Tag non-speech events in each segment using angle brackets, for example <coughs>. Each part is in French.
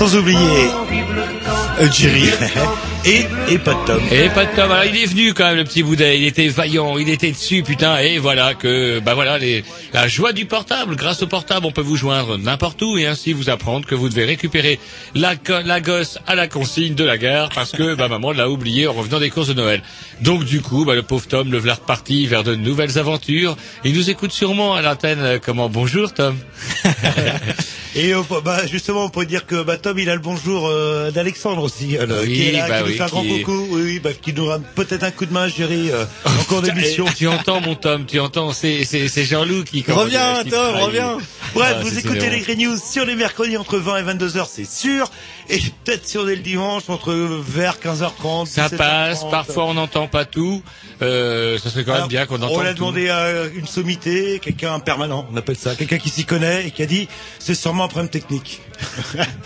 Sans oublier euh, Jerry <laughs> et, et pas de Tom. Et pas de Tom. Alors, il est venu quand même, le petit boudet. Il était vaillant, il était dessus, putain. Et voilà que, bah voilà, les, la joie du portable. Grâce au portable, on peut vous joindre n'importe où et ainsi vous apprendre que vous devez récupérer la, la gosse à la consigne de la gare parce que, bah, maman l'a oublié en revenant des courses de Noël. Donc, du coup, bah, le pauvre Tom le voilà reparti vers de nouvelles aventures. Il nous écoute sûrement à l'antenne. Comment? Bonjour, Tom. <laughs> Et euh, bah, justement, on pourrait dire que bah, Tom, il a le bonjour euh, d'Alexandre aussi, euh, Oui, qui est là, bah qui nous oui, fait un grand est- coucou, oui, oui, bah, qui nous rend peut-être un coup de main, Jerry, euh, en cours <laughs> d'émission. Tu entends, mon Tom, tu entends, c'est, c'est, c'est Jean-Loup qui, Reviens, Tom, reviens. Bref, Ah, vous écoutez les Green News sur les mercredis entre 20 et 22 heures, c'est sûr. Et peut-être sur le dimanche entre vers 15h30. Ça 17h30. passe, parfois on n'entend pas tout. Euh, ça serait quand même bien qu'on entende On l'a tout. demandé à une sommité, quelqu'un un permanent, on appelle ça, quelqu'un qui s'y connaît et qui a dit c'est sûrement un problème technique. <laughs>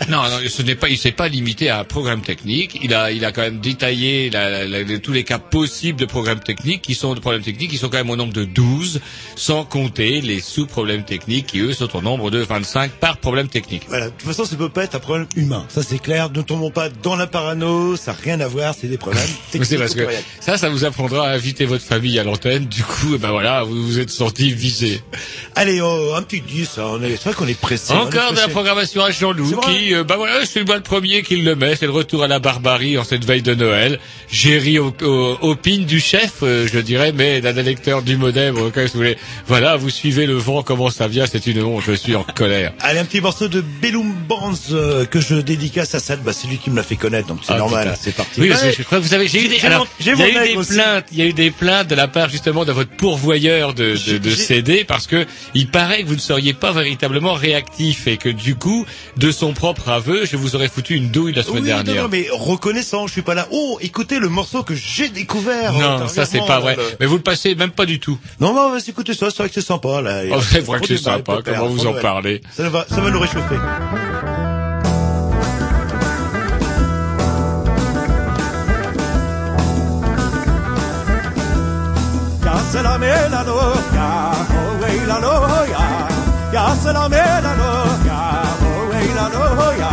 Non, non, ce n'est pas, il s'est pas limité à un programme technique. Il a, il a quand même détaillé la- la- la- tous les cas possibles de programmes techniques qui sont de problèmes techniques qui sont quand même au nombre de 12, sans compter les sous-problèmes techniques qui eux sont au nombre de 25 par problème technique. Voilà, de toute façon, ça peut pas être un problème humain. Ça, c'est clair. Ne tombons pas dans la parano. Ça n'a rien à voir. C'est des problèmes <laughs> techniques. C'est parce que ça, ça vous apprendra à inviter votre famille à l'antenne. Du coup, eh ben voilà, vous vous êtes senti visé. Allez, oh, un petit 10. hein. C'est vrai qu'on est pressé. Encore de la programmation à C'est Jean-Loup qui, euh, bah voilà, c'est moi le premier qui le met, c'est le retour à la barbarie en cette veille de Noël. Géry au, au, au pin du chef, euh, je dirais, mais d'un électeur du modem, cas où vous voulez. Voilà, vous suivez le vent, comment ça vient, c'est une honte, je suis en <laughs> colère. Allez, un petit morceau de Bellum Bands euh, que je dédicace à Sad. Bah, c'est lui qui me l'a fait connaître, donc c'est Ah, normal. C'est parti. Oui, parce Ouais. que je crois que vous avez, j'ai eu des, alors, il y a mon eu des aussi. plaintes, il y a eu des plaintes de la part justement de votre pourvoyeur de, de, de CD parce que il paraît que vous ne seriez pas véritablement réactif et que du coup, de son propre aveu, je vous aurais foutu une douille la semaine Oui, non, dernière. non, mais reconnaissant, je suis pas là. Oh, écoutez le morceau que j'ai découvert. Non, ça c'est pas vrai. Mais vous le passez même pas du tout. Non, non, vas-y, écoutez ça, c'est vrai que c'est sympa, là. Oh, c'est vrai que c'est sympa, comment vous en parlez. Ça va, ça va nous réchauffer. Ya se la me la loca, oh wey la loya. Ya se la me la loca, oh wey la loya.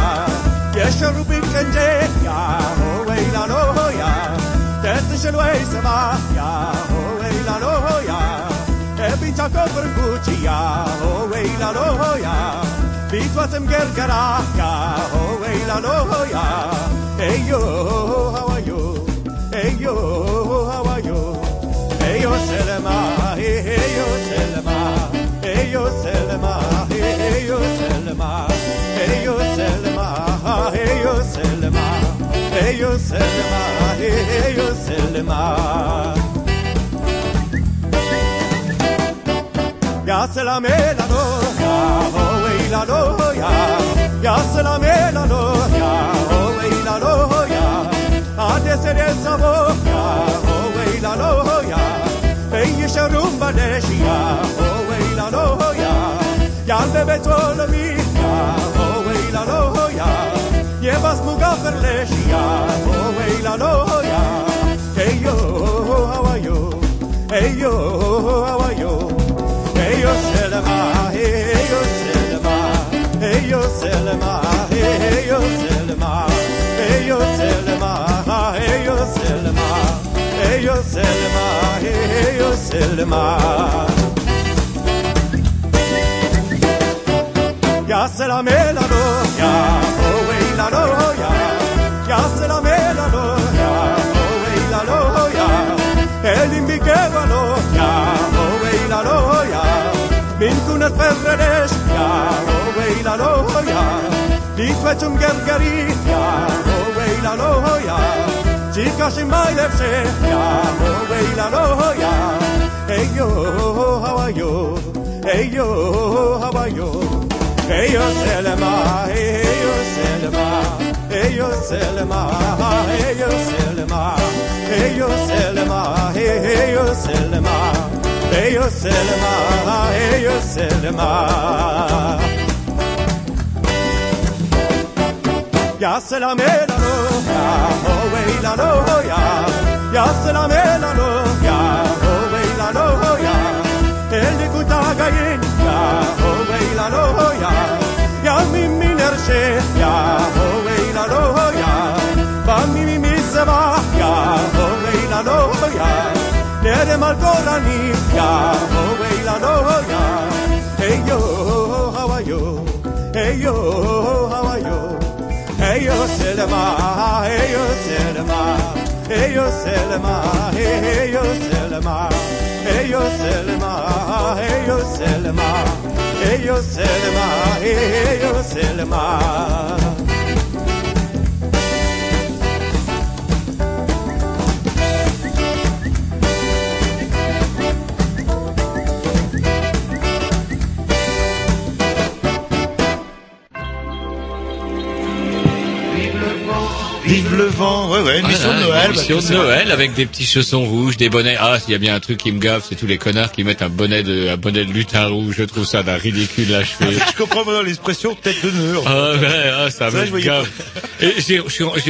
Yes, a ruby kende, ya oh wey la loya. Tete se lo se va, ya oh wey la loya. E pincha per Gucci, ya oh wey la loya. Bitwatem Ellos Selma, ellos Selma, ellos Selma, ellos Selma, ellos Selma, ellos Selma, ellos Selma, ellos Ya se la melano, hoy la loya, oh, ya. Se la melano, ya oh, hoy la loya, antes en esa boca, hoy oh, la loya. איש ארום בנשייה, אוי לנו הויה, יד בביתו למחיה, אוי לנו הויה, יבס מוגפר לשייה, אוי לנו הויה, איו הוויו, איו הוויו, איו שלמה, איו שלמה. Selma, Eyo Selma, Eyo Selma, Eyo Selma, Eyo Selma, Eyo Selma. Ya se la melano, ya owe la no, ya, se la melano, ya owe la no, ya, el imbiquevano, ya owe la no, ya, vincunas perrenes, ya Ilaloya, Litwachum Gergaria, Ove Ilaloya, Chicas in my left, Ove Ilaloya, Hey yo, how are you? Hey yo, how are you? Hey yo, Selema, hey yo, Selema, hey yo, Selema, hey yo, Selema, hey yo, Selema, hey yo, Selema. Hey yo, Selema, hey yo, Selema. Ya se la mela no, ya oh wey la no, ya, se la mela no, ya oh wey la no, el de kutagayin, ya oh wey la no, ya, ya mi mi nerse, ya oh wey la no, ya, ba mi mi mi se va, ya oh wey la no, nere mal korani, ya oh wey la no, hey yo, how are you, hey yo, how are you. Ellos elma, ellos elma, ellos elma, ellos elma, ellos elma, ellos elma, ellos elma, ellos elma. Le vent, ouais, ouais, une mission de Noël. une parce émission que de Noël avec des petits chaussons rouges, des bonnets. Ah, s'il y a bien un truc qui me gaffe, c'est tous les connards qui mettent un bonnet de, un bonnet de lutin rouge. Je trouve ça d'un ridicule <laughs> achevé. Je comprends maintenant l'expression tête de nœud. Ah ouais, ah, ça Ça, me gaffe. Et j'ai-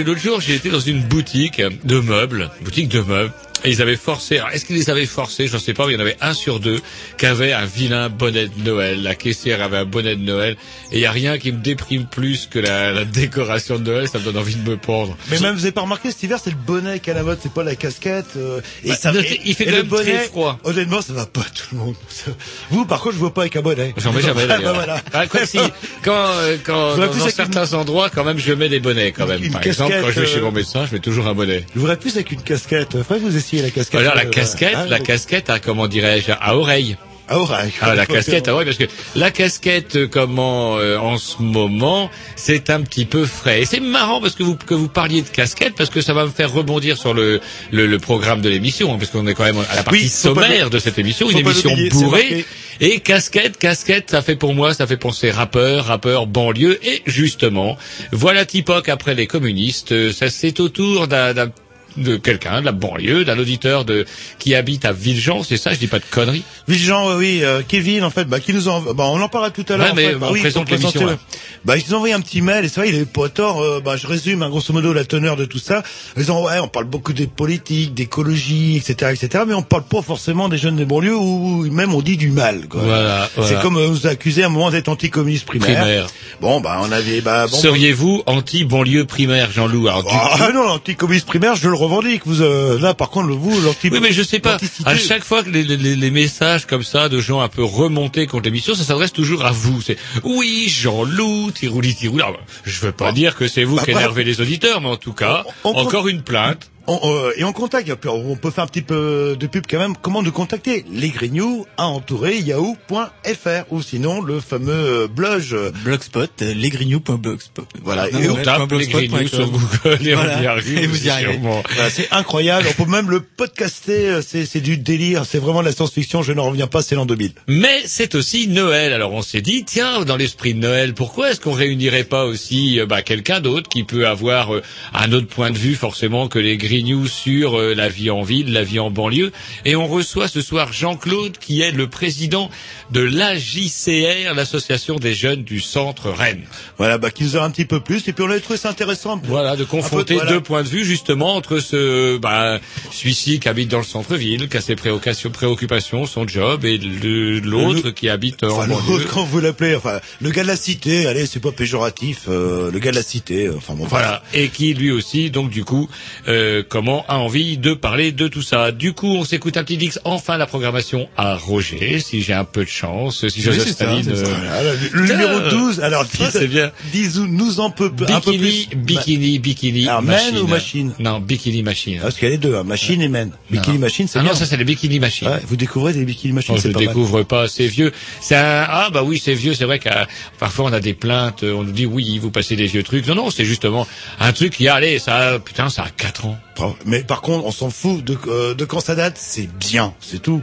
l'autre jour, j'ai été dans une boutique de meubles, boutique de meubles, et ils avaient forcé. Alors, est-ce qu'ils les avaient forcés? Je ne sais pas. Mais il y en avait un sur deux qui avait un vilain bonnet de Noël. La caissière avait un bonnet de Noël. Et il y a rien qui me déprime plus que la, la décoration de Noël. Ça me donne envie de me pendre. Mais même, vous avez pas remarqué, cet hiver, c'est le bonnet qui est à la mode, c'est pas la casquette. euh, et Bah, ça, et- il fait et le même très bonnet, froid. Honnêtement, ça va pas tout le monde. <laughs> Vous, par contre, je vois pas avec un bonnet. J'en mets jamais Ah, <laughs> bah, d'ailleurs. voilà. Ah, quoi, si, quand, euh, quand dans, certains endroits, quand même, je mets des bonnets quand même. Une Par exemple, quand je vais chez euh, mon médecin, je mets toujours un bonnet. Je voudrais plus avec une casquette. Que vous essayiez la casquette. Alors la euh, casquette, hein, la avec- casquette, à, comment dirais-je, à oreille. À oreille. Ah, la <laughs> casquette, ah ouais, parce que la casquette, euh, comment euh, en ce moment, c'est un petit peu frais. Et c'est marrant parce que vous que vous parliez de casquette, parce que ça va me faire rebondir sur le le, le programme de l'émission, hein, parce qu'on est quand même à la partie Oui, sommaire de cette émission, une émission bourrée. Et casquette, casquette, ça fait pour moi, ça fait penser rappeur, rappeur, banlieue. Et justement, voilà Tipoc après les communistes. euh, Ça c'est autour d'un- de quelqu'un de la banlieue, d'un auditeur de qui habite à Villejean, c'est ça, je dis pas de conneries. Euh, oui, euh, Kevin, en fait, bah, qui nous en, bah, on en parlera tout à l'heure. Ouais, en mais fait, bah, oui, présente pour présenter, l'émission, ouais. Bah, ils nous ont envoyé un petit mail, et c'est vrai, il avait pas tort, euh, bah, je résume, hein, grosso modo, la teneur de tout ça. Ils ont, ouais, on parle beaucoup des politiques, d'écologie, etc., etc., mais on parle pas forcément des jeunes des banlieues, ou même on dit du mal, quoi. Voilà, C'est voilà. comme, euh, on nous a accusé à un moment d'être anticommuniste primaire. Primaire. Bon, bah, on avait, bah, bon. Seriez-vous anti-banlieue primaire, Jean-Loup? Ah coup- non, l'anticommuniste primaire, je le revendique. Vous, euh, là, par contre, vous. Oui, mais je sais pas. À chaque fois que les, les- les messages comme ça de gens un peu remontés contre l'émission, ça s'adresse toujours à vous. C'est oui, Jean-Loup, Tirouli, Tirouli. Je veux pas dire que c'est vous bah, qui bah, énervez les auditeurs, mais en tout cas, on- on- encore une plainte. On, euh, et on contacte, on peut faire un petit peu de pub quand même. Comment nous contacter? Les Grignoux à entourer yahoo.fr ou sinon le fameux blog. Blogspot, euh, lesgrignoux.blogspot. Voilà, Non, et on tape les Grignoux sur. Google et Voilà. on y arrive. Et vous y arrivez. Voilà, c'est incroyable. On peut même le podcaster. euh, C'est, du délire. C'est vraiment de la science-fiction. Je n'en reviens pas. C'est l'an 2000. Mais c'est aussi Noël. Alors on s'est dit, tiens, dans l'esprit de Noël, pourquoi est-ce qu'on réunirait pas aussi euh, bah, quelqu'un d'autre qui peut avoir un autre point de vue forcément que les Grignoux sur euh, la vie en ville, la vie en banlieue Et on reçoit ce soir Jean-Claude qui est le président de l'AJCR, l'association des jeunes du centre Rennes. Voilà, bah, qui nous a un petit peu plus. Et puis on a trouvé ça intéressant. Voilà, de confronter Un peu, voilà. deux points de vue justement entre ce bah, celui-ci qui habite dans le centre-ville, qui a ses préoccupations, son job, et l'autre qui habite en banlieue. <laughs> quand vous l'appelez, enfin, le gars de la cité, allez, c'est pas péjoratif, euh, le gars de la cité, euh, enfin bon, Voilà, et qui lui aussi, donc du coup, euh, comment a envie de parler de tout ça. Du coup, on s'écoute un petit Dix, enfin la programmation à Roger, si j'ai un peu de chance, si Joseph ça, Staline... ça. euh, Voilà, le, numéro 12, alors, <laughs> ça, c'est bien. dis nous en peu, un peu Bikini, plus. bikini, bikini, Alors, machine. ou machine Non, bikini machine. Ah, Parce qu'il y a les deux, hein, machine et men. Bikini Non. machine, c'est Ah bien. non, ça c'est les bikini machines. Ouais, vous découvrez des bikini machines, Oh, je ne mal. découvre pas, c'est vieux. C'est un... Ah bah oui, c'est vieux, c'est vrai qu'à parfois on a des plaintes, on nous dit oui, vous passez des vieux trucs. Non, non, c'est justement un truc qui, allez, ça, putain, ça a 4 ans. Mais par contre, on s'en fout de, euh, de quand ça date, c'est bien, c'est tout.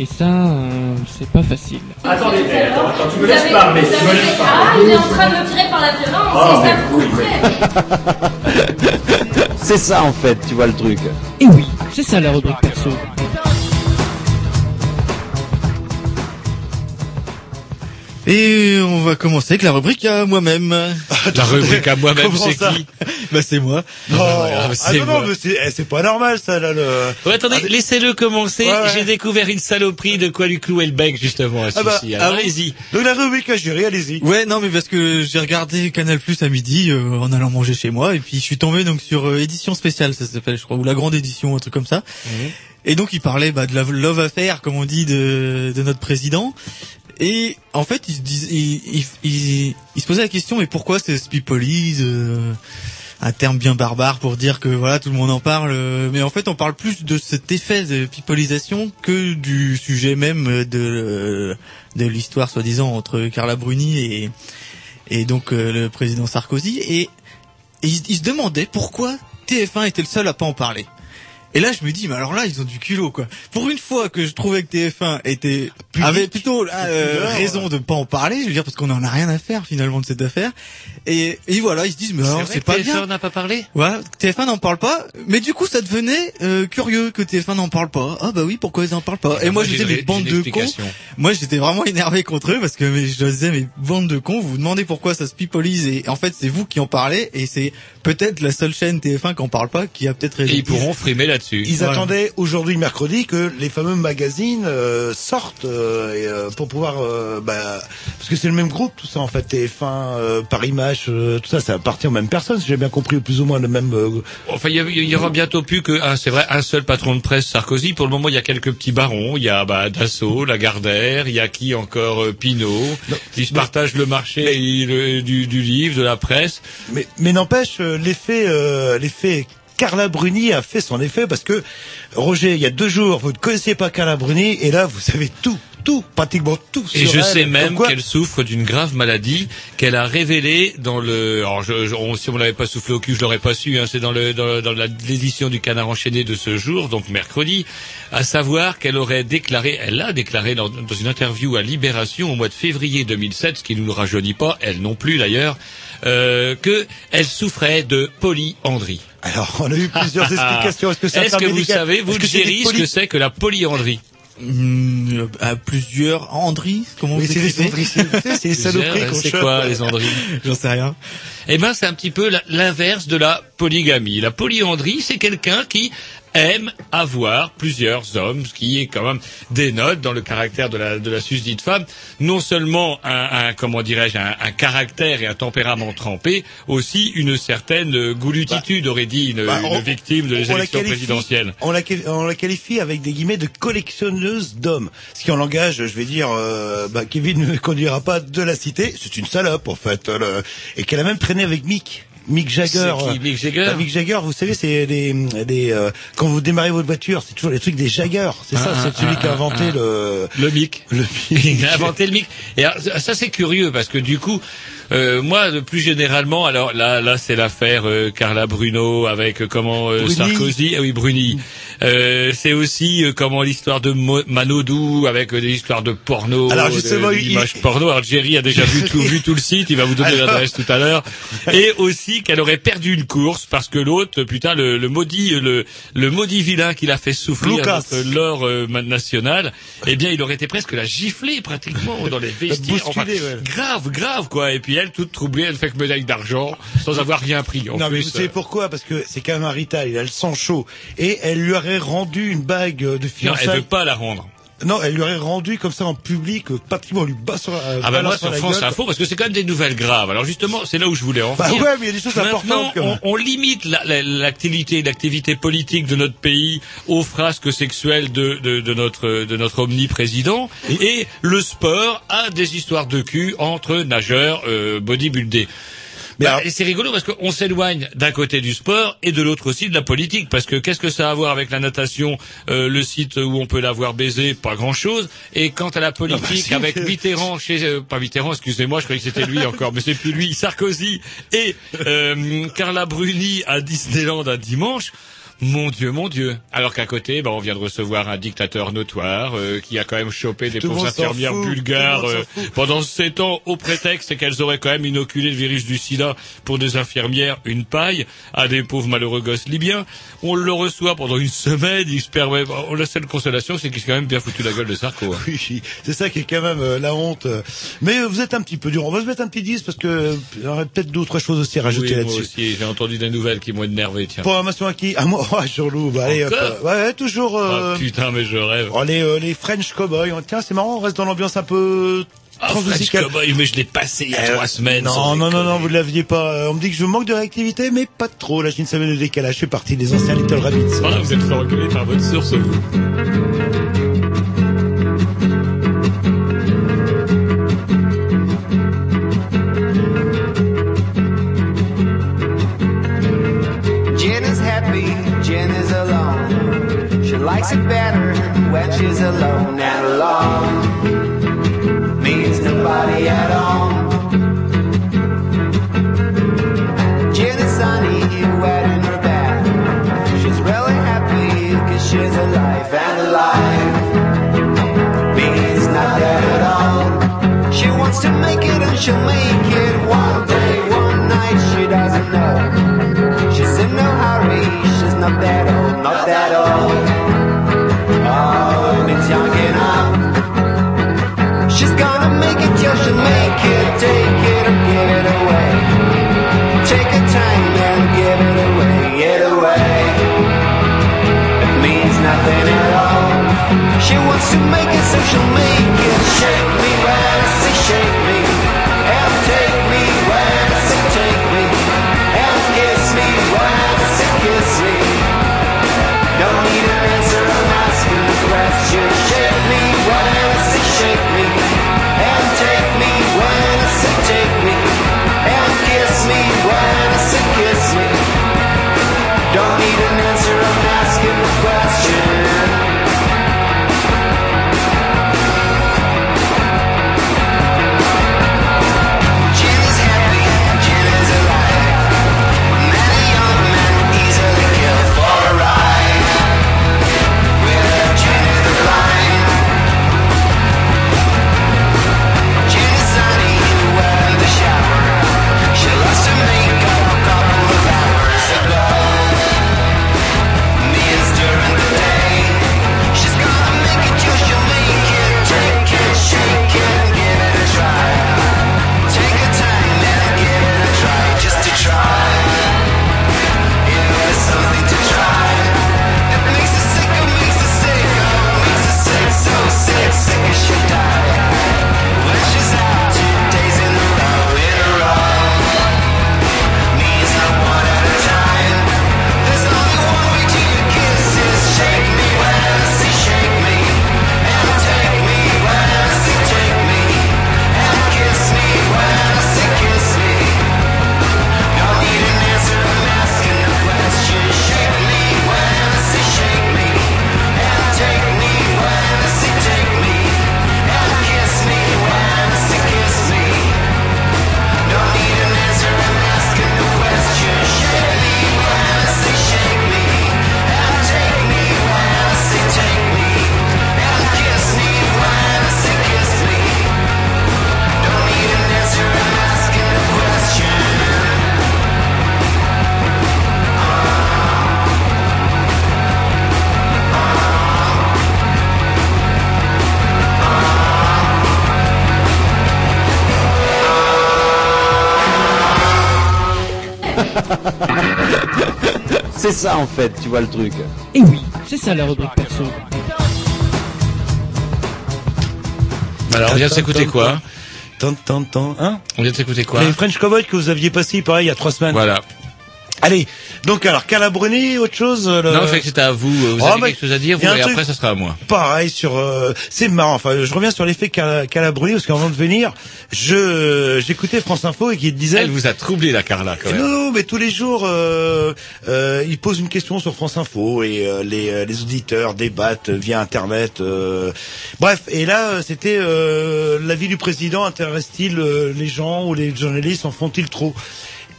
Et ça, euh, c'est pas facile. Attendez, attends, attends, tu me laisses parler, tu me laisses Ah, il est en train de me tirer par la violence, c'est ça que vous faites C'est ça en fait, tu vois le truc. Et oui, C'est ça la rubrique Et on va commencer avec la rubrique à moi-même. <laughs> La rubrique à moi-même, Comment c'est ça qui <laughs> Bah c'est moi. Non, ah c'est non, non, moi. mais c'est eh, c'est pas normal ça là. Le... Ouais, attendez, Ah, laissez-le commencer. Ouais, ouais. J'ai découvert une saloperie de quoi lui clouer le bec, justement, à Ah bah, ah Allez-y. Donc la rubrique à gérer, allez-y. Ouais, non, mais parce que j'ai regardé Canal Plus à midi euh, en allant manger chez moi, et puis je suis tombé donc sur euh, édition spéciale, ça s'appelle, je crois, ou la grande édition, un truc comme ça. Et donc il parlait bah, de la love affair, comme on dit, de, de notre président. Et en fait, il se, dis- il, il, il- il se posait la question, mais pourquoi c'est Spipolise euh, un terme bien barbare pour dire que voilà tout le monde en parle, euh, mais en fait on parle plus de cet effet de pipolisation que du sujet même de de l'histoire soi-disant entre Carla Bruni et et donc euh, le président Sarkozy et, et il, se- demandait pourquoi TF1 était le seul à pas en parler. Et là, je me dis, mais alors là, ils ont du culot, quoi. Pour une fois que je trouvais que TF1 était, avait plutôt euh, raison de pas en parler, je veux dire, parce qu'on en a rien à faire, finalement, de cette affaire. Et, et voilà, ils se disent, mais alors, c'est pas TF1 bien. n'a pas parlé? Voilà, TF1 n'en parle pas, mais du coup ça devenait euh, curieux que TF1 n'en parle pas. Ah bah oui, pourquoi ils en parlent pas? Et moi je j'ai disais une- mais bande j'ai une de cons. Moi j'étais vraiment énervé contre eux parce que mais, je disais mais bande de cons, vous vous demandez pourquoi ça se pipolise et en fait c'est vous qui en parlez et c'est peut-être la seule chaîne TF1 qui en parle pas qui a peut-être Et raison. ils pourront frimer là-dessus. Ils Voilà. attendaient aujourd'hui mercredi que les fameux magazines euh, sortent euh, et, euh, pour pouvoir euh, bah, parce que c'est le même groupe tout ça en fait TF1 euh, Paris Match euh, tout ça ça appartient aux mêmes personnes si j'ai bien compris plus ou moins le même euh, Enfin, il y, aura bientôt plus que, un- c'est vrai, un seul patron de presse, Sarkozy. Pour le moment, il y a quelques petits barons. Il y a bah, Dassault, Lagardère, il y a qui encore euh, Pinot. Ils se partagent le marché le- du, du livre, de la presse. mais mais n'empêche l'effet l'effet Carla Bruni a fait son effet parce que Roger il y a deux jours vous ne connaissiez pas Carla Bruni et là vous savez tout tout pratiquement tout Et sur je elle. sais même qu'elle souffre d'une grave maladie qu'elle a révélée dans le. Alors, je, je- on- si on l'avait pas soufflé au cul, je l'aurais pas su. Hein, c'est dans le dans, l'édition du Canard enchaîné de ce jour, donc mercredi, à savoir qu'elle aurait déclaré, elle l'a déclaré dans, dans une interview à Libération au mois de février 2007, ce qui ne nous rajeunit pas, elle non plus d'ailleurs, euh, que elle souffrait de polyandrie. alors on a eu plusieurs <laughs> explications est-ce que c'est un Est-ce terme que vous savez, vous, des ce que c'est que la polyandrie Hum, à plusieurs Andri, comment vous c'est c'est les saloperies qu'on C'est quoi les andries <laughs> J'en sais rien. Eh ben, c'est un petit peu l'inverse de la polygamie. La polyandrie, c'est quelqu'un qui aime avoir plusieurs hommes, ce qui est quand même dénote dans le caractère de la, de la susdite femme, non seulement un, un comment dirais-je, un, un caractère et un tempérament trempé, aussi une certaine goulutitude, aurait dit une, Bah, une victime de on la l'élection qualifie- présidentielle. On la, on la qualifie avec des guillemets de collectionneuse d'hommes. Ce qui en langage, je vais dire, euh, bah, Kevin ne conduira pas de la cité. C'est une salope en fait, euh, et qu'elle a même traîné avec Mick. Mick Jagger. C'est qui, Mick Jagger Bah, Mick Jagger, vous savez, c'est des, des euh, quand vous démarrez votre voiture, c'est toujours les trucs des Jagger. C'est ça, Ah, c'est celui ah, qui a ah, inventé ah. le Le mic. <laughs> le Il a inventé le mic. Et alors, ça c'est curieux parce que du coup, euh, moi, plus généralement, alors là, là, c'est l'affaire euh, Carla Bruno avec euh, comment euh, Bruni. Sarkozy, ah oui Bruni. Euh, c'est aussi euh, comment l'histoire de Mo- Manodou avec euh, des histoires de porno, Alors, justement, de- il- porno. Alors Jerry a déjà vu tout, <laughs> vu tout le site, il va vous donner l'adresse tout à l'heure. Et aussi qu'elle aurait perdu une course parce que l'autre, putain, le, le maudit, le, le maudit vilain qu'il a fait souffrir Lucas. notre l'or euh, national, eh bien, il aurait été presque la gifler pratiquement dans les <laughs> vestiaires. Enfin, ouais. grave, grave, quoi. Et puis elle, toute troublée, elle fait que médaille d'argent sans avoir rien pris. En non, mais vous savez euh, pourquoi? Parce que c'est quand même un rital, il a le sang chaud. Et elle lui aurait rendu une bague de non, elle fiançailles. veut pas la rendre. Non, elle lui aurait rendu comme ça en public, euh, pratiquement, lui bat sur la, Ah bah moi sur sur France. Info parce que c'est quand même des nouvelles graves. Alors justement, c'est là où je voulais en Bah ouais, mais il y a des choses Maintenant, importantes on, on limite la- la- l'activité, l'activité politique de notre pays aux frasques sexuelles de, de, de notre de notre omniprésident et le sport à des histoires de cul entre nageurs euh, bodybuildés. Mais Bah, alors- et c'est rigolo parce qu'on s'éloigne d'un côté du sport et de l'autre aussi de la politique parce que qu'est-ce que ça a à voir avec la natation, euh, le site où on peut l'avoir baisé, pas grand-chose. Et quant à la politique, Ah bah si. avec Mitterrand chez euh, pas Mitterrand, excusez-moi, je croyais que c'était lui encore, mais c'est plus lui, Sarkozy et euh, Carla Bruni à Disneyland un dimanche. Mon Dieu, mon Dieu. Alors qu'à côté, bah, on vient de recevoir un dictateur notoire euh, qui a quand même chopé des pauvres infirmières fout, bulgares euh, pendant sept ans au prétexte qu'elles auraient quand même inoculé le virus du sida pour des infirmières, une paille, à des pauvres malheureux gosses libyens. On le reçoit pendant une semaine, il se permet... On la seule consolation, c'est qu'il s'est quand même bien foutu la gueule de Sarko. hein. Oui, c'est ça qui est quand même euh, la honte. Mais euh, vous êtes un petit peu dur. On va se mettre un petit 10 parce que euh, y aurait peut-être d'autres choses aussi à rajouter Oui, là-dessus. aussi, j'ai entendu des nouvelles qui m'ont énervé, tiens. Programmation à qui À moi, oh, Jean-Loup. Bah, allez, hop, ouais, ouais, toujours. euh, Ah, putain, mais je rêve. oh, les, euh, les French Cowboys. Tiens, c'est marrant, on reste dans l'ambiance un peu Ah, French. Cowboy, mais je l'ai passé il y a Euh, trois semaines. Non, non, non, non, vous ne l'aviez pas. Euh, On me dit que je manque de réactivité, mais pas trop. Là, j'ai une semaine de décalage. Je fais partie des anciens Little Rabbits. Ah, vous êtes fait engueuler par votre source, vous. Jen is alone. She likes it better when she's alone and alone means nobody at all. Jen is sunny, wet in her bed. She's really happy cause she's alive and alive means not dead at all. She wants to make it and she'll make it one day, one night, she doesn't know. She's gonna make it till she'll make it, take it or give it away. Take her time and give it away, it away. It means nothing at all. She wants to make it, so she'll make it. Shake ça en fait, tu vois le truc. Et oui, c'est ça la rubrique perso. Alors, on vient de s'écouter quoi? Tant, tant, tant, hein? On vient de s'écouter quoi? Les French Cowboys que vous aviez passé, pareil, il y a trois semaines. Voilà. Allez, donc alors, Calabruni, autre chose euh, le- Non, je croyais que c'était à vous. Vous Oh, avez quelque chose à dire, vous, un et truc- après, ça sera à moi. Pareil sur, euh, c'est marrant. Enfin, je reviens sur l'effet Cala- Calabruni parce qu'avant de venir, je j'écoutais France Info et qui disait. Elle vous a troublé, la Carla, quand même. Non, non, mais tous les jours, euh, euh, ils posent une question sur France Info et euh, les, euh, les auditeurs débattent via Internet. euh. Bref, et là, euh, c'était euh, l'avis du président intéresse-t-il euh, les gens ou les journalistes? En font-ils trop?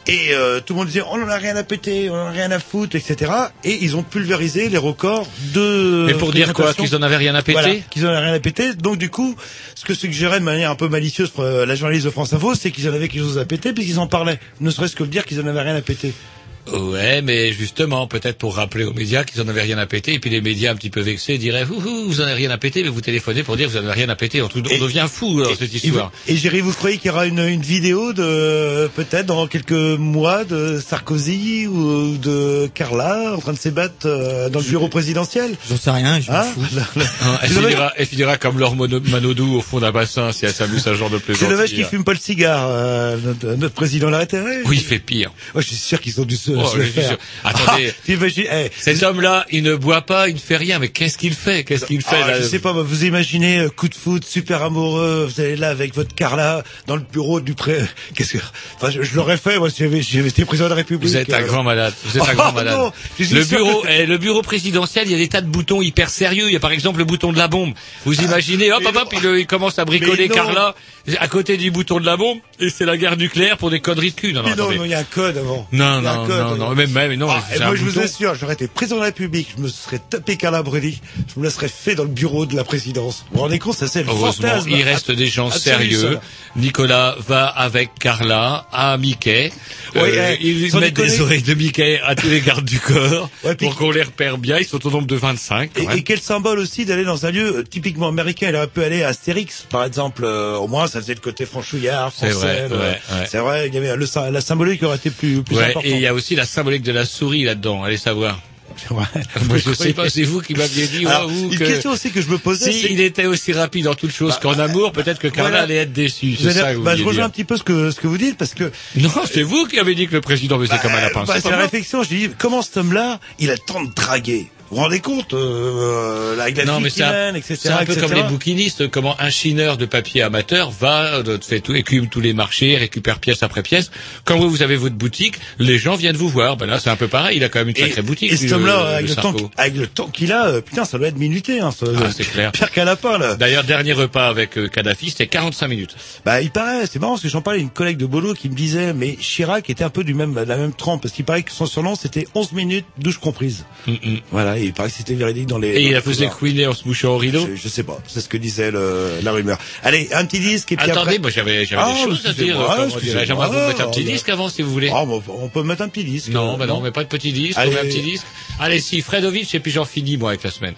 Et euh, tout le monde disait on en a rien à péter, on en a rien à foutre, etc. Et ils ont pulvérisé les records de. Mais pour dire quoi. Qu'ils en avaient rien à péter Voilà, qu'ils en avaient rien à péter. Donc du coup, ce que suggérait de manière un peu malicieuse euh, la journaliste de France Info, c'est qu'ils en avaient quelque chose à péter puisqu'ils en parlaient. Ne serait-ce que le dire qu'ils en avaient rien à péter. Ouais, mais justement, peut-être pour rappeler aux médias qu'ils en avaient rien à péter, et puis les médias un petit peu vexés diraient, vous, vous, vous en avez rien à péter, mais vous téléphonez pour dire que vous en avez rien à péter. On, tout- on devient fou dans cette Et, histoire. vous- et Géry, vous croyez qu'il y aura une, une vidéo de peut-être dans quelques mois de Sarkozy ou de Carla en train de se battre euh, dans le bureau présidentiel? J'en sais rien, je m'en Hein? fous. <laughs> Hein, elle, C'est finira, elle finira comme Laure Mono- Manodou au fond d'un bassin si elle s'amuse à ce genre de C'est plaisanterie. dommage qu'il fume pas le cigare, euh, notre, notre président l'a intérêt. Oui, il fait pire. Ouais, je suis sûr qu'ils ont dû se, Oh, se je le suis faire. sûr. Attendez. Ah, t'imagines- eh, Cet homme-là, il ne boit pas, il ne fait rien, mais qu'est-ce qu'il fait? Qu'est-ce qu'il fait ah, là? je sais pas, vous imaginez euh, coup de foot, super amoureux, vous allez là avec votre Carla dans le bureau du pré. <laughs> Qu'est-ce que, enfin, je, je l'aurais fait moi si j'avais, été président de la République. Vous êtes un euh. grand malade. Vous êtes un Oh, <laughs> grand malade. non, le bureau, eh, le bureau présidentiel, il y a des tas de boutons hyper sérieux. Il y a par exemple le bouton de la bombe. Vous imaginez, hop, hop, hop, il, euh, il commence à bricoler. Carla à côté du bouton de la bombe, et c'est la guerre nucléaire pour des conneries de cul. Non, non, non, il y a un code avant. Non, non, non, non, même, même, non, Ah, moi, je vous assure, j'aurais été président de la République, je me serais tapé Carla Bruni, je me la serais fait dans le bureau de la présidence. Vous vous rendez compte, ça c'est le Heureusement, fantasme. il reste des gens sérieux. Nicolas va avec Carla à Mickey. Euh, eh, ils mettent des oreilles de Mickey à tous les gardes du corps <laughs> pour qu'on les repère bien. Ils sont au nombre de 25. quand Et, même. et quel symbole aussi d'aller dans un lieu euh, typiquement américain. Il aurait pu aller à Astérix, par exemple. euh, au moins, ça faisait le côté franchouillard, C'est français. vrai, le- ouais, ouais. C'est vrai, il y avait le, la symbolique aurait été plus, plus Ouais, importante. et il y a aussi la symbolique de la souris là-dedans. Allez savoir. Ouais. <laughs> Moi, je sais pas, c'est vous qui m'aviez dit, Alors, une que question aussi que je me posais, si c'est- il était aussi rapide en toute chose qu'en amour, peut-être que Carla Voilà. allait être déçue. C'est ça que vous bah, je rejoins un petit peu ce que, ce que vous dites, parce que Non, c'est vous qui avez dit que le président faisait comme un lapin. bah, c'est c'est la réflexion. Je dis, comment cet homme-là, il a temps de draguer Vous vous rendez compte euh, avec la Non, mais qui un, etc. c'est un peu comme les bouquinistes, comment un chineur de papier amateur va, euh, fait tout, écume tous les marchés, récupère pièce après pièce. Quand vous, vous avez votre boutique, les gens viennent vous voir. Ben là, c'est un peu pareil. Il a quand même une Et, sacrée boutique. et cet homme-là, avec le temps, Sarko. avec le temps qu'il a, euh, putain, ça doit être minuté. Hein, doit Ah, c'est clair. Pire qu'un lapin, là. D'ailleurs, dernier repas avec euh, Kadhafi, c'était 45 minutes. Bah, il paraît, c'est marrant parce que j'en parlais à une collègue de Bolo qui me disait, mais Chirac était un peu du même, de la même trempe parce qu'il paraît que son surnom c'était 11 minutes douche comprise. Voilà, et il paraît que c'était véridique dans les. Et dans il a couloirs. couiner en se mouchant au rideau. Je, je sais pas, c'est ce que disait le, la rumeur. Allez, un petit disque et puis Attendez, après. moi j'avais j'avais Ah, des choses à dire. J'aimerais vous mettre un petit disque avant si vous voulez. Ah, on peut mettre un petit disque. Non, euh, bah non, on met pas de petit disque, on met un petit disque. Allez, si, Fredovic, et puis j'en finis, moi, avec la semaine.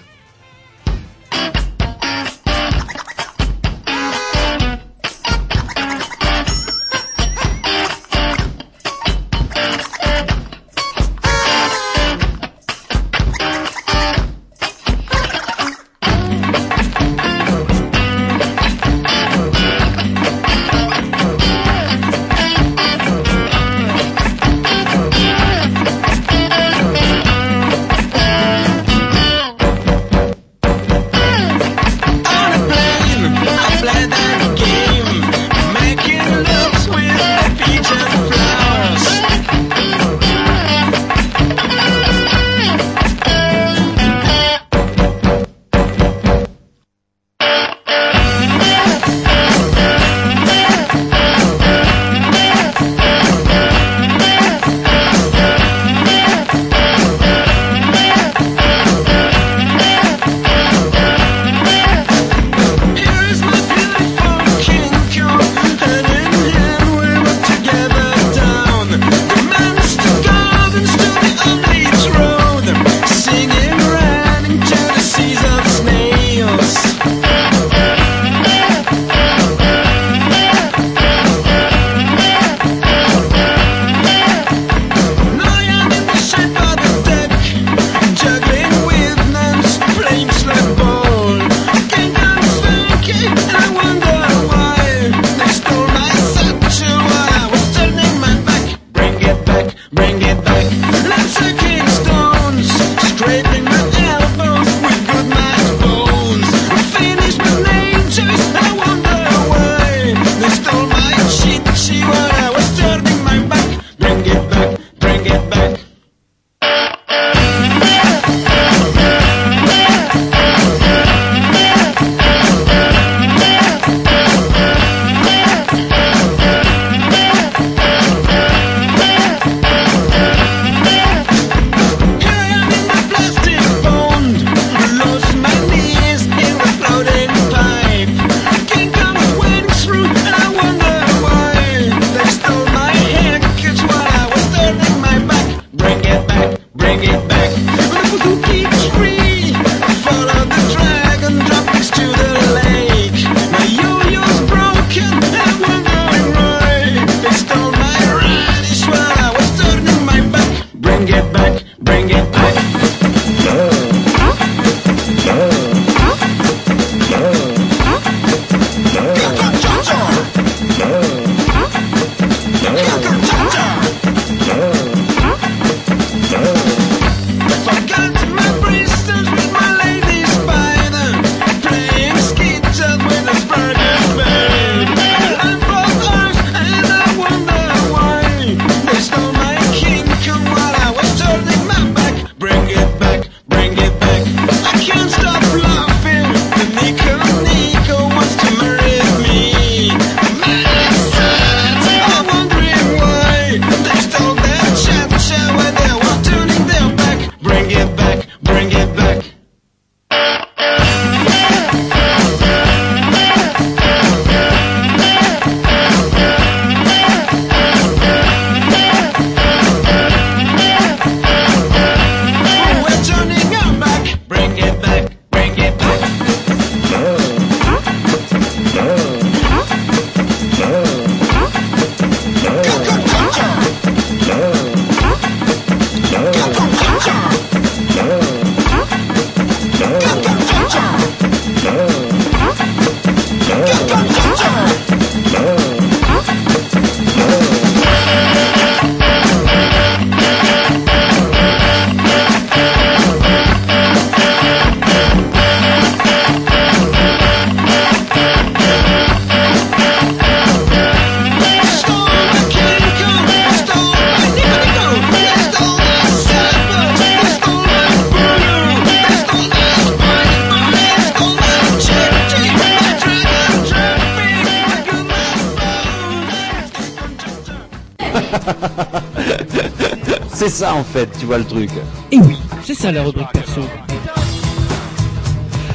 Tu vois le truc. Et oui, c'est ça la rubrique perso.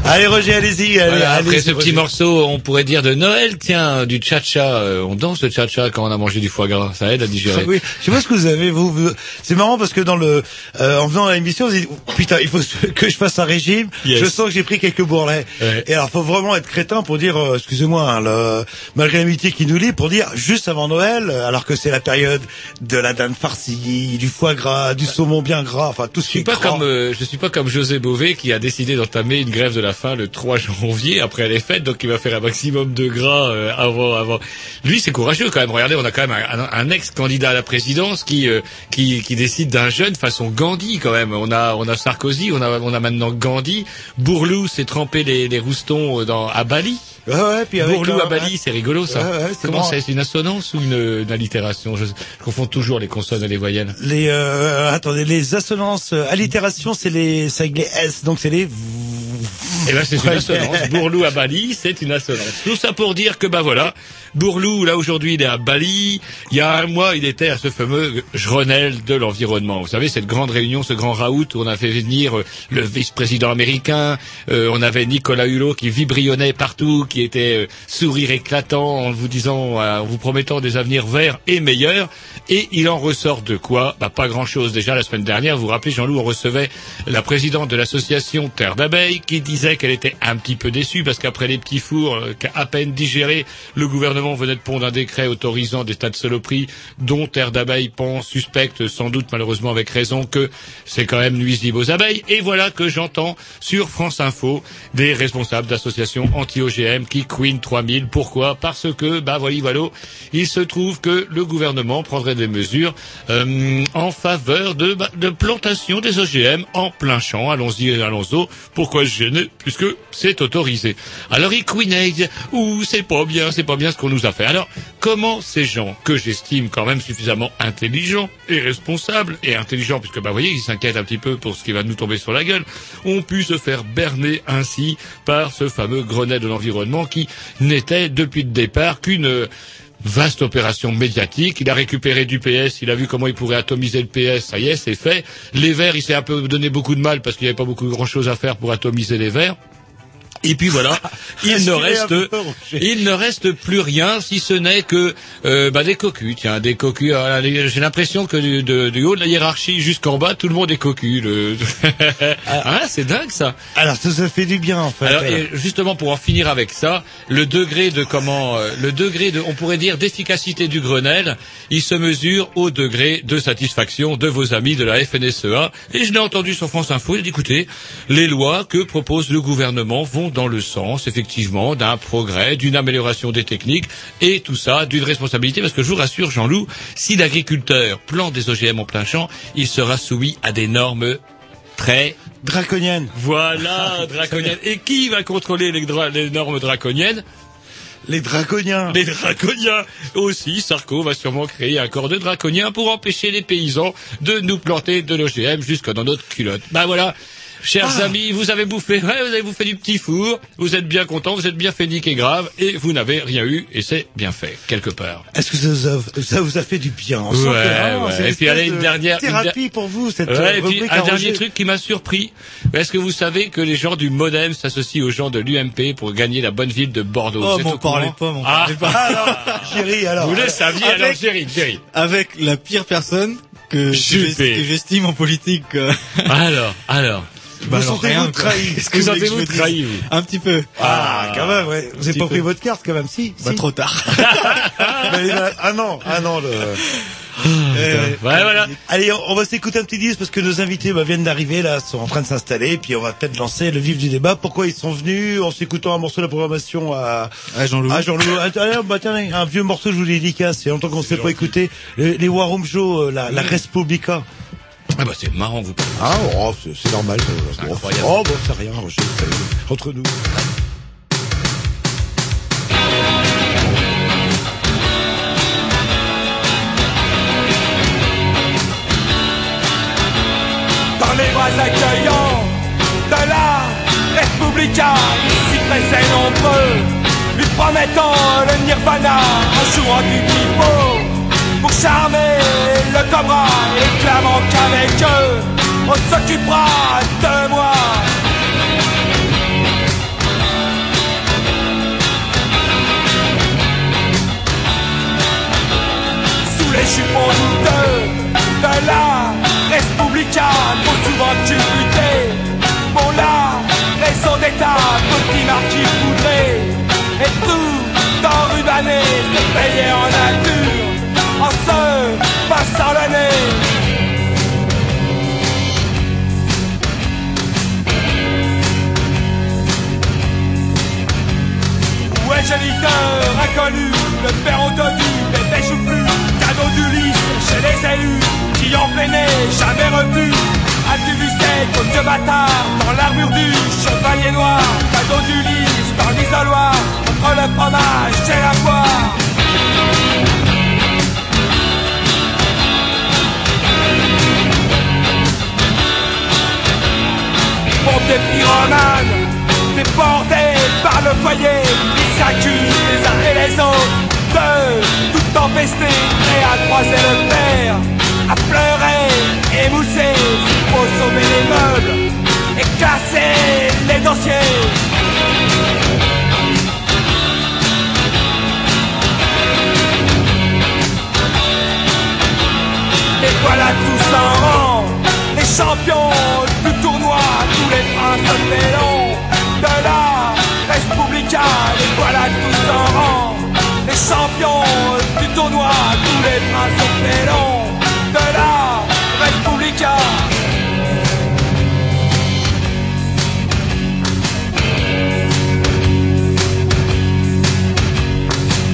Allez Roger, allez-y. Allez, Voilà, après ce petit Roger. morceau, on pourrait dire de Noël, tiens, du cha-cha. euh, on danse le cha-cha quand on a mangé du foie gras. Ça aide à digérer. Oui, je sais pas ce que vous avez. Vous, vous- c'est marrant parce que dans le, euh, en faisant l'émission, vous dites putain, il faut <laughs> que je fasse un régime. Yes. Je sens que j'ai pris quelques bourrelets. Ouais. Et alors, faut vraiment être crétin pour dire, euh, excusez-moi, hein, le- malgré l'amitié qui nous lie, pour dire juste avant Noël, euh, alors que c'est la période de la dinde farcie, du foie gras, du saumon bien gras, enfin tout ce Je qui suis est pas gras. comme euh, je suis pas comme José Bové qui a décidé d'entamer une grève de la faim le 3 <laughs> janvier après les fêtes, donc il va faire un maximum de gras euh, avant avant. Lui c'est courageux quand même. Regardez, on a quand même un, un- un ex-candidat à la présidence qui euh, qui, qui décide d'un jeune façon Gandhi quand même. On a on a Sarkozy, on a on a maintenant Gandhi. Bourlou s'est trempé les, les roustons dans à Bali. Ouais, ouais, puis avec Bourlou un- à Bali, c'est rigolo ça. Ouais, Comment c'est une assonance ou une, une allitération? Je, je confonds toujours les consonnes et les voyelles. Les euh, attendez, les assonances, euh, allitération, c'est les, c'est avec les S, donc c'est les. Eh ben, c'est une assonance. Bourlou à Bali, c'est une assonance. Tout ça pour dire que, bah voilà, Bourlou, là, aujourd'hui, il est à Bali. Il y a un mois, il était à ce fameux Grenelle de l'environnement. Vous savez, cette grande réunion, ce grand raout où on a fait venir euh, le vice-président américain, euh, on avait Nicolas Hulot qui vibrionnait partout, qui était euh, sourire éclatant en vous disant, euh, en vous promettant des avenirs verts et meilleurs. Et il en ressort de quoi? Bah pas grand-chose. Déjà la semaine dernière, vous vous rappelez, Jean-Loup, on recevait la présidente de l'association Terre d'abeilles qui disait qu'elle était un petit peu déçue parce qu'après les petits fours euh, qu'à à peine digérés, le gouvernement venait de pondre un décret autorisant des tas de saloperies dont Terre d'abeilles pense, suspecte, sans doute malheureusement avec raison, que c'est quand même nuisible aux abeilles. Et voilà que j'entends sur France Info des responsables d'associations anti-OGM qui Queen 3000. Pourquoi? Parce que, bah voilà, voilà, il se trouve que le gouvernement prendrait des mesures euh, en faveur de, bah, de plantation des OGM en plein champ. Allons-y, allons-y. Pourquoi se gêner Puisque c'est autorisé. Alors ils queenaient, ou c'est pas bien, c'est pas bien ce qu'on nous a fait. Alors, comment ces gens, que j'estime quand même suffisamment intelligents et responsables, et intelligents, puisque bah vous voyez, ils s'inquiètent un petit peu pour ce qui va nous tomber sur la gueule, ont pu se faire berner ainsi par ce fameux Grenelle de l'environnement qui n'était depuis le départ qu'une vaste opération médiatique. Il a récupéré du PS, il a vu comment il pourrait atomiser le PS, ça y est, c'est fait. Les Verts, il s'est un peu donné beaucoup de mal parce qu'il n'y avait pas beaucoup grand chose à faire pour atomiser les Verts. Et puis voilà, <laughs> il ne reste, il ne reste plus rien si ce n'est que euh, bah, des cocus. Tiens, des cocus. euh, les- J'ai l'impression que du, de- du haut de la hiérarchie jusqu'en bas, tout le monde est cocu. Le... <laughs> hein, c'est dingue ça. Alors ça, ça fait du bien en fait. Alors et justement pour en finir avec ça, le degré de comment, euh, le degré de, on pourrait dire d'efficacité du Grenelle, il se mesure au degré de satisfaction de vos amis de la FNSEA. Et je l'ai entendu sur France Info. Il dit écoutez, les lois que propose le gouvernement vont dans le sens effectivement d'un progrès, d'une amélioration des techniques et tout ça d'une responsabilité. Parce que je vous rassure, Jean-Loup, si l'agriculteur plante des OGM en plein champ, il sera soumis à des normes très Draconienne. voilà, draconienne. Et qui va contrôler les, dra- les normes draconiennes? Les draconiens. Les draconiens aussi. Sarko va sûrement créer un corps de draconiens pour empêcher les paysans de nous planter de l'OGM jusque dans notre culotte. Ben voilà. Chers Ah. amis, vous avez bouffé, ouais, vous avez bouffé du petit four, vous êtes bien contents, vous êtes bien fait niquer grave, et vous n'avez rien eu, et c'est bien fait, quelque part. Est-ce que ça, vous a- ça vous a fait du bien On sent Ouais, que vraiment, ouais. Et puis, allez, une de dernière- une thérapie der- pour vous cette Ouais, euh, et puis rubrique un dernier Roger. truc qui m'a surpris. Est-ce que vous savez que les gens du Modem s'associent aux gens de l'UMP pour gagner la bonne ville de Bordeaux? Oh, m'en parlez pas, m'en Ah, parlez pas. <laughs> Alors, alors. vous le saviez Avec- alors, Jerry, Jerry. Avec la pire personne que, j'estime en politique. euh, Alors, alors. Bah, Vous sentez-vous trahi voulez que sentez-vous vous dise trahi, vous Un petit peu. Ah, quand même, ouais. Vous avez petit pas pris votre carte quand même, si. Bah, si. trop tard. <laughs> Mais, euh, ah non, ah non, le... Euh, Ouais, voilà. Allez, on on va s'écouter un petit disque parce que nos invités bah, viennent d'arriver là, sont en train de s'installer, puis on va peut-être lancer le vif du débat. Pourquoi ils sont venus en s'écoutant un morceau de la programmation à, Ah, Jean-Loup. à Jean-Loup. Ah, Allez, bah, tiens, un vieux morceau, je vous dédicace. Il y a longtemps qu'on ne s'est pas écouté. Les, les Warum Show, euh, la, la Respublica. Ah bah c'est marrant, vous. Ah, oh, c'est normal. C'est incroyable. Oh, bon, c'est rien, c'est- entre nous. dans les bras accueillants de la Républica, ici très nombreux, lui promettant le nirvana en jouant du pipeau. Pour charmer le cobra et clamant qu'avec eux, on s'occupera de moi. Sous les jupons douteux de la Républicaine, trop souvent culbuté, pour la raison d'État, petit marquis poudré, et tout en rubané, se payer en nature, géniteur inconnu, le père les bijoux plus, cadeau d'Ulysse chez les élus, qui en peinait, jamais revu. As-tu vu ces côtes de bâtard dans l'armure du chevalier noir, cadeau d'Ulysse dans l'isoloir, entre le fromage et la poire. Pompiers pyromanes, déportés par le foyer, s'accusent les uns et les autres de tout empester, prêts à croiser le fer, à pleurer, émousser, pour sauver les meubles et casser les dossiers. Et voilà tous en rang, les champions du tournoi, tous les princes félons de la Respublica. Et voilà tous en rang, les champions du tournoi, tous les princes félons de la Respublica.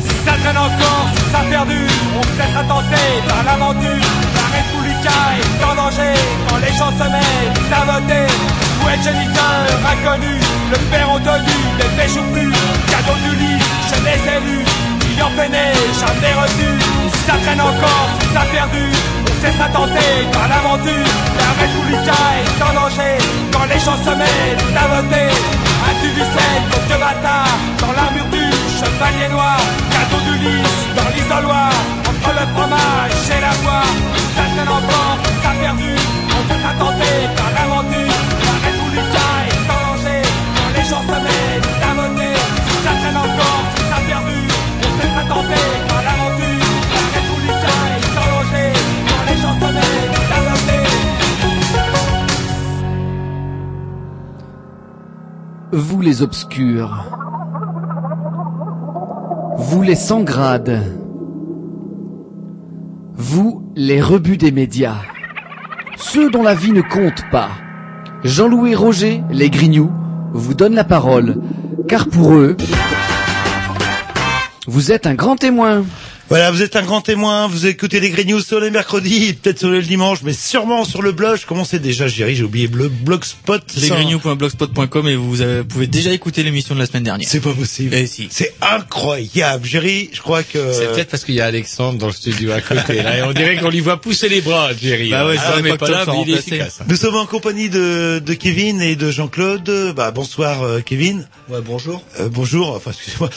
Si ça traîne encore, si ça perdu, on se laissera tenter par l'aventure. La Républica est en danger quand les gens se mettent à voter. Est géniteur inconnu, le père entendu, les pêches plus, cadeau d'Ulysse chez les élus. Qui en peinait, jamais reçu. Ça traîne encore, ça perdu, on se laissera tenter par l'aventure. La Républica est en danger quand les gens se mettent à voter. As-tu vu celle de Dieu bâtard dans l'armure du chevalier noir? Cadeau d'Ulysse dans l'isoloir Entre le fromage et la voix Ça traîne encore, ça perdu On se sera tenté par l'aventure Vous les obscurs. Vous les sans grades. Vous les rebuts des médias. Ceux dont la vie ne compte pas. Jean-Louis Roger, les grignoux, vous donnent la parole. Car pour eux, vous êtes un grand témoin. Voilà, vous êtes un grand témoin, vous écoutez les Green News sur les mercredis, peut-être sur le dimanche, mais sûrement sur le blog. Je commençais déjà, Jerry, j'ai oublié le blogspot. ça- lesgrignoux.blogspot.com et vous avez- pouvez déjà écouter l'émission de la semaine dernière. C'est pas possible. Eh si. C'est incroyable. Jerry, je crois que... C'est peut-être parce qu'il y a Alexandre dans le studio à côté. Là, et on dirait qu'on lui voit pousser les bras, Jerry. Bah ouais, Ah, c'est vrai mais pas là, mais il est efficace. Nous sommes en compagnie de, de Kevin et de Jean-Claude. Bah, bonsoir euh, Kevin. Ouais, bonjour. Euh, bonjour. Enfin, excusez-moi.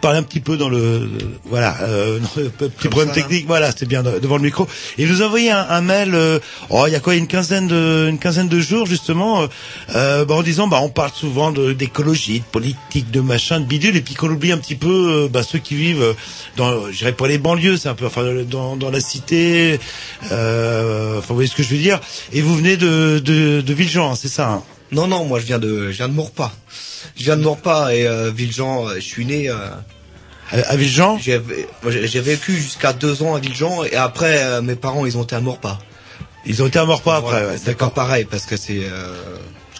Parlez un petit peu dans le, voilà, euh, non, euh, petit problème ça, là. technique. Voilà, c'était bien de- devant le micro. Et il nous a envoyé un, un mail. euh, oh, il y a quoi, une quinzaine de, une quinzaine de jours justement, euh, euh, bah, en disant, bah, on parle souvent d'écologie, de politique, de machin, de bidule, et puis qu'on oublie un petit peu, euh, bah, ceux qui vivent dans, je dirais pas les banlieues, c'est un peu, enfin, dans, dans la cité. Euh, enfin, vous voyez ce que je veux dire. Et vous venez de, de, de Villejean, hein, c'est ça. hein? Non, non, moi je viens de, je viens de Maurepas. Je viens de Maurepas et euh, Villejean, je suis né. Euh, à, Villejean J'ai vécu jusqu'à deux ans à Villejean et après euh, mes parents ils ont été à Maurepas. Ils ont été à Maurepas après, ouais, pas pareil parce que c'est. euh,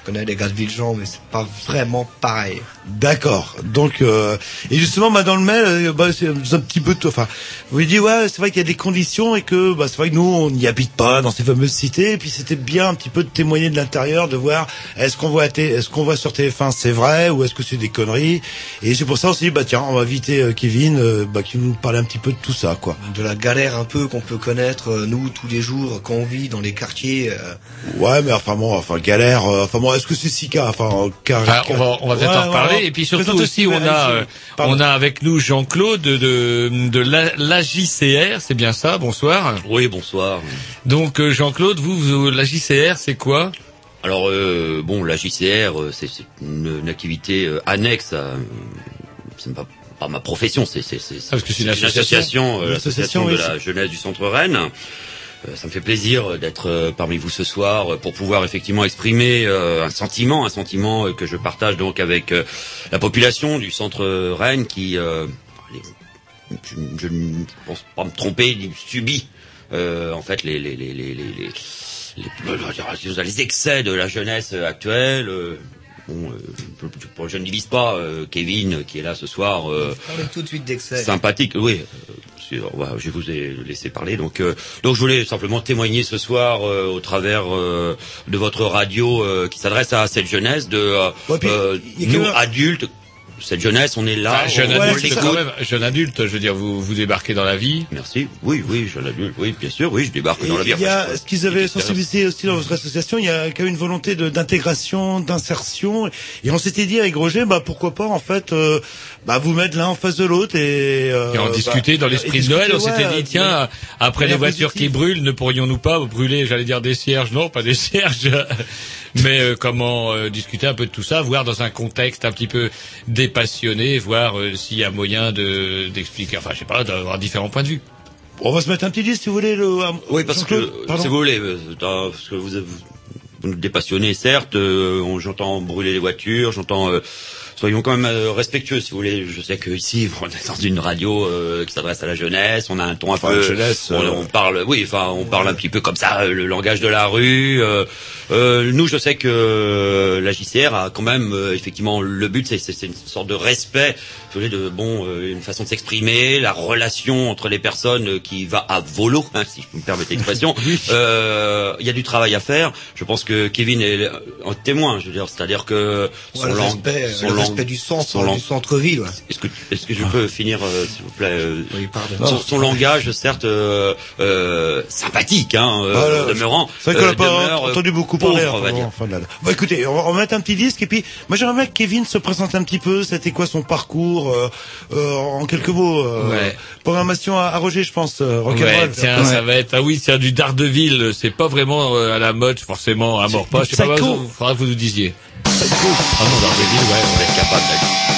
connais les gars de Villejean mais c'est pas vraiment pareil. D'accord. Donc euh, et justement bah, dans le mail euh, bah, c'est un petit peu tout. Enfin, vous lui dites ouais c'est vrai qu'il y a des conditions et que bah, c'est vrai que nous on n'y habite pas dans ces fameuses cités et puis c'était bien un petit peu de témoigner de l'intérieur de voir est-ce qu'on voit est-ce qu'on voit sur TF1 c'est vrai ou est-ce que c'est des conneries? Et c'est pour ça on s'est dit bah tiens on va inviter euh, Kevin euh, bah, qui nous parle un petit peu de tout ça quoi. De la galère un peu qu'on peut connaître nous tous les jours quand on vit dans les quartiers. Ouais mais enfin bon enfin galère enfin bon est-ce que c'est Sika Enfin, car, Ah, on va, on va peut-être Ouais, en reparler. ouais. Et puis surtout aussi, on a, euh, Pardon. on a avec nous Jean-Claude de, de, de la- l'AJCR, c'est bien ça, bonsoir. Oui, bonsoir. Donc euh, Jean-Claude, vous, vous l'AJCR, c'est quoi? Alors, euh, bon, la JCR, euh, c'est c'est une, une activité euh, annexe à... euh, C'est pas, pas ma profession, c'est c'est- c'est- parce que c'est une association. association, euh, Une de la jeunesse du Centre Rennes. Euh, Ça me fait plaisir euh, d'être euh, parmi vous ce soir pour pouvoir effectivement exprimer un sentiment, un sentiment que je partage donc avec la population du Centre Rennes qui, je, ne pense pas me tromper, subit en fait les les, les, les- les excès de la jeunesse actuelle. Bon, euh, je, ne divise pas euh, Kevin qui est là ce soir. euh, Parlez tout de suite d'excès. sympathique, oui. euh, je vous ai laissé parler. Donc, euh, donc je voulais simplement témoigner ce soir euh, au travers euh, de votre radio euh, qui s'adresse à cette jeunesse de euh, Ouais, puis, euh, nous adultes. Cette jeunesse, on est là. Ah, jeune on, adulte, l'écoute. quand même, jeune adulte, je veux dire, vous, vous débarquez dans la vie. Merci. Oui, oui, jeune adulte. Oui, bien sûr. Oui, je débarque Et dans la vie. Il y a, ce qu'ils avaient sensibilisé aussi dans votre association, il y a quand même une volonté de- d'intégration, d'insertion. Et on s'était dit avec Roger, bah pourquoi pas en fait, euh, bah vous mettre l'un en face de l'autre et, euh, Et en bah, discuter dans l'esprit de Noël, on s'était ouais, dit, tiens, ouais. après les voitures qui brûlent, ne pourrions-nous pas brûler, j'allais dire des cierges, non, pas des cierges, <laughs> mais euh, comment euh, discuter un peu de tout ça, voir dans un contexte un petit peu dépassionné, voir euh, s'il y a moyen de d'expliquer, enfin, je sais pas, d'avoir différents points de vue. On va se mettre un petit disque si vous voulez. Le, Oui, parce que pardon. si vous voulez, euh, parce que vous, vous, vous nous dépassionnez, certes. euh, j'entends brûler les voitures, j'entends. Soyons quand même euh, respectueux, si vous voulez. Je sais que ici, on est dans une radio euh, qui s'adresse à la jeunesse. On a un ton un peu. jeunesse, on, euh, on parle, oui, enfin, on parle un petit peu comme ça, le langage de la rue. euh, euh, nous, je sais que euh, la JCR a quand même, euh, effectivement, le but, c'est- une sorte de respect, vous voulez, de bon, euh, une façon de s'exprimer, la relation entre les personnes qui va à volo, hein, si je me permettre l'expression. <laughs> Euh, Il y a du travail à faire. Je pense que Kevin est un témoin. Je veux dire, c'est-à-dire que Ouais, le lang- respect, son respect du centre, son lang- du centre-ville. ouais. Est-ce que, est-ce que je peux finir, euh, s'il vous plaît euh, Oui, pardon. son, son langage, certes euh, euh, sympathique, hein, euh, Voilà. au demeurant. C'est vrai qu'on euh, n'a pas euh, entendu beaucoup pauvre, parler. on va avant- dire. enfin, là, là. Bon, écoutez, on va, on va mettre un petit disque et puis moi j'aimerais bien que Kevin se présente un petit peu. C'était quoi son parcours euh, euh, en quelques mots euh, Ouais. Programmation à, à Roger, je pense. Euh, Ouais, tiens, ça va être, ah oui, c'est du Daredevil, c'est pas vraiment euh, à la mode, forcément, à mort pas, je sais pas, faudra que vous nous disiez. Ah non, Daredevil, ouais, on être capable d'être.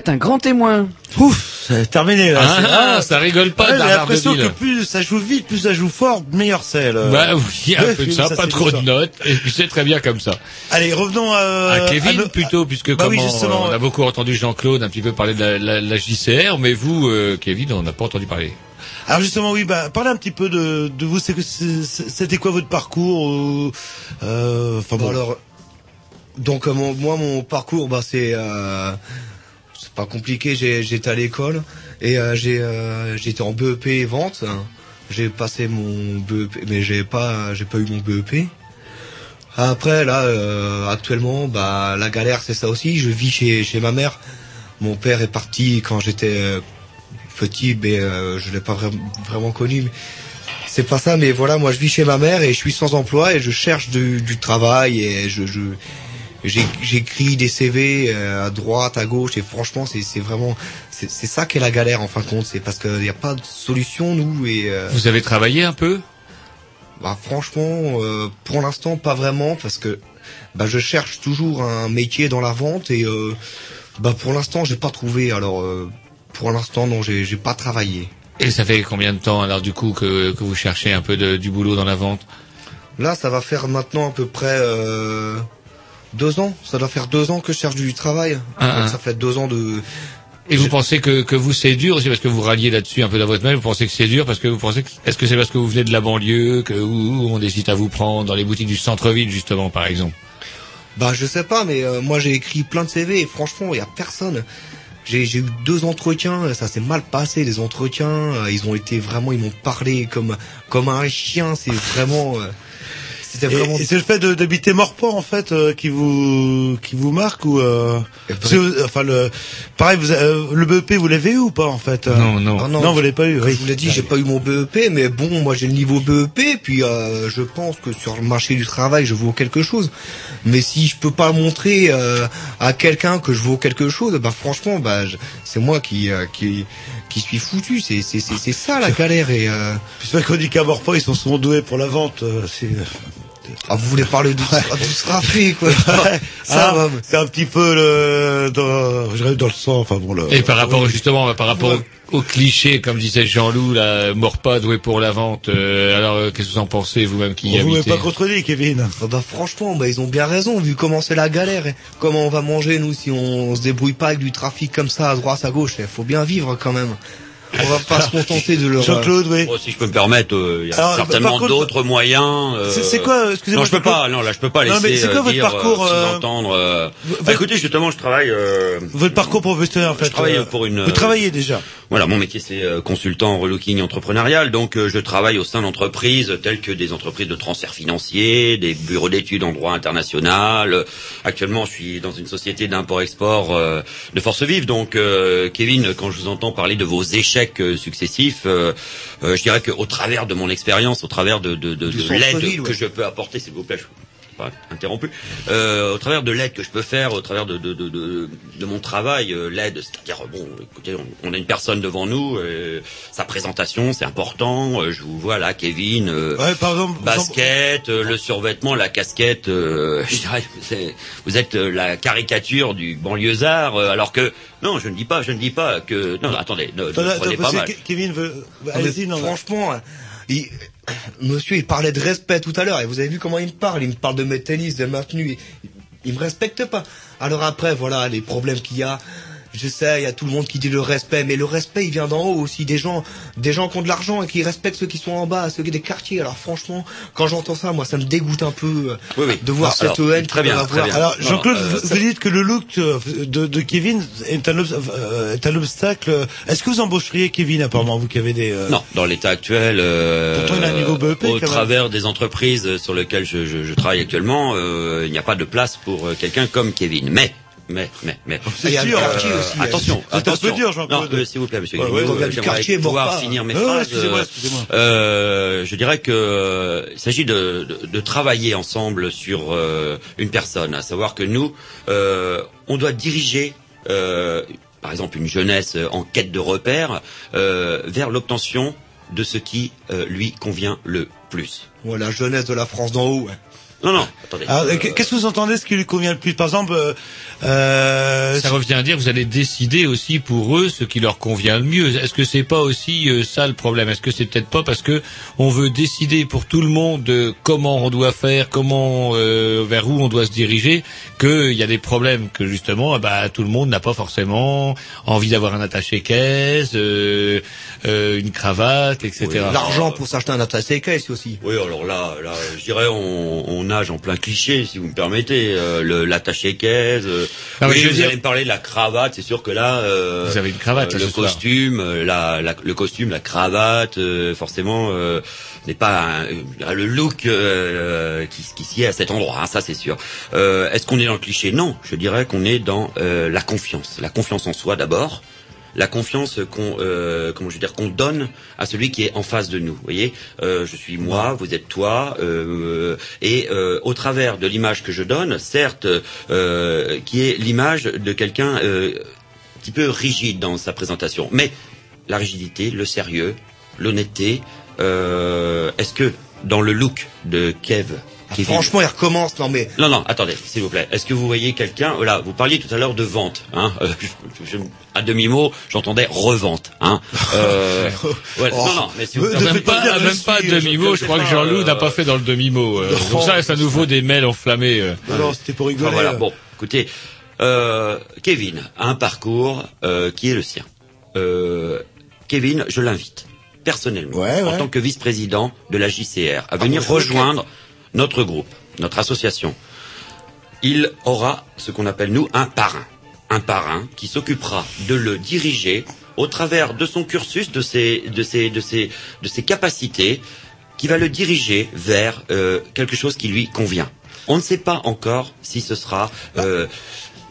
Êtes un grand témoin. Ouf, c'est terminé là. Ah, C'est- ça rigole pas, Ouais, J'ai l'impression que plus ça joue vite, plus ça joue fort, meilleur c'est. le- Bah oui, <laughs> un peu de ça, pas trop de notes, et puis c'est très bien comme ça. Allez, revenons à, à Kevin nos- plutôt, puisque Bah oui, on a beaucoup entendu Jean-Claude un petit peu parler de la, la- la JCR, mais vous, euh, Kevin, on n'a pas entendu parler. Alors justement, oui, bah, parlez un petit peu de, de vous. C'était quoi votre parcours euh, euh, Enfin bon. Bon, alors, donc euh, mon- moi mon parcours bah c'est euh, compliqué. J'étais à l'école et euh, j'ai euh, j'étais en BEP vente. J'ai passé mon BEP, mais j'ai pas j'ai pas eu mon BEP. Après là euh, actuellement bah la galère c'est ça aussi. Je vis chez chez ma mère. Mon père est parti quand j'étais petit, mais euh, je l'ai pas vra- vraiment connu. c'est pas ça, mais voilà, moi je vis chez ma mère et je suis sans emploi et je cherche du, travail et je, j'écris des CV euh, à droite, à gauche et franchement c'est vraiment c'est ça qui est la galère en fin de compte, c'est parce qu'il n'y a pas de solution nous et euh, Vous avez travaillé un peu? Bah franchement euh, pour l'instant pas vraiment parce que bah je cherche toujours un métier dans la vente et euh, bah pour l'instant j'ai pas trouvé. Alors euh, pour l'instant non j'ai j'ai pas travaillé. Et ça fait combien de temps alors du coup que, que vous cherchez un peu de, du boulot dans la vente? Là, ça va faire maintenant à peu près euh, deux ans. Ça doit faire deux ans que je cherche du travail. Ah, Donc, ah. ça fait deux ans de. Et vous pensez que, que vous c'est dur aussi parce que vous ralliez là-dessus un peu dans votre mail. Vous pensez que c'est dur parce que vous pensez que est-ce que c'est parce que vous venez de la banlieue que où on hésite à vous prendre dans les boutiques du centre-ville justement par exemple? Bah, je sais pas, mais euh, moi j'ai écrit plein de CV et franchement, il y a personne. J'ai j'ai eu deux entretiens, ça s'est mal passé les entretiens. euh, Ils ont été vraiment, ils m'ont parlé comme comme un chien. C'est vraiment. euh, Et, vraiment. et c'est le fait d'habiter Morport en fait euh, qui vous qui vous marque ou euh, vous- enfin le pareil vous, euh, le BEP vous l'avez eu ou pas en fait euh? Non non. Ah non, vous l'avez pas eu. Oui. Je vous l'ai dit, j'ai pas eu mon BEP, mais bon, moi j'ai le niveau BEP, puis euh, je pense que sur le marché du travail, je vaux quelque chose. Mais si je peux pas montrer euh, à quelqu'un que je vaux quelque chose, bah franchement, bah je- c'est moi qui euh, qui qui suis foutu. C'est c'est c'est c'est ça la galère et. Euh... C'est vrai qu'on dit qu'à Morport ils sont souvent doués pour la vente. euh, c'est Ah, vous voulez parler de ah, tout ce rafé, quoi. <laughs> Ouais. Ça Ah. C'est un petit peu le dans, je dirais dans le sang. Enfin bon le. Et par rapport justement par rapport au, au cliché comme disait Jean-Loup la mort pas doué pour la vente. euh, alors euh, qu'est-ce que vous en pensez vous-même qui y On vous habitez pas contredit Kevin? Ah bah franchement, bah ils ont bien raison, vu comment c'est la galère. et Comment on va manger nous si on, se débrouille pas avec du trafic comme ça à droite à gauche. Il faut bien vivre quand même. On va pas se contenter de leur. Jean-Claude, oui. Bon, si je peux me permettre, euh, il y a Alors, certainement d'autres moyens. euh, C'est- quoi, excusez-moi, Non, je peux pas. Non, là, je peux pas Non, mais laisser c'est quoi euh, votre dire, parcours, euh, euh, euh, votre- bah, écoutez, justement, je travaille. euh, Votre parcours professionnel en fait. je travaille euh, pour une. Vous travaillez déjà. Voilà, mon métier c'est euh, consultant en relooking entrepreneurial, donc euh, je travaille au sein d'entreprises telles que des entreprises de transfert financier, des bureaux d'études en droit international. Actuellement, je suis dans une société d'import-export euh, de force vive. Donc, euh, Kevin, quand je vous entends parler de vos échecs euh, successifs, euh, euh, je dirais qu'au travers de mon expérience, au travers de, de, de, Du de centre-ville, l'aide que ouais. je peux apporter, s'il vous plaît. Pas interrompu, euh, au travers de l'aide que je peux faire, au travers de, de, de, de, de mon travail, euh, l'aide, c'est-à-dire, bon, écoutez, on, on a une personne devant nous, euh, sa présentation, c'est important, euh, je vous vois là, Kevin, euh, Ouais, par exemple. basket, euh, le survêtement, la casquette, euh, <laughs> je dirais, vous êtes, euh, la caricature du banlieusard, euh, alors que, non, je ne dis pas, je ne dis pas que, non, attendez, ne, prenez pas mal. Kevin veut. Allez-y, non. franchement, il- <coughs> monsieur, il parlait de respect tout à l'heure. Et vous avez vu comment il me parle. Il me parle de mes tennis, de ma tenue. Il, il me respecte pas. Alors après, voilà, les problèmes qu'il y a. Je sais, il y a tout le monde qui dit le respect, mais le respect, il vient d'en haut aussi. Des gens, des gens qui ont de l'argent et qui respectent ceux qui sont en bas, ceux qui des quartiers. Alors franchement, quand j'entends ça, moi, ça me dégoûte un peu euh, Oui, oui. de voir Alors, cette haine très bien, très bien. Alors, Non, Jean-Claude, euh, vous, vous dites que le look euh, de, de Kevin est un, euh, est un obstacle. Est-ce que vous embaucheriez Kevin, apparemment, vous qui avez des... euh, Non, dans l'état actuel, euh, Pourtant, il a un niveau BEP, au même. travers des entreprises sur lesquelles je, je- je travaille actuellement, euh, il n'y a pas de place pour quelqu'un comme Kevin. Mais, mais, mais, mais. C'est Il y a le sûr, quartier euh, aussi. Attention, êtes un peu dur, Jean-Claude. Non, s'il vous plaît, monsieur. Guillaume, j'aimerais quartier pouvoir finir mes phrases. excusez-moi, euh, excusez-moi. euh, je dirais que euh, il s'agit de, de, de travailler ensemble sur euh, une personne, à savoir que nous, euh, on doit diriger. euh, par exemple, une jeunesse en quête de repères euh, vers l'obtention de ce qui euh, lui convient le plus. La jeunesse de la France d'en haut. ouais. Non, non, attendez. Euh, qu'est-ce que vous entendez ce qui lui convient le plus? Par exemple, euh, euh, Ça revient à dire que vous allez décider aussi pour eux ce qui leur convient le mieux. Est-ce que c'est pas aussi euh, ça le problème? Est-ce que c'est peut-être pas parce que on veut décider pour tout le monde de comment on doit faire, comment euh, vers où on doit se diriger, qu'il y a des problèmes que justement, eh ben, tout le monde n'a pas forcément envie d'avoir un attaché-caisse, euh, euh, une cravate, etc. L'argent pour s'acheter un attaché caisse aussi. Oui, alors là, là, je dirais, on, on en plein cliché, si vous me permettez. Euh, L'attaché caisse. euh, Non, mais oui, je veux vous dire- allez me parler de la cravate. C'est sûr que là, euh, Vous avez une cravate, euh, là, le costume, euh, la, la- le costume, la cravate, euh, forcément, euh, n'est pas un- le look euh, qui, qui s'y est à cet endroit. hein, ça, c'est sûr. Euh, Est-ce qu'on est dans le cliché? Non, je dirais qu'on est dans euh, la confiance, la confiance en soi d'abord la confiance qu'on euh, comment je veux dire qu'on donne à celui qui est en face de nous. Vous voyez, Euh, je suis moi, vous êtes toi, euh, et euh, au travers de l'image que je donne, certes, euh, qui est l'image de quelqu'un euh, un petit peu rigide dans sa présentation, mais la rigidité, le sérieux, l'honnêteté. euh, Est-ce que dans le look de Kev Kevin- Franchement, il recommence. Non mais non, non, attendez, s'il vous plaît. Est-ce que vous voyez quelqu'un Voilà, vous parliez tout à l'heure de vente. Hein euh, je- je- à demi mot, j'entendais revente. Hein <laughs> euh, ouais, Oh. Non, non, mais si vous Ne permettez- Même pas, même pas à demi-mot, je crois que Jean-Loup n'a pas fait dans le demi-mot. euh. Non. Donc ça, ça nous vaut des mails enflammés. euh. non, non, c'était pour rigoler. Enfin, voilà, bon, écoutez, euh, Kevin a un parcours euh, qui est le sien. Euh, Kevin, je l'invite personnellement, Ouais, en tant que vice-président de la JCR, à venir bon, je rejoindre notre groupe, notre association. Il aura ce qu'on appelle nous un parrain, un parrain qui s'occupera de le diriger au travers de son cursus, de ses, de ses, de ses, de ses capacités, qui va le diriger vers euh, quelque chose qui lui convient. On ne sait pas encore si ce sera euh,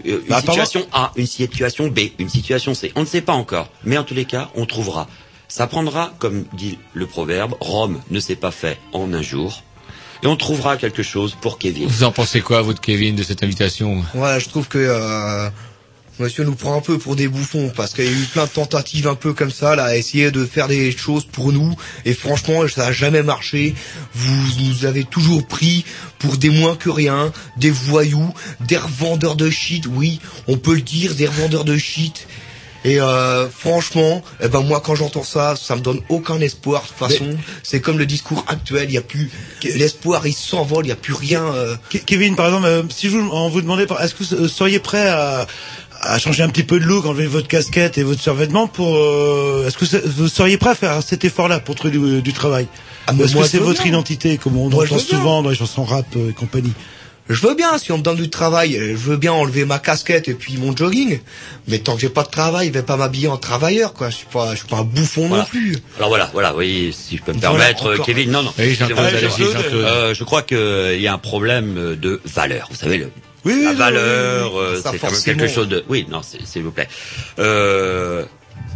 une Bah, situation A, une situation B, une situation C. On ne sait pas encore. Mais en tous les cas, on trouvera. Ça prendra, comme dit le proverbe, Rome ne s'est pas fait en un jour. Et on trouvera quelque chose pour Kevin. Vous en pensez quoi, vous, de Kevin, de cette invitation Ouais, je trouve que euh, monsieur nous prend un peu pour des bouffons parce qu'il y a eu plein de tentatives un peu comme ça là, à essayer de faire des choses pour nous et franchement ça a jamais marché. Vous nous avez toujours pris pour des moins que rien, des voyous, des revendeurs de shit. Oui, on peut le dire, des revendeurs de shit. Et euh, franchement, eh ben moi quand j'entends ça, ça me donne aucun espoir. De toute façon, c'est comme le discours actuel. Il y a plus l'espoir, il s'envole. Il y a plus rien. euh, Ke- Kevin, par exemple, euh, si je vous, on vous demandait, est-ce que vous seriez prêt à, à changer un petit peu de look, enlever votre casquette et votre survêtement pour, euh, est-ce que vous seriez prêt à faire cet effort-là pour trouver du, du travail? Ah, moi, que c'est votre bien. identité, comme on entend souvent dans les chansons rap euh, et compagnie? Je veux bien, si on me donne du travail, euh, je veux bien enlever ma casquette et puis mon jogging. Mais tant que j'ai pas de travail, je vais pas m'habiller en travailleur, quoi. Je suis pas, je suis pas un bouffon Voilà. non plus. Alors voilà, voilà, oui, si je peux me Voilà, permettre, euh, encore. Kevin, non, non. Oui. Euh, je crois qu'il y a un problème euh, de valeur. Vous savez, le, Oui, oui, la valeur, oui, oui. euh, Ça, c'est quand même quelque chose de... Oui, non, c'est- s'il vous plaît. Euh,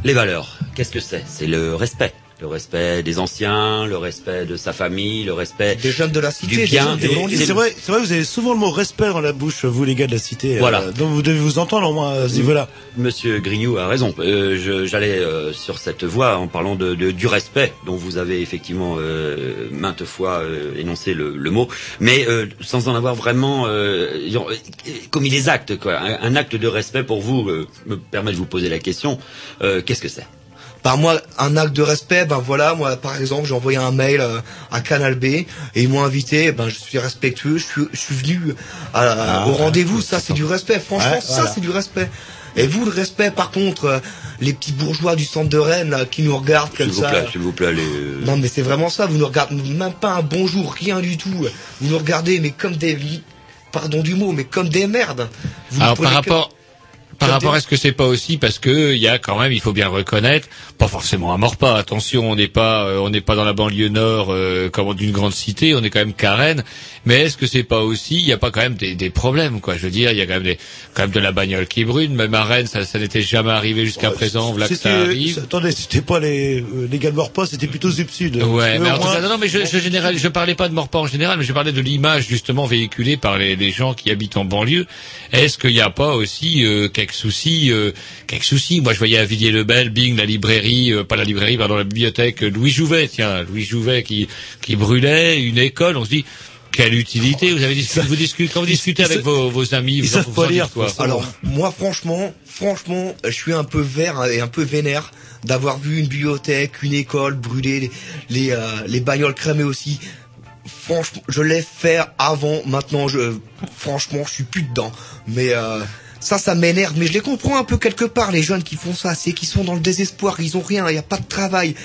les valeurs, qu'est-ce que c'est? C'est le respect. Le respect des anciens, le respect de sa famille, le respect... Des jeunes de la cité, Du bien, des- c'est vrai, c'est vrai, vous avez souvent le mot respect dans la bouche, vous les gars de la cité. euh, Voilà. donc vous devez vous entendre au moins à ce niveau-là. Monsieur Grignou a raison. Euh, J'allais euh, sur cette voie en parlant de, de- du respect dont vous avez effectivement euh, maintes fois euh, énoncé le, le mot, mais euh, sans en avoir vraiment euh, euh, commis les actes. Quoi. Un, un acte de respect pour vous euh, me permet de vous poser la question. euh, Qu'est-ce que c'est? Par moi, un acte de respect, ben voilà, moi par exemple, j'ai envoyé un mail euh, à Canal B et ils m'ont invité, ben je suis respectueux, je suis, je suis venu à- Ah, au rendez-vous, ça c'est du respect, franchement Ouais, ça voilà. c'est du respect. Et vous le respect par contre, euh, les petits bourgeois du centre de Rennes là, qui nous regardent S'il comme vous ça. plaît, s'il vous plaît, les... Non mais c'est vraiment ça, vous nous regardez même pas un bonjour, rien du tout. Vous nous regardez mais comme des pardon du mot, mais comme des merdes. Vous nous Alors prenez par que- rapport par rapport à ce que c'est pas aussi parce que il y a quand même il faut bien le reconnaître pas forcément à Morpas attention on n'est pas euh, on n'est pas dans la banlieue nord euh, comme d'une grande cité on est quand même Carène. Mais est-ce que c'est pas aussi il y a pas quand même des, des problèmes quoi. Je veux dire il y a quand même des quand même de la bagnole qui brûle. Même à Rennes ça, ça n'était jamais arrivé jusqu'à présent voilà que ça arrive. Attendez, c'était pas les, euh, les gars de Morpas, c'était plutôt Zup Sud. Ouais, mais en au tout moins- cas, non, non, mais je, je, général, je parlais pas de Morpas en général, mais je parlais de l'image justement véhiculée par les, les gens qui habitent en banlieue. Est-ce qu'il n'y a pas aussi euh, quelques soucis, euh, quelques soucis Moi, je voyais à Villiers-le-Bel, Bing, la librairie, euh, pas la librairie, pardon, la bibliothèque euh, Louis Jouvet, tiens, Louis Jouvet qui qui brûlait, une école. On se dit. Quelle utilité Vous avez discuté, vous discutez, quand vous discutez avec vos, vos amis, vous, en- vous en dites quoi Alors moi franchement, franchement, je suis un peu vert et un peu vénère d'avoir vu une bibliothèque, une école brûler, les les, euh, les bagnoles cramées aussi. Franchement, je l'ai fait avant. Maintenant, je franchement, je suis plus dedans. Mais euh, ça, ça m'énerve. Mais je les comprends un peu quelque part. Les jeunes qui font ça, c'est qu'ils sont dans le désespoir. Ils ont rien. Il n'y a pas de travail.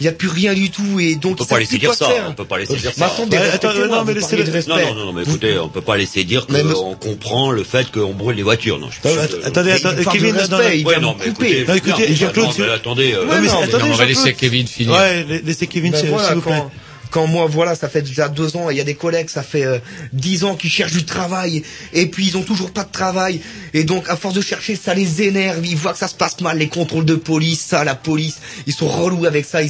Il n'y a plus rien du tout. Et donc On peut pas laisser dire ça. On peut pas laisser dire ça. Attendez, non, mais. Non, non, non, mais écoutez, on peut pas laisser dire qu'on comprend le fait qu'on brûle les voitures. Non, je suis Attends, sûr que- attendez, parle Kevin, non, de mais couper. écoutez, non, écoutez, Non, Jean-Claude, non, mais attendez, euh, attendez, on va laisser Kevin finir. Ouais, la- laissez Kevin, Ben s'il vous plaît. Quand, moi, voilà, ça fait déjà deux ans, il y a des collègues, ça fait euh, dix ans qu'ils cherchent du travail, et puis ils ont toujours pas de travail, et donc à force de chercher, ça les énerve, ils voient que ça se passe mal, les contrôles de police, ça, la police, ils sont relous avec ça,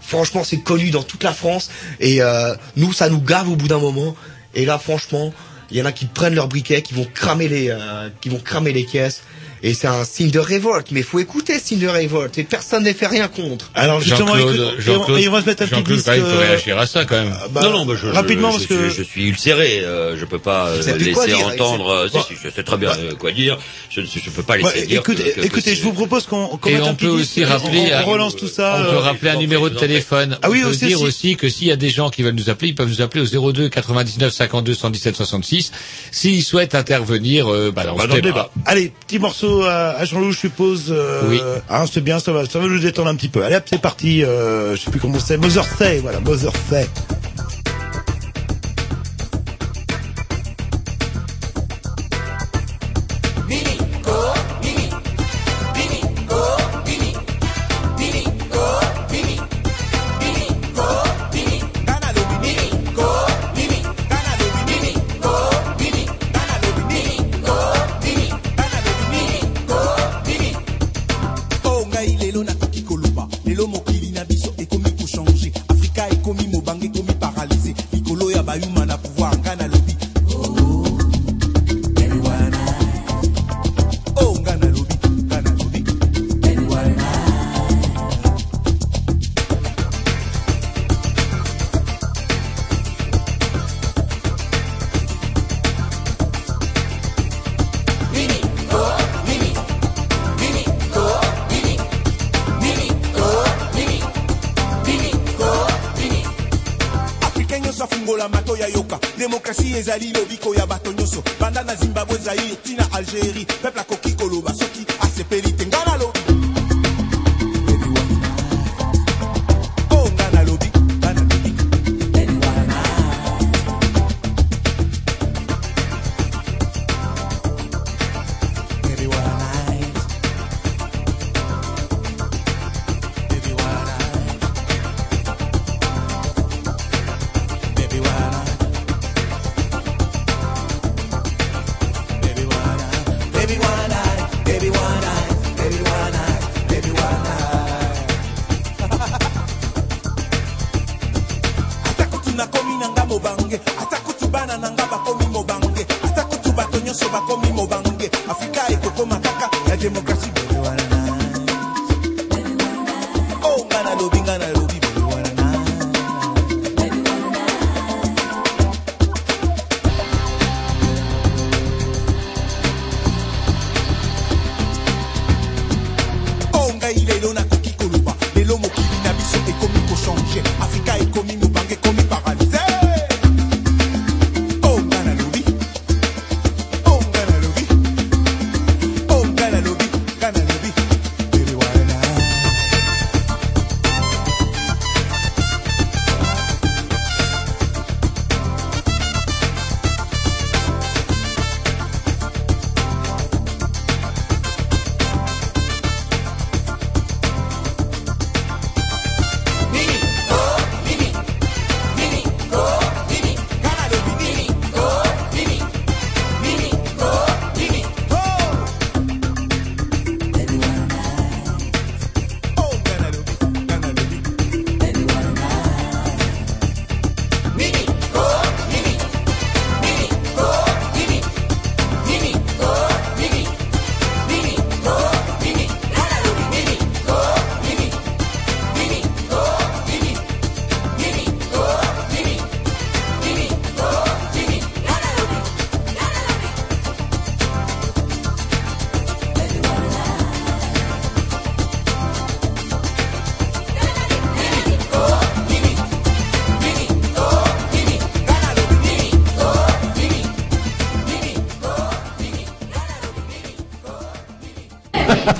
franchement, c'est connu dans toute la France, et euh, nous, ça nous gave au bout d'un moment, et là, franchement, il y en a qui prennent leurs briquets, qui vont cramer les, euh, qui vont cramer les caisses, et c'est un signe de révolte, mais faut écouter ce signe de révolte, et personne ne fait rien contre. Alors justement, Jean-Claude, écoute, et on- Jean-Claude, et on va se mettre un petit Jean-Claude, disque. quand même, il faut euh, réagir à ça quand même. bah, non, non, bah, je, rapidement, je, parce je que- suis, je suis ulcéré. euh, je peux pas euh, laisser dire, entendre. euh, c'est- si, si, je sais très bien euh, quoi dire. Je ne je peux pas laisser Ouais, dire. écoutez, que- que- que écoutez, c'est- je vous propose qu'on qu'on Et mette on un petit peut disque, aussi rappeler, on relance tout ça. on peut rappeler un numéro de téléphone. Ah oui, on peut aussi, dire aussi. que s'il y a des gens qui veulent nous appeler, ils peuvent nous appeler au 02 99 52 117 66 s'ils souhaitent intervenir euh, bah, dans Bah, ce dans le débat. Allez, petit morceau à, à Jean-Loup, je suppose. euh, Oui. Hein, c'est bien, ça va, ça va nous détendre un petit peu. Allez, hop, c'est parti. Euh, je sais plus comment c'est. Mother Say, voilà, Mother Say. l'Algérie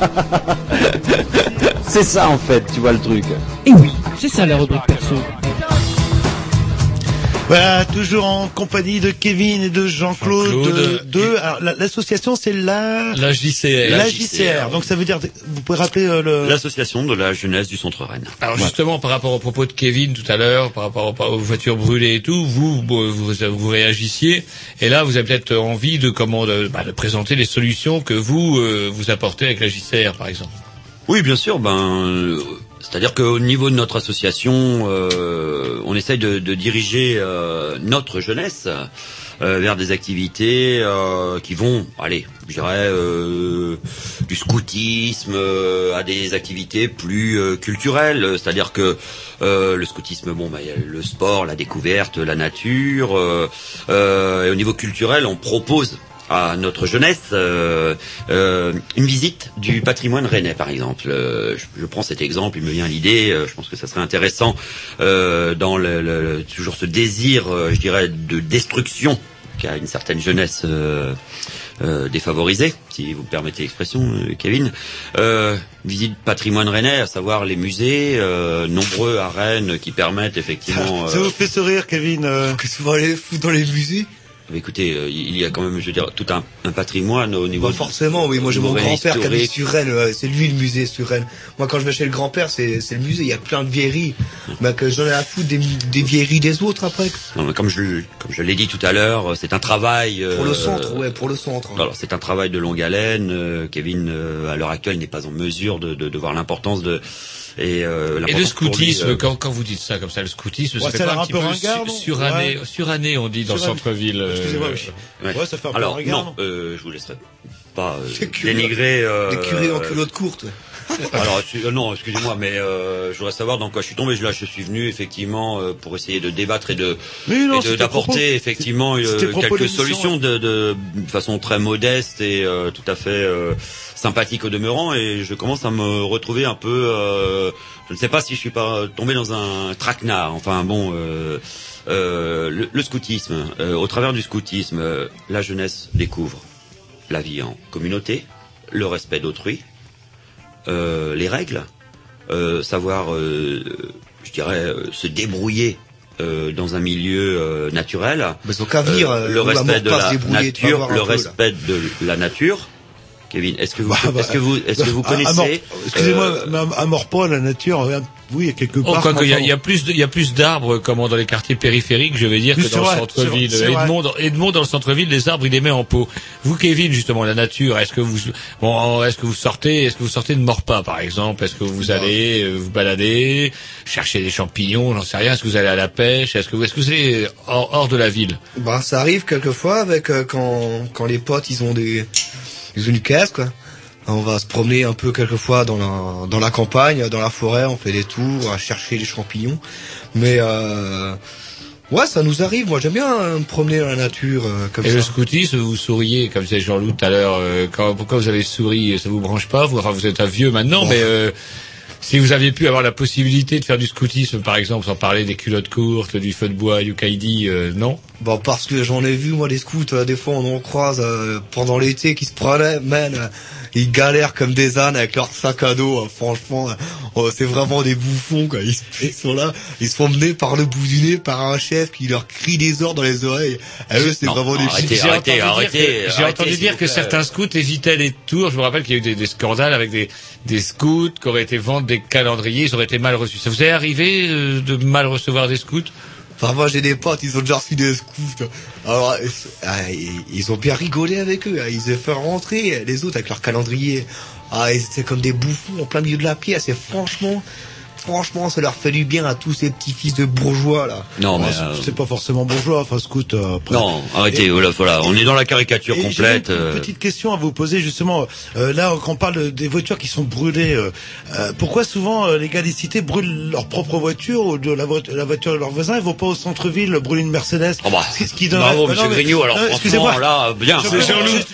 <laughs> C'est ça en fait, tu vois le truc. Et oui, c'est ça la rubrique perso. Voilà, toujours en compagnie de Kevin et de Jean-Claude. Jean-Claude. de, alors, la- l'association, c'est la... La JCR. La JCR. Donc ça veut dire, vous pouvez rappeler euh, le... L'association de la jeunesse du centre Rennes. Alors justement, par rapport au propos de Kevin tout à l'heure, par rapport aux- aux voitures brûlées et tout, vous, vous, vous, vous réagissiez, et là, vous avez peut-être envie de comment bah, présenter les solutions que vous euh, vous apportez avec la JCR, par exemple. Oui, bien sûr. Ben, euh, c'est-à-dire qu'au niveau de notre association, euh, on essaye de, diriger notre jeunesse vers des activités euh, qui vont, allez, je dirais, euh, du scoutisme euh, à des activités plus euh, culturelles. C'est-à-dire que euh, le scoutisme, bon, il y a le sport, la découverte, la nature. euh, euh, et au niveau culturel, on propose à notre jeunesse euh, euh, une visite du patrimoine rennais par exemple. Euh, je, je prends cet exemple, il me vient l'idée, euh, je pense que ça serait intéressant euh, dans le, le- toujours ce désir, euh, je dirais, de destruction qu'a une certaine jeunesse euh, euh, défavorisée, si vous me permettez l'expression, euh, Kevin. Euh, visite patrimoine rennais, à savoir les musées, euh, nombreux à Rennes qui permettent effectivement... Ça euh, vous fait sourire, Kevin euh, Qu'est-ce que vous allez foutre dans les musées mais écoutez, euh, il y a quand même, je veux dire, tout un, un patrimoine au niveau. Bah forcément, oui. Moi, j'ai mon grand-père qui habite sur Rennes. euh, C'est lui le musée sur Rennes. Moi, quand je vais chez le grand-père, c'est c'est le musée. Il y a plein de vieilleries. Bah, que j'en ai à foutre des, des vieilleries des autres après. Non, mais comme je, comme je l'ai dit tout à l'heure, c'est un travail. Pour le euh, centre, ouais, pour le centre. Alors c'est un travail de longue haleine. euh, Kevin, euh, à l'heure actuelle, n'est pas en mesure de, de, de voir l'importance de et, euh, Et le scoutisme, euh, quand, quand vous dites ça comme ça, le scoutisme, Ouais, ça fait pas un un petit peu ringard, su- non suranné, Ouais. suranné, on dit dans le centre-ville. euh, Excusez-moi, oui. Ouais. Ouais, ça fait un peu Alors ringard, non, euh, je vous laisserai pas euh, <laughs> dénigrer. Euh, Des curés en culotte courte. <laughs> Alors euh, non, excusez-moi, mais euh, je voudrais savoir dans quoi je suis tombé. Là, je suis venu effectivement euh, pour essayer de débattre et de d'apporter effectivement euh, quelques solutions de, de, façon très modeste et euh, tout à fait euh, sympathique au demeurant. Et je commence à me retrouver un peu. euh, je ne sais pas si je suis pas tombé dans un traquenard. Enfin bon. Euh, euh, le, le scoutisme, euh, au travers du scoutisme, euh, la jeunesse découvre la vie en communauté, le respect d'autrui, les règles, euh, savoir, euh, je dirais, euh, se débrouiller euh, dans un milieu euh, naturel. Mais ont qu'à venir, euh, le respect de la nature, le peu, respect de la nature. Kevin, est-ce que vous, Bah, bah, est-ce que vous, est-ce que vous à- à mort- connaissez Excusez-moi, euh, mais à, pas, la nature, euh, oui, il y a quelque Oh, part. quoi qu'il y, a- enfin, il y a plus de, il y a plus d'arbres, comment, dans les quartiers périphériques, je vais dire, que dans vrai, le centre-ville. Edmond, dans- Edmond, dans le centre-ville, les arbres, il les met en pot. Vous, Kevin, justement, la nature, est-ce que vous, bon, est-ce que vous sortez, est-ce que vous sortez de Morpas, par exemple? Est-ce que vous allez euh, vous balader, chercher des champignons, j'en sais rien, est-ce que vous allez à la pêche, est-ce que vous, est-ce que vous allez hors, hors de la ville? Bah, ça arrive quelquefois avec euh, quand quand les potes ils ont des ils ont une caisse quoi. On va se promener un peu quelquefois dans la dans la campagne, dans la forêt, on fait des tours, à chercher les champignons. Mais euh, ouais, ça nous arrive. Moi, j'aime bien euh, me promener dans la nature euh, comme Et ça. le scoutisme, vous souriez, comme disait Jean-Loup tout à l'heure, euh, quand, pourquoi vous avez souri, ça vous branche pas, vous, enfin, vous êtes un vieux maintenant, Bon. mais, euh, si vous aviez pu avoir la possibilité de faire du scoutisme, par exemple, sans parler des culottes courtes, du feu de bois, du kaidi, euh, non? Bon, parce que j'en ai vu moi des scouts. euh, des fois, on en croise euh, pendant l'été qui se euh, ils galèrent comme des ânes avec leur sac à dos. euh, franchement, euh, oh, c'est vraiment des bouffons quoi. Ils, ils sont là, ils se font mener par le bout du nez par un chef qui leur crie des ordres dans les oreilles. Et eux, c'est vraiment des arrêtez, J'ai arrêtez, entendu dire arrêtez, que- J'ai arrêtez, entendu dire que certains scouts évitaient les tours. Je me rappelle qu'il y a eu des, des scandales avec des, des scouts qui auraient été vendre des calendriers, ils auraient été mal reçus. Ça vous est arrivé euh, de mal recevoir des scouts? Enfin, moi, j'ai des potes, ils ont déjà reçu des scouts. Alors, ah, ils ils ont bien rigolé avec eux. hein. Ils ont fait rentrer les autres avec leur calendrier. Ah, ils étaient comme des bouffons en plein milieu de la pièce. Et franchement, franchement, ça leur fait du bien à tous ces petits fils de bourgeois, là. Non, mais Ouais, euh, c'est pas forcément bourgeois, enfin scout. euh, après. non, arrêtez. Et- Voilà, voilà, on est dans la caricature complète. une euh, petite question à vous poser justement. Euh, là, quand on parle des voitures qui sont brûlées, euh, euh, pourquoi souvent euh, les gars des cités brûlent leur propre voiture ou de la, vo- la voiture de leurs voisins Ils vont pas au centre-ville brûler une Mercedes Oh bah, Ce qui- ce qui donne- bravo, Ah, monsieur mais- Grignot. Alors, non, franchement, excusez-moi. là, bien. Je- euh, je-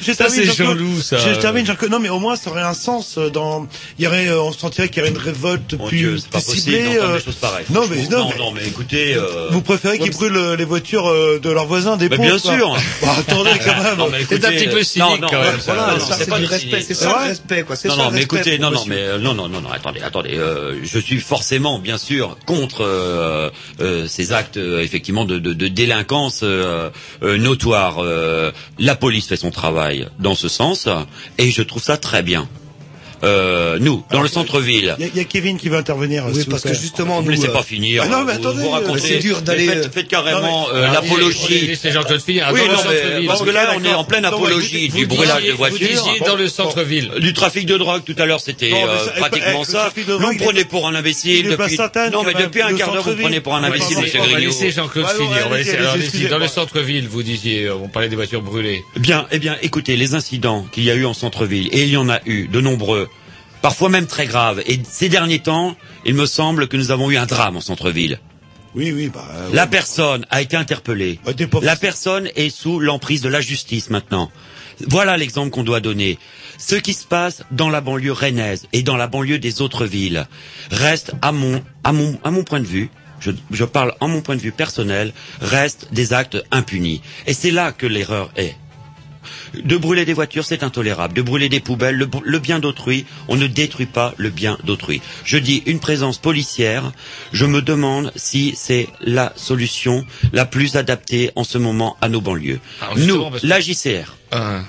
je- je Ça, c'est. Jean-Loup, ça. Je, termine, Jean-Claude. Non, mais au moins, ça aurait un sens. euh, Dans, il y aurait, euh, on sentirait qu'il y aurait une révolte plus, pas possible d'entendre euh, des choses pareilles. Non, mais non, non, mais- non, mais écoutez. euh, Vous préférez qu'ils brûlent euh, les voitures euh, de leurs voisins des pauvres bien quoi. sûr. Bah, attendez quand même. Non, mais écoutez, non, non, Voilà, non, non, non, ça, c'est c'est pas du respect, c'est ça, le respect, quoi, c'est Non, non, mais écoutez, non, non, mais euh, non, non, non, non, attendez, attendez. euh, je suis forcément, bien sûr, contre euh, euh, ces actes, euh, effectivement, de, de, délinquance euh, euh, notoire. Euh, la police fait son travail dans ce sens, et je trouve ça très bien. Euh, nous, dans le centre-ville. Il y, a- il y a Kevin qui va intervenir. Oui, parce que justement, Vous me laissez nous, pas euh, finir. Ah non, mais Vous- attendez. vous racontez. euh, c'est dur d'aller. faites- faites carrément, euh, l'apologie. Laissez Jean-Claude finir. Oui, Dans le non, mais, parce que là, on est en pleine apologie vous- du brûlage de voitures. Vous disiez dans le centre-ville. Du trafic de drogue tout à l'heure, c'était euh, pratiquement le ça. Nous, prenait pour un il imbécile Non, mais depuis un quart d'heure, vous prenez pour un va imbécile, monsieur on va Grignot. laisser Jean-Claude Ouais, ouais, finir. Dans le centre-ville, vous disiez, euh, on parlait des voitures brûlées. Bien, eh bien, écoutez, les incidents qu'il y a eu en centre-ville, et il y en a eu de nombreux, parfois même très graves. Et ces derniers temps, il me semble que nous avons eu un drame en centre-ville. Oui, oui, bah. euh, La personne a été interpellée. Bah, La personne est sous l'emprise de la justice maintenant. Voilà l'exemple qu'on doit donner. Ce qui se passe dans la banlieue rennaise et dans la banlieue des autres villes reste, à mon, à mon, à mon point de vue, je, je parle en mon point de vue personnel, reste des actes impunis. Et c'est là que l'erreur est. De brûler des voitures, c'est intolérable. De brûler des poubelles, le, le bien d'autrui, on ne détruit pas le bien d'autrui. Je dis une présence policière, je me demande si c'est la solution la plus adaptée en ce moment à nos banlieues. Alors, justement, Nous, que- la JCR. Ah.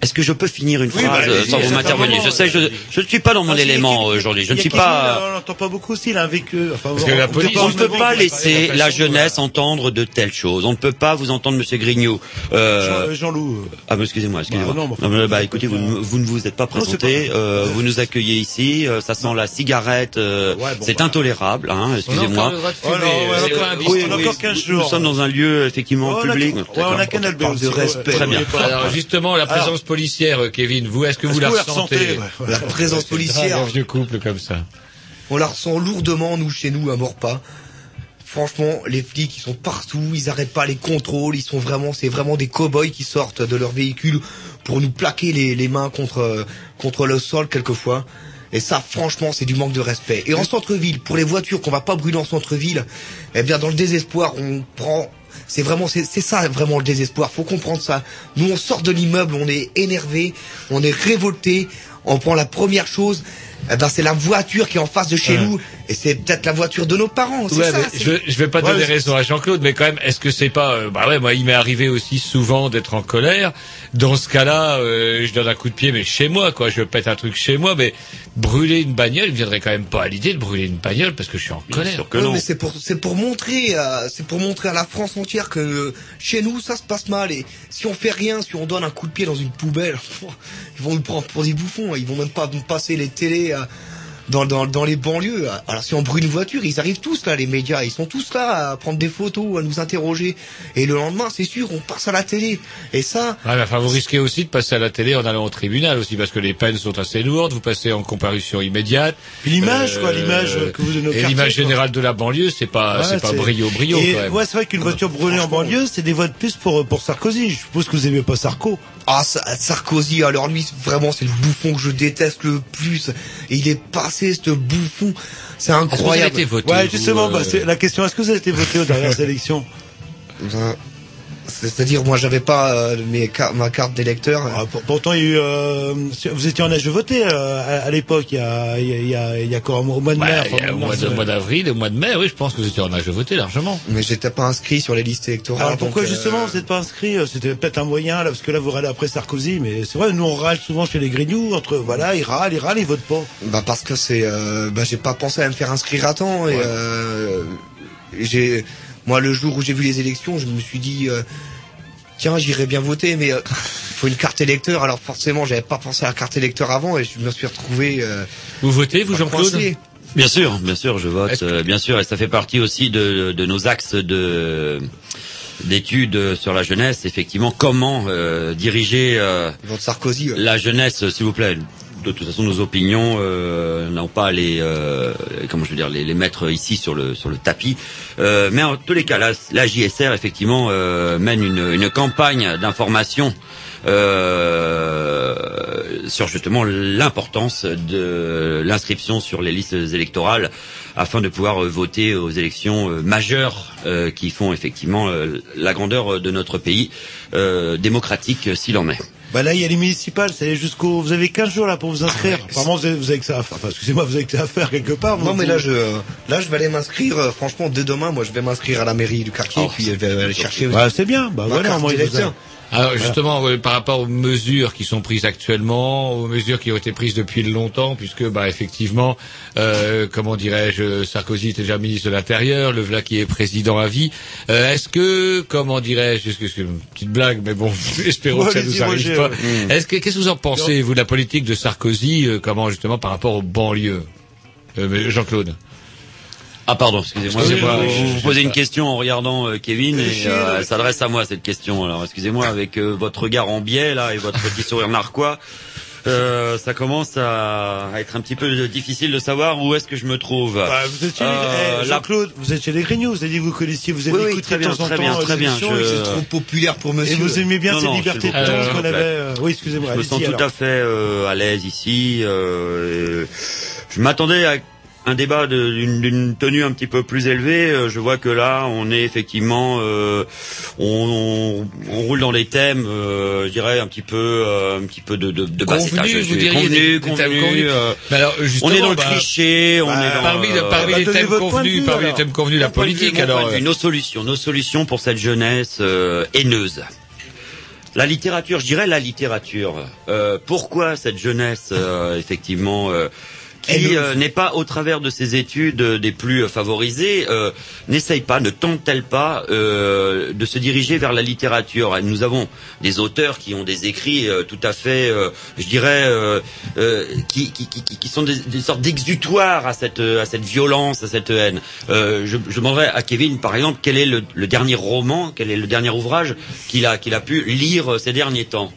Est-ce que je peux finir une Oui, phrase bah, euh, sans vous m'intervenir Je sais, je, je ne suis pas dans mon Ah, élément euh, aujourd'hui. Je ne suis pas. On l'entend pas beaucoup s'il a un véhicule. Enfin, Parce que la on- police- on On ne peut pas laisser la jeunesse entendre de telles choses. On ne peut pas vous entendre, Monsieur Grignot. Euh, Jean- Jean-Loup. euh, Ah, mais excusez-moi, excusez-moi. Bah, bah, écoutez, vous, ne- vous ne vous êtes pas présenté. euh, vous nous accueillez ici. euh, ça sent la cigarette. euh, Ouais, bon, c'est intolérable. Hein, excusez-moi. Oh, on a encore 15 jours. Nous sommes dans un lieu effectivement Oh, public. On a parle aussi. de respect. Très bien. Alors justement, la présence policière, euh, Kevin, vous, est-ce que vous la que vous la ressentez ressentez, ouais, La présence policière, Un vieux couple comme ça. on la ressent lourdement, nous, chez nous, à Morpas. Franchement, les flics, ils sont partout, ils arrêtent pas les contrôles, ils sont vraiment, c'est vraiment des cow-boys qui sortent de leur véhicule pour nous plaquer les, les mains contre, euh, contre le sol quelquefois. Et ça, franchement, c'est du manque de respect. Et en centre-ville, pour les voitures qu'on va pas brûler en centre-ville, eh bien, dans le désespoir, on prend, c'est vraiment, c'est ça vraiment le désespoir. Faut comprendre ça. Nous, on sort de l'immeuble, on est énervé, on est révolté, on prend la première chose, eh ben, c'est la voiture qui est en face de chez Ouais. nous, et c'est peut-être la voiture de nos parents. c'est Ouais, ça, mais je, je vais pas Ouais, donner raison à Jean-Claude, mais quand même, est-ce que c'est pas, euh, bah ouais, moi, il m'est arrivé aussi souvent d'être en colère. Dans ce cas-là, euh, je donne un coup de pied, mais chez moi, quoi, je pète un truc chez moi, mais brûler une bagnole, il me viendrait quand même pas à l'idée de brûler une bagnole parce que je suis en Bien colère. sûr que Ouais, non. mais c'est pour c'est pour montrer euh, c'est pour montrer à la France entière que euh, chez nous ça se passe mal et si on fait rien si on donne un coup de pied dans une poubelle <laughs> ils vont nous prendre pour des bouffons ils vont même pas nous passer les télés euh, dans, dans, dans les banlieues. Alors si on brûle une voiture, ils arrivent tous là, les médias, ils sont tous là à prendre des photos, à nous interroger. Et le lendemain, c'est sûr, on passe à la télé. Et ça, Ouais, mais enfin, vous risquez aussi de passer à la télé en allant au tribunal aussi, parce que les peines sont assez lourdes, vous passez en comparution immédiate. Puis l'image, quoi, l'image que vous donnez au Et l'image générale de la banlieue, c'est pas, Ouais, c'est pas brio brio, Et quand même. Ouais, c'est vrai qu'une voiture brûlée en banlieue, c'est des voix de plus pour, pour Sarkozy. Je suppose que vous aimez pas Sarko. Ah, Sa- Sarkozy, alors lui, vraiment, c'est le bouffon que je déteste le plus. Et il est passé, ce bouffon. C'est incroyable. Ouais, justement, bah, c'est la question, est-ce que vous avez été voté aux dernières <laughs> élections? Ben, C'est-à-dire, moi, j'avais pas euh, mes car- ma carte d'électeur. Ah, pour- Pourtant, il y a eu, euh, vous étiez en âge de voter euh, à, à l'époque, il y a, il y a, il y a, il y a quoi, au mois de mai Ouais, enfin, y a au mois mars, d'avril, au mois de mai, oui, je pense que vous étiez en âge de voter largement. Mais j'étais pas inscrit sur les listes électorales. Alors pourquoi donc, euh, justement vous n'êtes pas inscrit euh, C'était peut-être un moyen là, parce que là vous râlez après Sarkozy, mais c'est vrai, nous on râle souvent chez les Grignoux entre voilà, ils râlent, ils râlent, ils votent pas. Bah parce que c'est, euh, bah j'ai pas pensé à me faire inscrire à temps et euh, j'ai, moi le jour où j'ai vu les élections, je me suis dit euh, tiens j'irai bien voter, mais euh, il faut une carte électeur. Alors forcément j'avais pas pensé à la carte électeur avant et je me suis retrouvé. euh, Vous votez, vous, Jean-Claude. Bien sûr, bien sûr, je vote, euh, bien sûr, et ça fait partie aussi de, de nos axes de d'études sur la jeunesse, effectivement, comment euh, diriger euh, Votre Sarkozy. la jeunesse, s'il vous plaît? De toute façon, nos opinions euh, n'ont pas les euh, comment je veux dire les, mettre ici sur le sur le tapis. Euh, mais en tous les cas, la, la JSR effectivement euh, mène une, une campagne d'information sur justement l'importance de l'inscription sur les listes électorales afin de pouvoir voter aux élections majeures qui font effectivement la grandeur de notre pays démocratique s'il en est. Bah là, il y a les municipales, c'est jusqu'au, vous avez 15 jours là pour vous inscrire. Apparemment, vous avez, vous avez que ça à faire. Enfin, excusez-moi, vous avez que ça à faire quelque part. vous- Non mais là je là je vais aller m'inscrire euh, franchement dès demain moi je vais m'inscrire à la mairie du quartier Oh, puis je vais aller chercher Bah, c'est bien. Bah voilà, moi. Alors justement, ouais, par rapport aux mesures qui sont prises actuellement, aux mesures qui ont été prises depuis longtemps, puisque bah effectivement, euh, comment dirais-je, Sarkozy était déjà ministre de l'Intérieur, le voilà qui est président à vie. Euh, Est-ce que, comment dirais-je, c'est une petite blague, mais bon, <laughs> espérons que ça nous arrive pas. ouais. Est-ce que qu'est-ce que vous en pensez, vous, de la politique de Sarkozy, euh, comment justement par rapport aux banlieues, Euh, Jean-Claude Ah pardon, excusez-moi. Vous, oui, vous posez une question en regardant euh, Kevin et euh, elle s'adresse à moi cette question. Alors excusez-moi avec euh, votre regard en biais là et votre petit sourire narquois. Euh, ça commence à, à être un petit peu difficile de savoir où est-ce que je me trouve. Bah, vous Euh, eh, la- Jean-Claude, vous êtes chez les Grignoux, vous avez dit que vous connaissiez, vous avez Oui, oui, écouté très de bien, temps en très temps bien, très bien, je- c'est trop populaire pour monsieur Et vous aimez bien Non, cette non, liberté s'il de s'il qu'on avait. euh, Oui, excusez-moi. Je me sens tout alors. à fait euh, à l'aise ici. euh, je m'attendais à un débat d'une tenue un petit peu plus élevée. Euh, Je vois que là, on est effectivement, euh, on, on, on roule dans des thèmes, euh, je dirais un petit peu, euh, un petit peu de, de, de Convenu, étage. Je vous diriez, convenu, des- convenu, convenus. euh, Mais alors, on est dans le bah, cliché, on bah, est dans parmi, euh, parmi bah, les thèmes convenus, vue, parmi les thèmes convenus de la vue, politique, alors. vue, nos solutions, nos solutions pour cette jeunesse euh, haineuse. La littérature, je dirais la littérature. Euh, pourquoi cette jeunesse, euh, effectivement, euh, qui euh, n'est pas au travers de ses études euh, des plus euh, favorisées, euh, n'essaye pas, ne tente-t-elle pas euh, de se diriger vers la littérature? Nous avons des auteurs qui ont des écrits euh, tout à fait, euh, je dirais, euh, euh, qui, qui, qui, qui sont des, des sortes d'exutoires à cette, à cette violence, à cette haine. Euh, je, je demanderais à Kevin, par exemple, quel est le, le dernier roman, quel est le dernier ouvrage qu'il a, qu'il a pu lire ces derniers temps?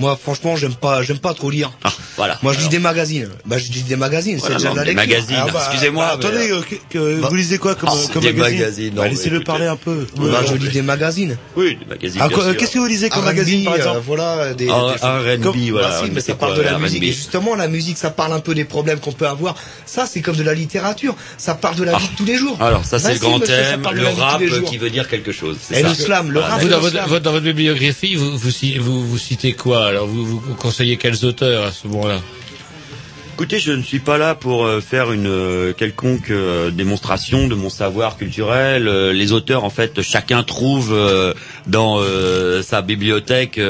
moi franchement j'aime pas j'aime pas trop lire Ah, voilà. moi je lis des magazines. Bah je lis des magazines c'est déjà de la des lecture. magazines. Ah, bah, Excusez-moi, bah, attendez, euh, euh, que, que- bah- vous lisez quoi comme, Ah, comme des magazine, magazines, Bah, Laissez-le parler un peu. bah, je lis des magazines. Oui, des magazines. Ah. Qu'est-ce que vous lisez comme magazine, par euh, exemple voilà des, R&B, voilà, bah mais ça c'est parle de la musique. Et justement la musique ça parle un peu des problèmes qu'on peut avoir. Ça c'est comme de la littérature. Ça parle de la vie de tous les jours. Alors ça c'est Bah le grand thème, le rap qui veut dire quelque chose. Et le slam, le rap, dans votre, bibliographie, vous, vous, ci- vous, vous citez quoi? Alors, vous, conseillez quels auteurs? à ce moment-là Écoutez, je ne suis pas là pour euh, faire une euh, quelconque euh, démonstration de mon savoir culturel. Les auteurs, en fait, chacun trouve dans sa bibliothèque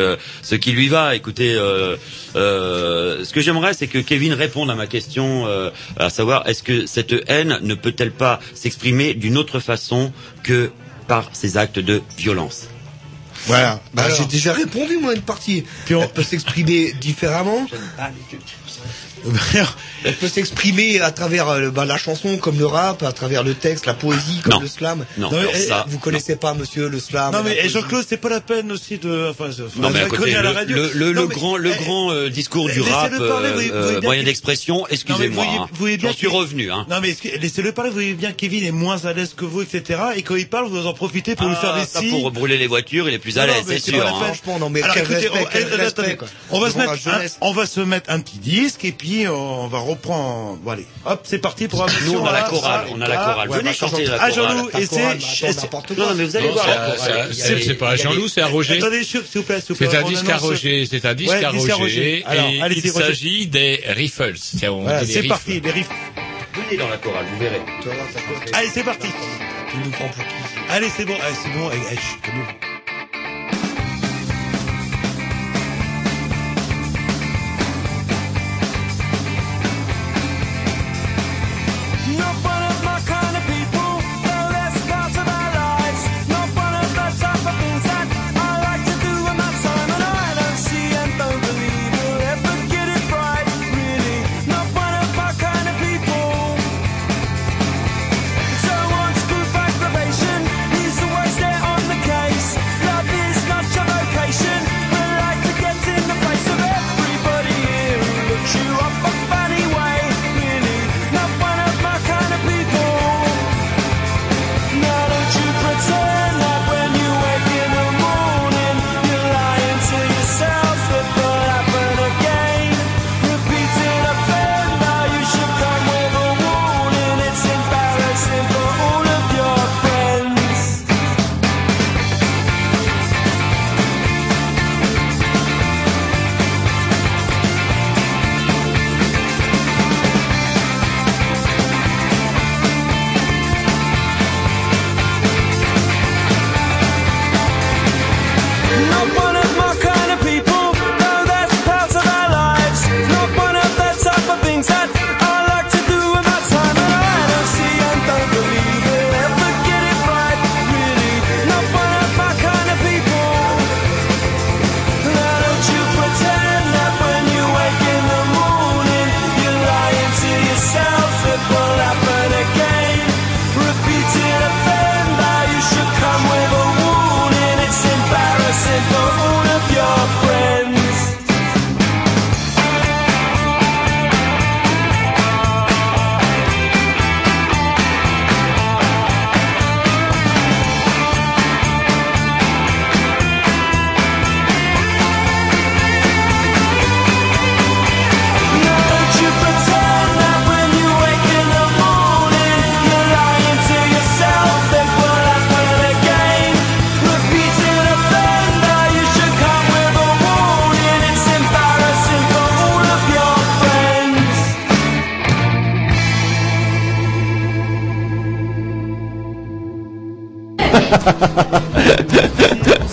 ce qui lui va. Écoutez, ce que j'aimerais, c'est que Kevin réponde à ma question, à savoir, est-ce que cette haine ne peut-elle pas s'exprimer d'une autre façon que par ces actes de violence? Voilà. Bah, j'ai déjà répondu moi une partie. Puis on- Elle peut s'exprimer différemment. <laughs> Elle peut s'exprimer à travers euh, bah, la chanson, comme le rap, à travers le texte, la poésie, comme Non. le slam. Non, Non, mais, ça. Vous connaissez pas, monsieur, le slam Non mais eh, Jean-Claude, c'est pas la peine aussi de. Enfin, Non mais à côté, à la le, radio. le, le, Non, le mais, grand, le eh, grand euh, discours du laissez-le rap, parler, vous- vous euh, moyen d'expression, excusez-moi, hein. j'en suis revenu. Hein. Non mais laissez-le parler, vous voyez bien que Kevin est moins à l'aise que vous, etc. Et quand il parle, vous en profitez pour lui faire Ah, des ça, signes. pour brûler les voitures, il est plus à l'aise, mais c'est sûr. hein. non mais on, eh, on va se mettre, un, jeunesse. on va se mettre un petit disque et puis on va reprendre. Bon allez, hop, c'est parti pour un Nous, on a la chorale, on a la chorale. Venez chanter la Ah chorale. Jean-Loup, et c'est, Non, mais vous allez voir c'est à- à- c'est pas à Jean-Loup, c'est à Roger. Attendez, s'il vous plaît, s'il vous plaît. C'est un disque à Roger, c'est un disque à à Roger, et il s'agit des Riffles. C'est riffles. parti, les riffs. Venez dans la chorale, vous verrez. Allez, c'est parti. Tu nous prends pour qui? Allez, c'est bon, allez, c'est bon.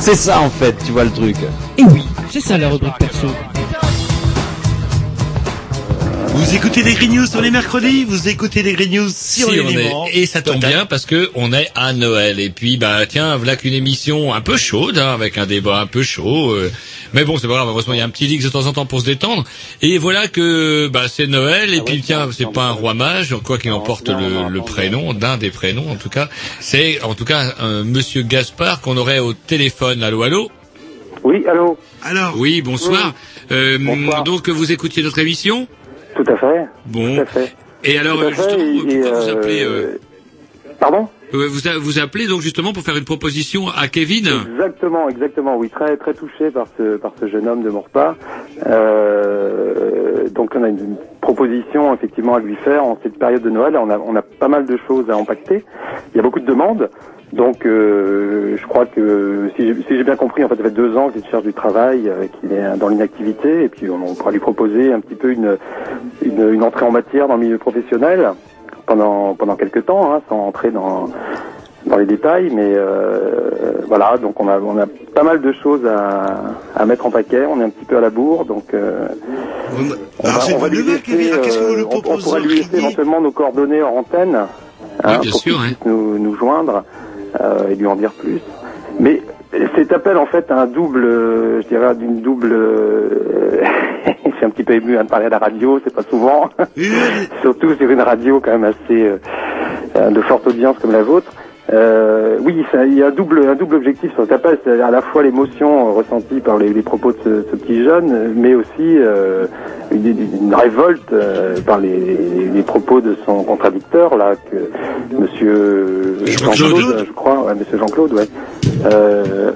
C'est ça en fait, tu vois le truc. Et oui, c'est ça la rubrique perso. Vous écoutez les Green News sur les mercredis, vous écoutez les Green News sur Si, les on est- et ça tombe bien parce que on est à Noël et puis bah tiens voilà qu'une émission un peu chaude hein, avec un débat un peu chaud euh, mais bon c'est pas grave heureusement il y a un petit leaks de temps en temps pour se détendre et voilà que bah c'est Noël et puis tiens c'est pas un roi mage quoi qu'il en porte le, le prénom d'un des prénoms en tout cas c'est en tout cas un Monsieur Gaspard qu'on aurait au téléphone allô allô Oui, allô Alors oui bonsoir Euh, Bonsoir. donc vous écoutiez notre émission Tout à fait. Bon. Tout à fait. et alors justement et, pourquoi vous appelez euh, Pardon? Euh, Vous, a- vous appelez donc justement pour faire une proposition à Kevin Exactement, exactement. Oui, très très touché par ce jeune homme de mon repas. Euh, donc on a une proposition effectivement à lui faire en cette période de Noël. On a pas mal de choses à impacter. Il y a beaucoup de demandes. Donc euh, je crois que si j'ai bien compris, en fait, ça fait deux ans qu'il cherche du travail, euh, qu'il est dans l'inactivité, et puis on, pourra lui proposer un petit peu une entrée en matière dans le milieu professionnel pendant pendant quelques temps, hein, sans entrer dans dans les détails, mais euh, voilà, donc on a on a pas mal de choses à, à mettre en paquet. On est un petit peu à la bourre, donc euh, on va, on va lui laisser, que euh, on- on, proposez pourra lui laisser éventuellement nos coordonnées en antenne, hein, bien pour qu'il hein. nous, nous joindre euh, et lui en dire plus. Mais cet appel en fait a un double, euh, je dirais d'une double. euh, <laughs> je suis un petit peu ému à me parler à la radio, c'est pas souvent. <laughs> Surtout sur une radio quand même assez euh, de forte audience comme la vôtre. Euh, oui, ça- il y a un double, un double objectif sur cet appel, c'est à la fois l'émotion ressentie par les, les propos de ce, ce petit jeune, mais aussi euh, une, une révolte euh, par les, les- les propos de son contradicteur là, que Monsieur Jean-Claude, je crois, ouais, Monsieur Jean-Claude, ouais. Euh,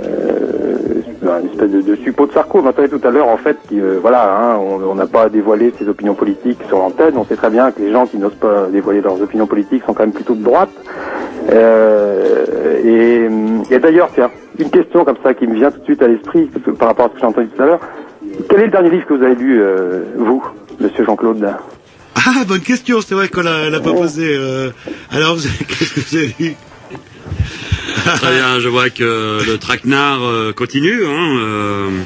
euh, une espèce de, de suppôt de Sarko. On entendait tout à l'heure en fait, qui, euh, voilà, hein, on n'a pas dévoilé ses opinions politiques sur l'antenne. On sait très bien que les gens qui n'osent pas dévoiler leurs opinions politiques sont quand même plutôt de droite. Euh, et, et d'ailleurs, tiens, une question comme ça qui me vient tout de suite à l'esprit par rapport à ce que j'ai entendu tout à l'heure. Quel est le dernier livre que vous avez lu, euh, vous, Monsieur Jean-Claude? Ah, bonne question, c'est vrai qu'on l'a l'a pas posé. euh. Alors, vous avez- qu'est-ce que vous avez lu? <laughs> Très bien, je vois que le traquenard euh, continue. Hein, euh,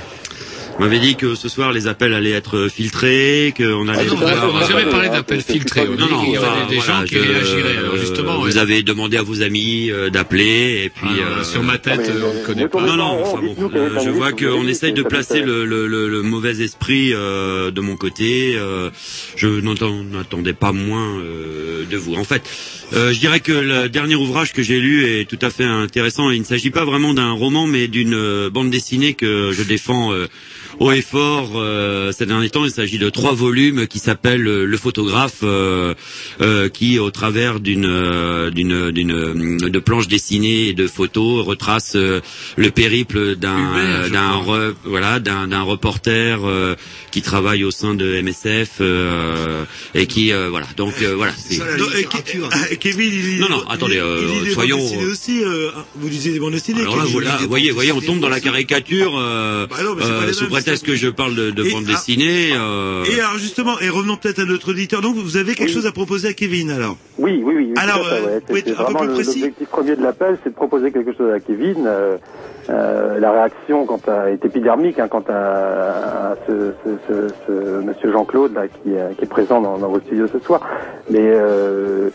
on m'avait dit que ce soir les appels allaient être filtrés, qu'on allait non, pouvoir, on n'a jamais euh, parlé d'appels <laughs> filtrés. On a dit qu'il y aurait des- gens qui je- réagiraient. Alors, justement, vous ouais. avez demandé à vos amis euh, d'appeler et puis Ah, euh, sur ma tête, euh, on ne connaît pas. Non, non, enfin bon, euh, je vois qu'on essaye de placer le, le, le, le mauvais esprit euh, de mon côté. euh, je n'entends- n'attendais pas moins euh, de vous. En fait, euh, je dirais que le dernier ouvrage que j'ai lu est tout à fait intéressant. Il ne s'agit pas vraiment d'un roman, mais d'une euh, bande dessinée que je défends. Euh, haut et fort euh, ces derniers temps. Il s'agit de trois volumes qui s'appellent euh, Le photographe, euh, euh, qui au travers d'une euh, d'une d'une de planches dessinées et de photos retrace euh, le périple d'un d'un re- voilà d'un d'un reporter euh, qui travaille au sein de MSF euh, et qui euh, voilà donc euh, voilà. ah, Kevin, Non, non, il- attendez, il euh, lit des soyons- aussi. euh, vous lisez des bandes dessinées Alors là, voilà, voyez, voyez, on tombe dans la caricature euh, Sous mêmes, prétexte que je parle de, de Et, bande ah, dessinée. euh, Et alors justement, et revenons peut-être à notre auditeur. Donc vous avez quelque chose à proposer à Kevin alors? Oui, oui, oui. Alors, à ouais. C'est être un peu vraiment plus le- précis l'objectif premier de l'appel, c'est de proposer quelque chose à Kevin. Euh, euh, la réaction quant à, est épidermique hein, quant à, à ce, ce, ce, ce monsieur Jean-Claude là, qui, est- qui est présent dans, dans vos studios ce soir. Mais euh,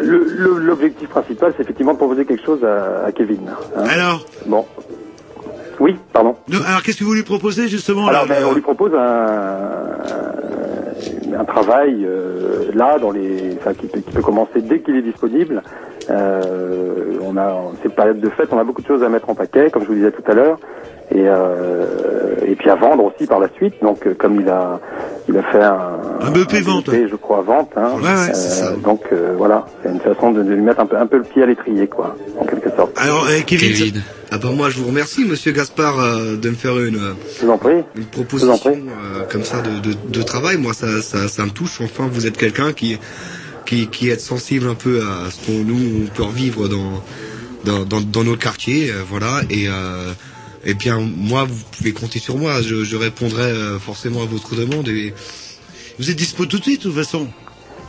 le- le- l'objectif principal, c'est effectivement de proposer quelque chose à, à Kevin. hein. Alors? Bon. Oui, pardon. Alors qu'est-ce que vous lui proposez justement Alors, là, ben, on lui propose un, un travail euh, là, dans les, enfin, qui, peut, qui peut commencer dès qu'il est disponible. Euh, on a, en cette période de fête, on a beaucoup de choses à mettre en paquet, comme je vous disais tout à l'heure, et euh, et puis à vendre aussi par la suite. Donc, euh, comme il a, il a fait un, Un BP vente. BP, je crois, vente. Hein, Ouais, ouais, c'est Euh, Donc, euh, voilà, c'est une façon de, de lui mettre un peu, un peu le pied à l'étrier, quoi, en quelque sorte. Alors, euh, Kevin, Ah bah moi je vous remercie Monsieur Gaspard euh, de me faire une, euh, Je vous en prie. une proposition euh, comme ça de, de, de travail. Moi ça, ça, ça me touche. Enfin vous êtes quelqu'un qui, qui, qui est sensible un peu à ce qu'on nous on peut revivre dans, dans, dans, dans nos quartiers. euh, voilà. Et, euh, et bien moi vous pouvez compter sur moi. Je, je répondrai euh, forcément à votre demande. Et... Vous êtes dispo tout de suite de toute façon?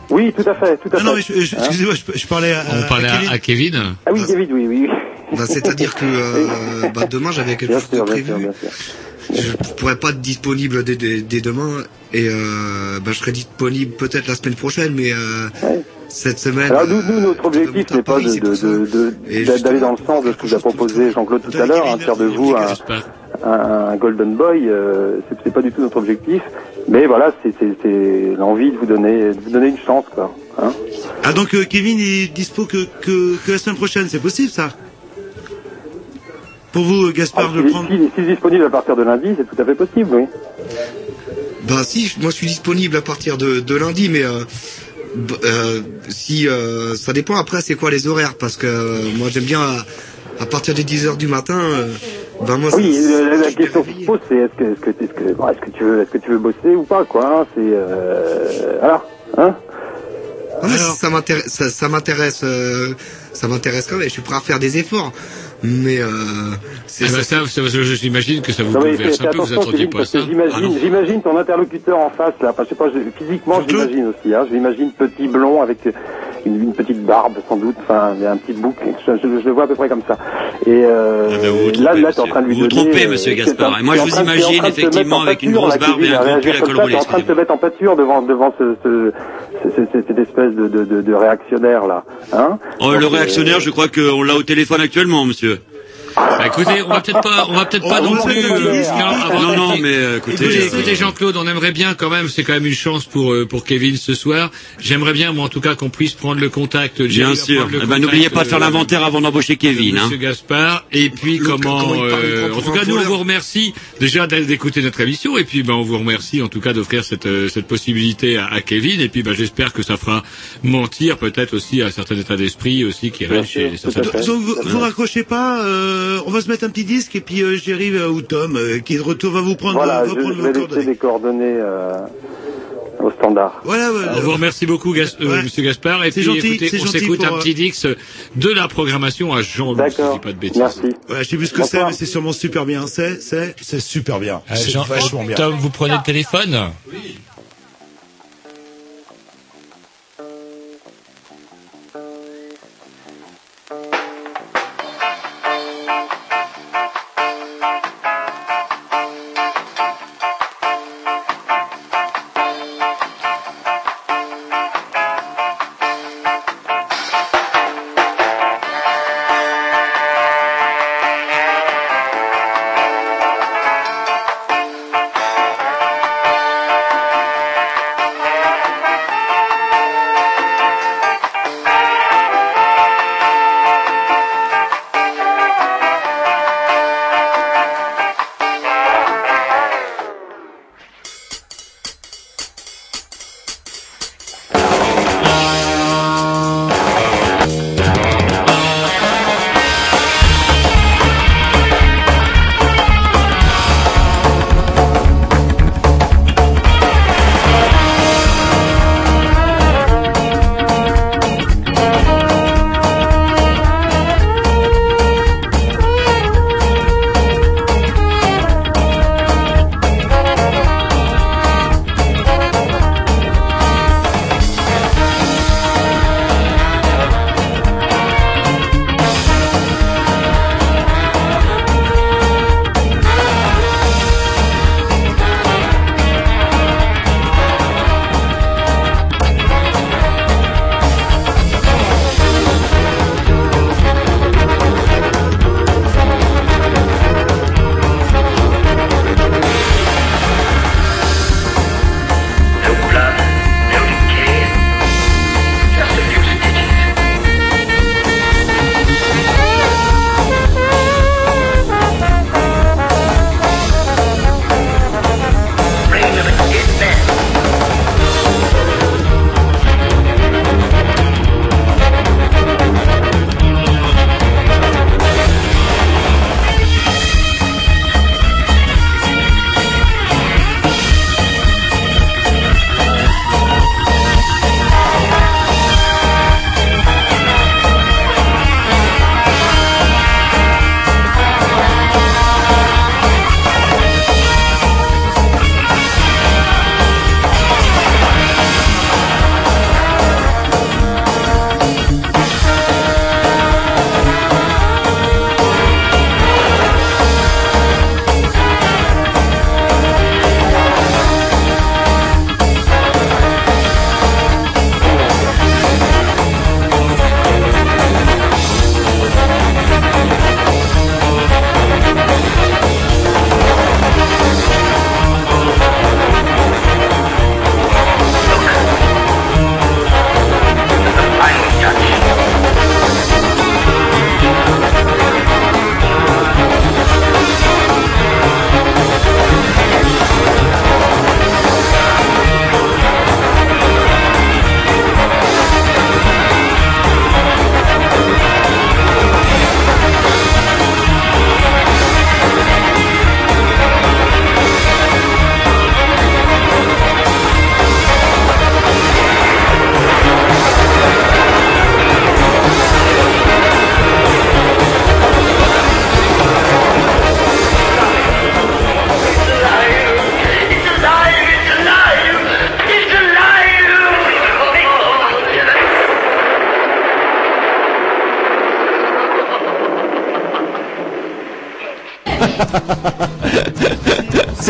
Oui, tout à fait, tout à Non, fait. non, mais je- je- excusez-moi, je, je parlais à, On parlait à, à Kevin. Ah oui, David, oui, oui. Bah, c'est-à-dire que euh, <laughs> bah, demain j'avais quelque Bien chose bien sûr, prévu. bien sûr. Je pourrais pas être disponible dès, dès- dès demain et euh, bah, je serai disponible peut-être la semaine prochaine, mais euh, cette semaine. Alors nous, nous, notre objectif n'est pas d'aller dans le sens de ce que vous a proposé Jean-Claude tout à l'heure, hein, faire de vous un, un, un golden boy. Euh, c'est, pas du tout notre objectif, mais voilà, c'est, l'envie de vous donner, de vous donner une chance, quoi. Hein Ah donc euh, Kevin est dispo que, que, que la semaine prochaine, c'est possible ça? Pour vous, Gaspard, Ah, de s'il, prendre... est disponible à partir de lundi, c'est tout à fait possible, oui. Bah si, moi je suis disponible à partir de, de lundi, mais euh, euh, si euh, ça dépend après c'est quoi les horaires, parce que moi j'aime bien à, à partir des 10 heures du matin. ben moi, Oui, la, la question qui se pose, c'est est-ce que, est-ce que, est-ce que, bon, est-ce que tu veux, est-ce que tu veux bosser ou pas, quoi C'est euh, voilà, hein Ah, ça m'intéresse, ça, ça m'intéresse, euh, ça m'intéresse quand même. Je suis prêt à faire des efforts, mais euh, c'est Ah bah ça, ça, je- j'imagine que ça vous Non bouleverse un peu, vous attendiez pas à ça. j'imagine, Ah j'imagine ton interlocuteur en face là. Enfin, je sais pas, je- physiquement, je l'imagine aussi. Hein, je l'imagine petit blond avec une, une petite barbe sans doute, enfin un petit bouc. Je, je- je le vois à peu près comme ça. Et euh, Ah ben, vous vous là, trompez, là, t'es en train de lui Vous vous donner. trompez, euh, monsieur Gaspard. Et moi, je vous imagine effectivement avec une grosse barbe et un gros pull à col roulé. En train de te mettre en pâture devant devant ce, ce, ce- ce- cette espèce de, de, de, de réactionnaire là. Hein? Oh, le euh, réactionnaire, je crois qu'on l'a au téléphone actuellement, monsieur. Bah, écoutez, on va peut-être pas, on va peut-être pas On non plus. euh, Non, non, mais, euh, écoutez, écoutez, euh, écoutez, Jean-Claude, on aimerait bien quand même, c'est quand même une chance pour euh, pour Kevin ce soir. J'aimerais bien, moi en tout cas, qu'on puisse prendre le contact. Bien sûr. Eh ben, n'oubliez pas de faire l'inventaire avant d'embaucher Kevin. Hein. Monsieur Gaspard. Et puis comment, euh, en tout cas, nous on vous remercie déjà d'écouter notre émission et puis ben on vous remercie en tout cas d'offrir cette cette possibilité à, à Kevin et puis ben j'espère que ça fera mentir peut-être aussi à certains états d'esprit aussi qui règnent chez certaines Donc, donc, vous, vous raccrochez pas, euh, on va se mettre un petit disque et puis euh, Jerry euh, ou Tom euh, qui est de retour va vous prendre, Voilà, va je, prendre je vais coordonnées. laisser des coordonnées euh, au standard. Voilà, voilà. On vous remercie beaucoup, Gas- euh, Monsieur Gaspard. Et puis, gentil, écoutez, on s'écoute un euh, petit dix de la programmation à si je dis pas de bêtises. Ouais, je sais plus ce que c'est, mais c'est sûrement super bien. C'est, c'est, c'est super bien. Euh, c'est Jean- vachement bien. Tom, vous prenez le téléphone? Thank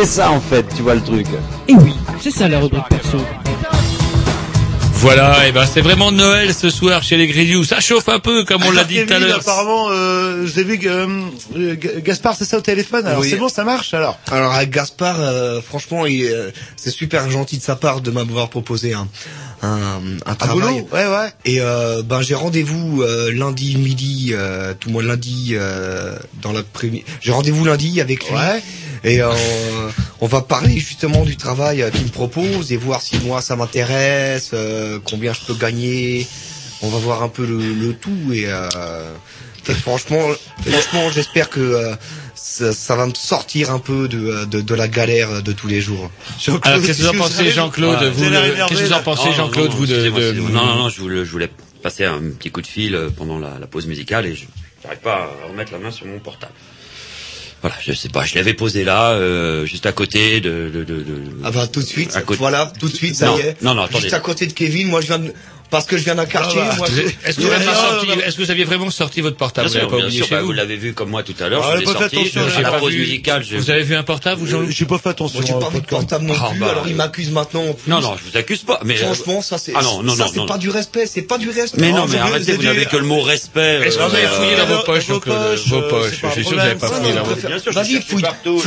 C'est ça en fait, tu vois le truc. Et oui, c'est ça la rubrique perso. Voilà, et ben c'est vraiment Noël ce soir chez les Grignoux. Ça chauffe un peu, comme on l'a dit tout à l'heure. Apparemment, euh, j'ai vu que euh, Gaspard, c'est ça au téléphone? Alors Oui. c'est bon, ça marche alors? Alors avec Gaspard, euh, franchement, il, euh, c'est super gentil de sa part de m'avoir proposé un un, un travail. boulot, ouais, ouais. Et euh, ben j'ai rendez-vous euh, lundi midi, euh, tout le mois lundi euh, dans l'après-midi. J'ai rendez-vous lundi avec lui. Et euh, on va parler justement du travail euh, qu'il me propose et voir si moi ça m'intéresse, euh, combien je peux gagner. On va voir un peu le, le tout et, euh, et franchement, franchement, j'espère que euh, ça, ça va me sortir un peu de, de, de la galère de tous les jours. Alors qu'est-ce que vous en pensez, Jean-Claude vous, le- Qu'est-ce que vous en pensez, Non, non, Jean-Claude, non, vous de, excusez-moi, de- excusez-moi. Non, non, non, je voulais, je voulais passer un petit coup de fil pendant la, la pause musicale et je n'arrive pas à remettre la main sur mon portable. Voilà, je sais pas, je l'avais posé là, euh, juste à côté de, de, de, de- Ah bah tout de suite, à côté. voilà, tout de suite, ça non, y est. Non, non, attendez. Juste à côté de Kevin, moi je viens de... Parce que je viens d'un quartier, Ah bah, je- êtes- Est-ce que, vous que aviez vraiment sorti votre portable Bien Vous sûr, bien bah, vous l'avez vu comme moi tout à l'heure, Ah, je j'ai l'ai pas fait sorti, attention, à la pas pause vu. musicale. je- Vous avez vu un portable, Jean-Luc J'ai pas fait attention. Moi j'ai pas euh, vu de portable non Ah, plus, bah, alors il m'accuse maintenant en plus. Non, non, je vous accuse pas, mais... euh, Franchement, ça c'est... Ah non, non, ça non, c'est pas du respect, c'est pas du respect. Mais non, mais arrêtez, vous n'avez que le mot respect. Est-ce que vous avez euh, fouillé dans vos poches, poches, Vos euh, poches, je suis sûr que vous n'avez pas fouillé dans vos je Vas-y, fouille,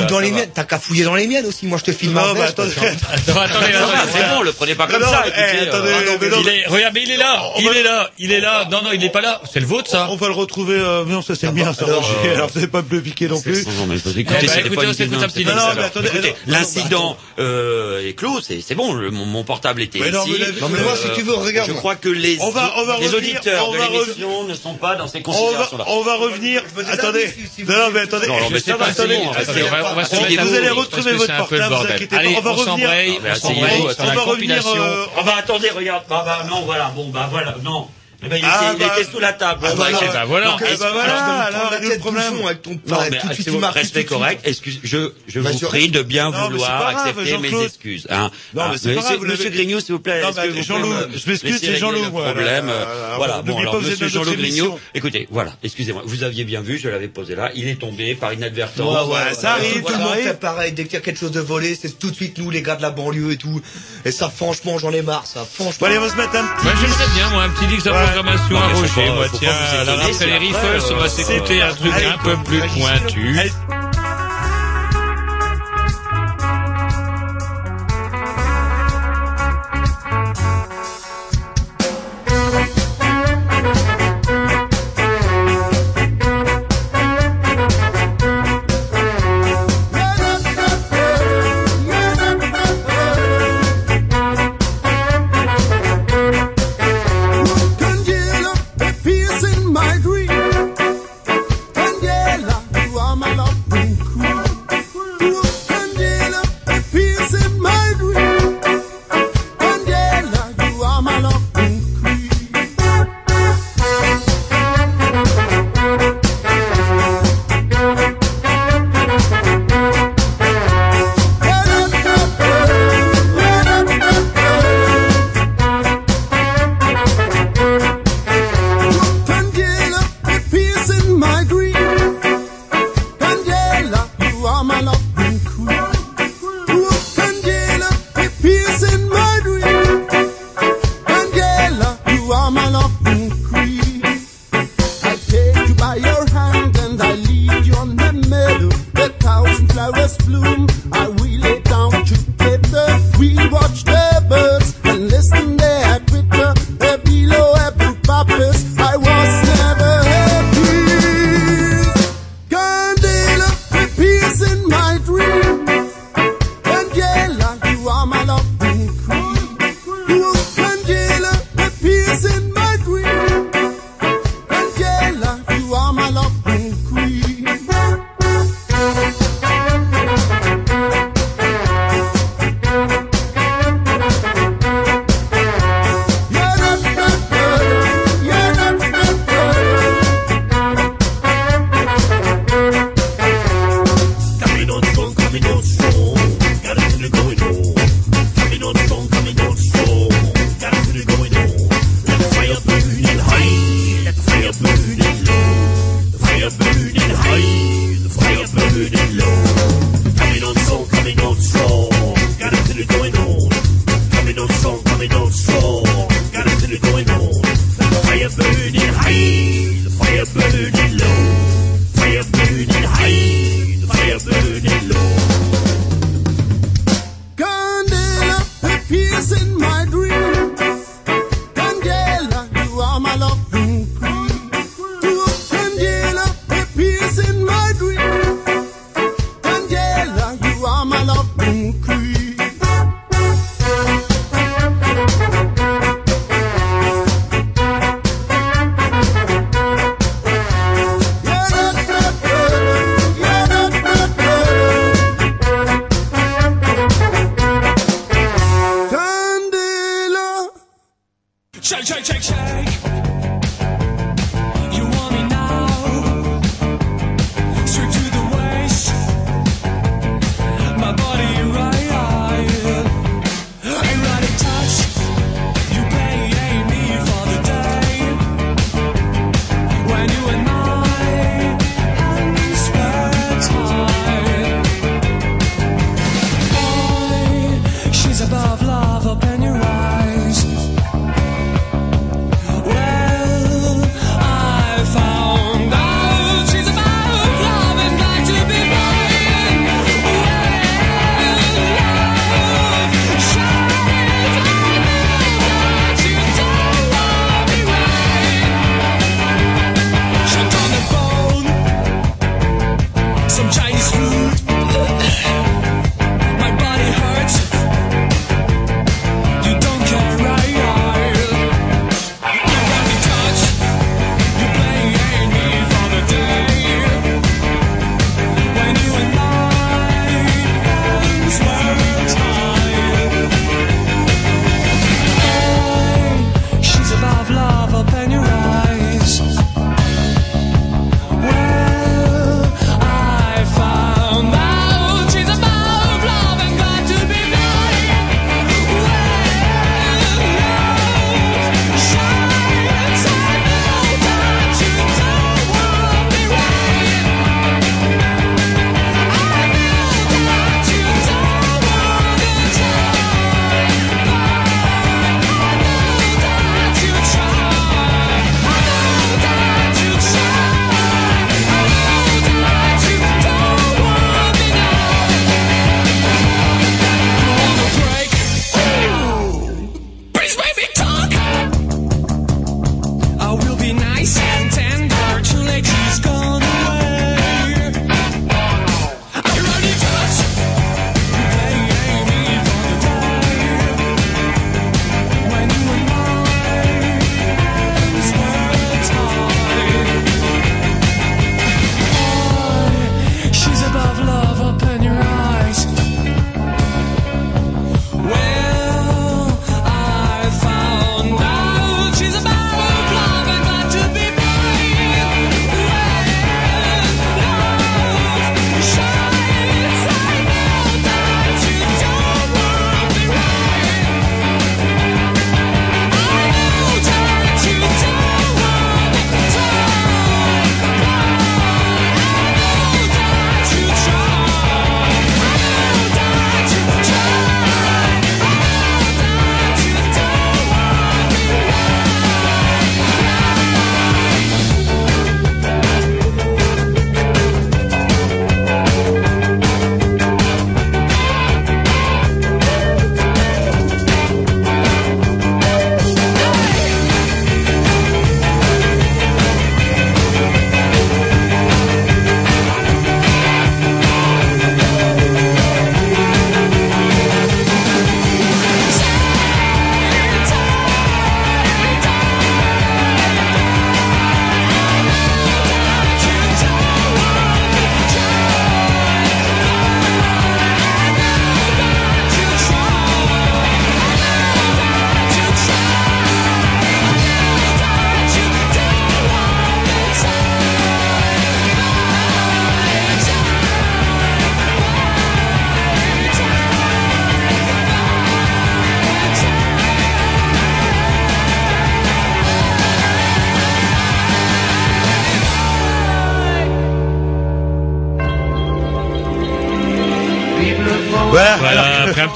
dans les miennes. T'as qu'à fouiller dans les miennes aussi. Moi, je te filme Non, attendez, c'est bon, le prenez pas comme ça, attendez, euh, regarde, mais il est là, On il va- est là, il est là. Non, non, il n'est pas là. C'est le vôtre, ça. On va le retrouver. Euh, non, ça c'est le mien. Ça, alors, Roger. euh, alors vous n'avez pas me le piquer non plus. Non, non, mais écoutez, Eh pas on une non, l'incident euh, est clos, c'est c'est bon, mon, portable était Mais non, ici. Non, mais moi, si tu veux, regarde. Je crois que les, On va- on va les revenir, auditeurs on de va l'émission ne sont pas dans ces On va, considérations-là. on va revenir. Attendez. Non, mais attendez. Non, mais c'est pas on va, on va on- Vous allez retrouver votre c'est portable. vous bordel. inquiétez pas, Allez, on va on revenir. s'embraye, Ah, bah, on asseyez-vous, c'est On va revenir. euh, Ah bah attendez, regarde, bah, bah non, bon, bah voilà, non. Eh ben, il, Ah, était, il bah- était sous la table. Ah, bah, bah, eh ok. ben, voilà. Non, Eh ben, voilà, alors, alors, Alors, il y a la le tête problème. avec ton... Non, mais tout c'est bon, restez correct. Excuse, je, je Bah, vous sur- prie de bien Non, vouloir grave, accepter mes excuses. Hein. Non, Ah, mais c'est pas grave, monsieur- Grignou, s'il vous plaît. Non, vous Jean-Loup, je m'excuse, c'est Jean-Loup, problème. Euh, Voilà, bon, alors, monsieur Jean-Loup émission. écoutez, voilà, excusez-moi, vous aviez bien vu, je l'avais posé là, il est tombé par inadvertance. Ouais, ouais, ça arrive, Tout le monde fait pareil, dès qu'il y a quelque chose de volé, c'est tout de suite nous, les gars de la banlieue et tout. Et ça, franchement, j'en ai marre, ça, Bon, franchement. allez, on va se mettre un petit. Moi, j'aimerais bien, moi, un petit Ouais. Programmation à pas- Moi, tiens, alors après les Riffles, on va s'écouter un truc un peu plus pointu.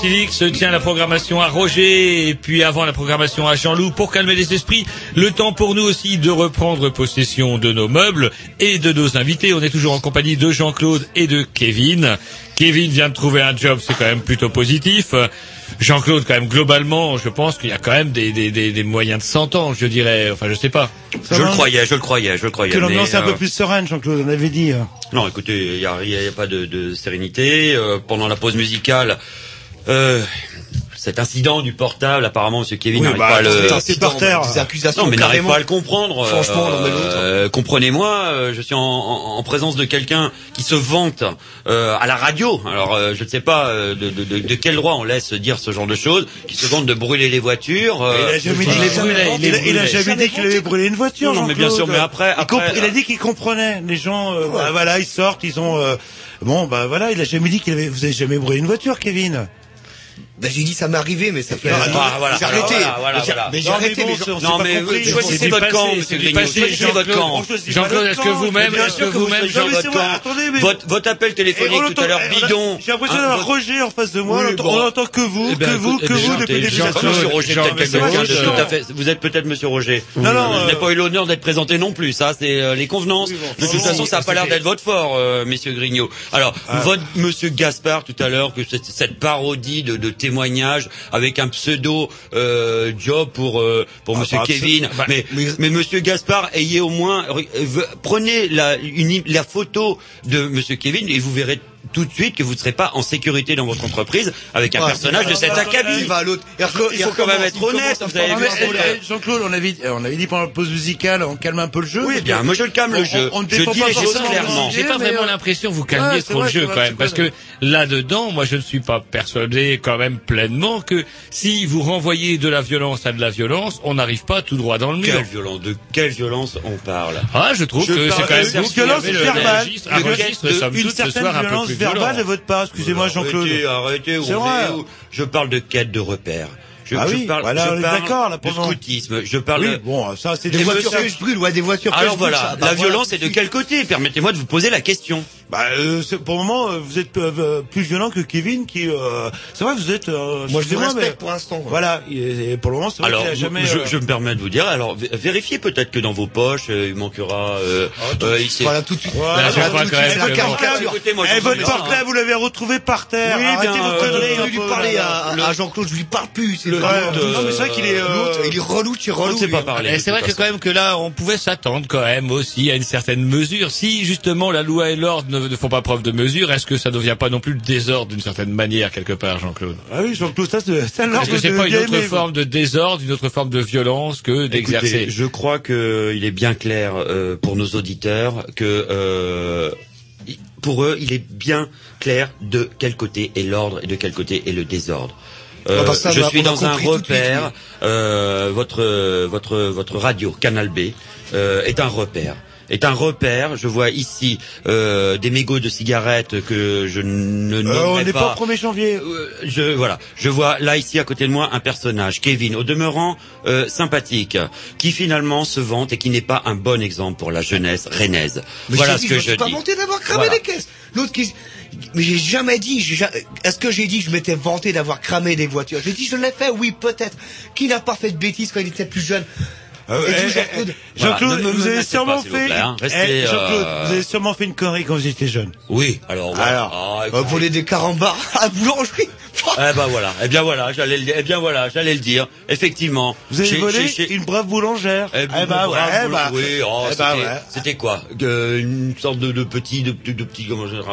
Leak se tient la programmation à Roger et puis avant la programmation à Jean-Loup pour calmer les esprits. Le temps pour nous aussi de reprendre possession de nos meubles et de nos invités. On est toujours en compagnie de Jean-Claude et de Kevin. Kevin vient de trouver un job, c'est quand même plutôt positif. Jean-Claude, quand même, globalement, je pense qu'il y a quand même des, des, des, des moyens de s'entendre, je dirais. Enfin, je sais pas. Je le croyais, je le croyais, je le croyais. Que l'ambiance est un peu euh, plus sereine, Jean-Claude, on avait dit. euh. Non, écoutez, il n'y a, y a pas de, de sérénité. Euh, pendant la pause musicale, euh, cet incident du portable, apparemment, Monsieur Kevin Oui, n'arrive bah, pas à le... Des accusations, Non, mais n'arrive pas à le comprendre. Franchement, et l'autre. Euh, Comprenez-moi, euh, je suis en, en- en présence de quelqu'un qui se vante euh, à la radio. Alors, euh, je ne sais pas euh, de, de, de, de quel droit on laisse dire ce genre de choses, qui se vante de brûler les voitures. euh, Il a jamais dit il, a- jamais dit qu'il avait brûlé une voiture. Non, non, mais bien sûr, mais après- Il, comp- après- il a dit qu'il comprenait. Les gens, euh, bah, voilà, ils sortent, ils ont. euh, bon, bah voilà, il a jamais dit qu'il avait. Vous avez jamais brûlé une voiture, Kevin. Ben, j'ai dit ça m'est arrivé, mais ça fait. Non, ah, voilà, j'ai arrêté. voilà, voilà, Mais j'ai- voilà. Mais j'ai Non, mais arrêté, bon, mais c'est- je- on s'est Non, mais vous choisissez votre camp, monsieur Grignon. Choisissez votre camp. Jean-Claude, est-ce que vous-même, est-ce que que vous vous-même, mais vrai, attendez, mais- Votre, votre appel téléphonique on tout à l'heure, eh, on a- bidon. J'ai l'impression d'avoir votre- Roger en face de moi. On entend- bon. on entend que vous, Eh ben, que vous, que eh vous bien, depuis le début de la Jean-Claude, semaine. Monsieur Roger, peut-être Mais c'est quelqu'un vrai, de je- tout à fait. Vous êtes peut-être Monsieur Roger. Non, non, n'ai euh, pas eu l'honneur d'être présenté non plus. Ça, c'est euh, les convenances. De toute façon, ça n'a pas l'air d'être votre fort, Messieurs Grignot. Alors, votre Monsieur Gaspard tout à l'heure, que cette, cette parodie de, de témoignage avec un pseudo euh, job pour euh, pour Monsieur bah, Kevin. bah, mais, mais Monsieur Gaspard, ayez au moins euh, prenez la une, la photo de Monsieur Kevin et vous verrez tout de suite que vous ne serez pas en sécurité dans votre entreprise avec un Ouais, personnage de cet acabit. Il va à l'autre. Il faut quand même être honnête. Vous avez vu eh, Jean-Claude, on avait, on avait dit pendant la pause musicale, on calme un peu le jeu. Oui, bien, moi je le calme le jeu. on Je dis pas les choses clairement. J'ai pas vraiment euh, l'impression que vous calmiez trop le jeu quand même, parce que là-dedans, moi je ne suis pas persuadé quand même pleinement que si vous renvoyez de la violence à de la violence, on n'arrive pas tout droit dans le mur. Quelle violence De quelle violence on parle? Ah, je trouve que c'est quand même violence verbale. un registre, somme une toute, ce certaine soir un peu violence plus verbale de votre part. Excusez-moi, Jean-Claude. Arrêtez, arrêtez, on est où Je parle de quête de repères. Je, Ah je oui, parle, voilà, je on est parle d'accord, là, de pendant- scoutisme. Je parle Oui, bon, ça, c'est Des des voitures que je brûle, ouais, des voitures que Alors je brûle, voilà, ça. Bah, la voilà. violence est de quel côté? Permettez-moi de vous poser la question. Bah, euh, c'est- pour le moment, euh, vous êtes euh, plus violent que Kevin, qui, euh, c'est vrai, vous êtes. euh, Moi, je vous respecte mais- pour l'instant. quoi. Voilà, et, et pour le moment, c'est vrai Alors, a jamais. je, euh, je me permets de vous dire, alors vé- vérifiez peut-être que dans vos poches, euh, il manquera. Euh, Ah, euh, Voilà, tout de suite. Je que. Écoutez, moi, je Eh, votre portable, vous l'avez retrouvé par terre. Oui, bien, vos conneries. Je vais lui parler à Jean-Claude, je lui parle plus. Non, mais c'est vrai qu'il est, euh, il est relou, tu On relou. ne sait pas parler. C'est vrai que quand même que là, on pouvait s'attendre quand même aussi à une certaine mesure. Si justement la loi et l'ordre ne, ne font pas preuve de mesure, est-ce que ça ne devient pas non plus le désordre d'une certaine manière quelque part, Jean-Claude? Ah oui, Jean-Claude, ça, c'est Est-ce que c'est pas une autre forme de désordre, une autre forme de violence que d'exercer? Écoutez, je crois que il est bien clair euh, pour nos auditeurs que euh, pour eux, il est bien clair de quel côté est l'ordre et de quel côté est le désordre. Euh, Ah bah ça, je a- suis dans un repère. euh, votre votre votre radio Canal B euh, est un repère. Est un repère. Je vois ici euh, des mégots de cigarettes que je ne Euh, nommerai on n'est pas au 1er janvier. Euh, je voilà, je vois là ici à côté de moi un personnage, Kevin, au demeurant euh, sympathique, qui finalement se vante et qui n'est pas un bon exemple pour la jeunesse rennaise. Mais voilà ce dit, que me je suis pas dis. vanté d'avoir cramé Voilà. des caisses. L'autre qui, mais j'ai jamais dit, j'ai ja- est-ce que j'ai dit que je m'étais vanté d'avoir cramé des voitures? J'ai dit, je l'ai fait, oui, peut-être. Qui n'a pas fait de bêtises quand il était plus jeune? Euh, Et eh, vous, eh, Jean-Claude Voilà, me vous avez sûrement fait. hein. Eh, Jean-Claude, euh, vous avez sûrement fait une connerie quand vous étiez jeune. Oui, alors voilà. Alors, Ah, Euh, écoutez. voler des carambars à la boulangerie? Eh ben voilà, eh bien voilà, j'allais le dire, eh bien voilà, j'allais le dire. Effectivement. Vous avez volé j'ai- une brave boulangère. Eh, bravo, ouais, eh bah. oui, oh, eh bah c'était- ouais. c'était quoi? Euh, Une sorte de, de petit, de, de, de petit, comment je les Bah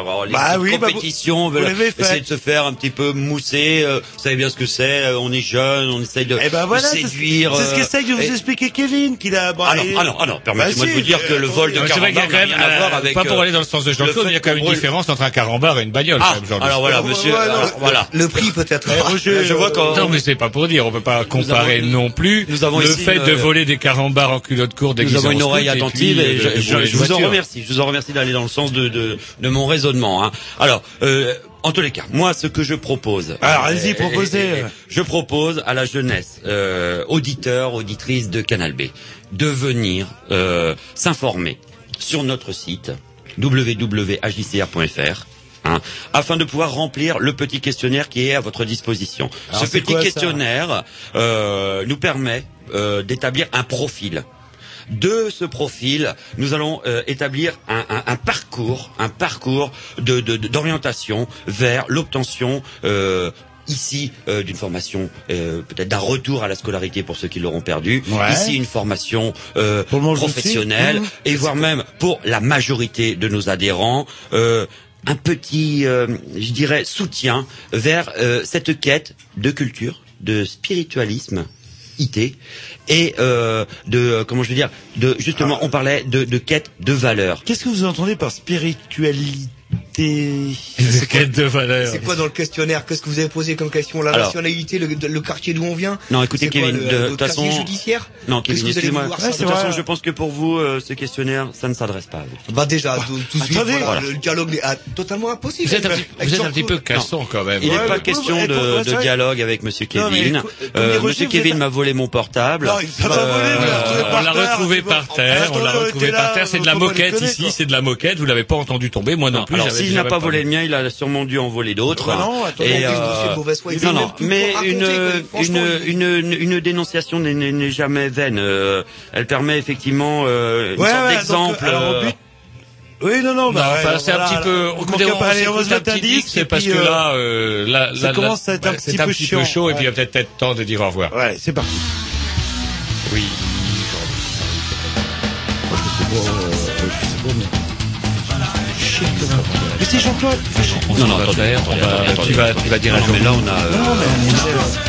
petites oui, bah vous- compétitions, vous voilà, l'avez fait. essayer de se faire un petit peu mousser. euh, vous savez bien ce que c'est. euh, on est jeune, on essaye de, Eh ben de voilà, c'est séduire. c'est ce euh, qu'essaye de vous et- expliquer Kevin, qu'il a. bon, Ah non, ah non, ah non, permettez-moi Bah de vous dire que euh, le vol de C'est vrai qu'il y a quand n'a même, rien à voir euh, avec, pas pour aller dans le sens de Jean-Claude, il y a quand même une différence entre un carambar et une bagnole. Ah, quand même, Jean-Claude. alors voilà, monsieur, alors, voilà. Le prix, peut-être. Eh, Roger, je vois euh, quand- Non, mais c'est pas pour dire, on peut pas comparer avons- non plus nous avons le ici fait une- de voler des carambars en culotte courte Nous avons une oreille et attentive puis, et je, euh, de je- vous en remercie. Je vous en remercie d'aller dans le sens de, de, de mon raisonnement. hein. Alors, euh, en tous les cas, moi, ce que je propose. Alors, euh, allez-y, euh, proposez. euh, <laughs> euh, Je propose à la jeunesse, euh, auditeur, auditrice de Canal B, de venir euh, s'informer sur notre site www.ajcr.fr. hein, afin de pouvoir remplir le petit questionnaire qui est à votre disposition. Alors, Ce petit quoi, questionnaire euh, nous permet euh, d'établir un profil. De ce profil, nous allons euh, établir un, un- un parcours, un parcours de- de- de- d'orientation vers l'obtention euh, ici euh, d'une formation, euh, peut-être d'un retour à la scolarité pour ceux qui l'auront perdu. Ouais. Ici une formation euh, professionnelle aussi. et voire même pour la majorité de nos adhérents. Un petit, euh, je dirais, soutien vers euh, cette quête de culture, de spiritualisme, IT, et euh, de, euh, comment je veux dire, de justement, on parlait de, de quête de valeur. Qu'est-ce que vous entendez par spiritualité? Quête de valeur. C'est quoi dans le questionnaire Qu'est-ce que vous avez posé comme question La Alors- nationalité, le, le quartier d'où on vient Non, écoutez, C'est quoi, Kevin, le- de toute façon- judiciaire Non, Kevin, que excusez-moi. De toute façon, je pense que pour vous, euh, ce questionnaire, ça ne s'adresse pas à vous. Bah déjà, tout, tout de suite, voilà, Voilà. le dialogue est ah, totalement impossible. Vous êtes un petit, vous êtes un petit peu cassant quand même. Il n'est Ouais, pas question de, dialogue avec Monsieur Kevin. Euh, Monsieur Kevin m'a volé mon portable. Euh, on l'a retrouvé par terre, on l'a retrouvé par terre, c'est de la moquette ici, c'est de la moquette, vous l'avez pas entendu tomber, moi non plus. J'avais s'il n'a pas pas volé le mien, il a sûrement dû en voler d'autres. Bah non, attendez, euh, non, non, mais une, une, une, dénonciation n'est- jamais vaine. Euh, elle permet effectivement euh, une Ouais, sorte ouais, d'exemple. euh, Oui, non, non, bah, enfin, ouais, c'est un voilà, petit peu. on on pas- un un disque, disque, c'est parce que euh, là, euh, là, ça là, commence à être un ouais, petit un peu petit peu chaud, et puis il ouais. va peut-être être temps de dire au revoir. Ouais, c'est parti. Oui. Mais c'est Jean-Claude, fais chier. Non, non, va attendez, faire, attendez, on va- attendez, attendez. tu vas- tu vas dire Non, un non, jour. mais là, on a.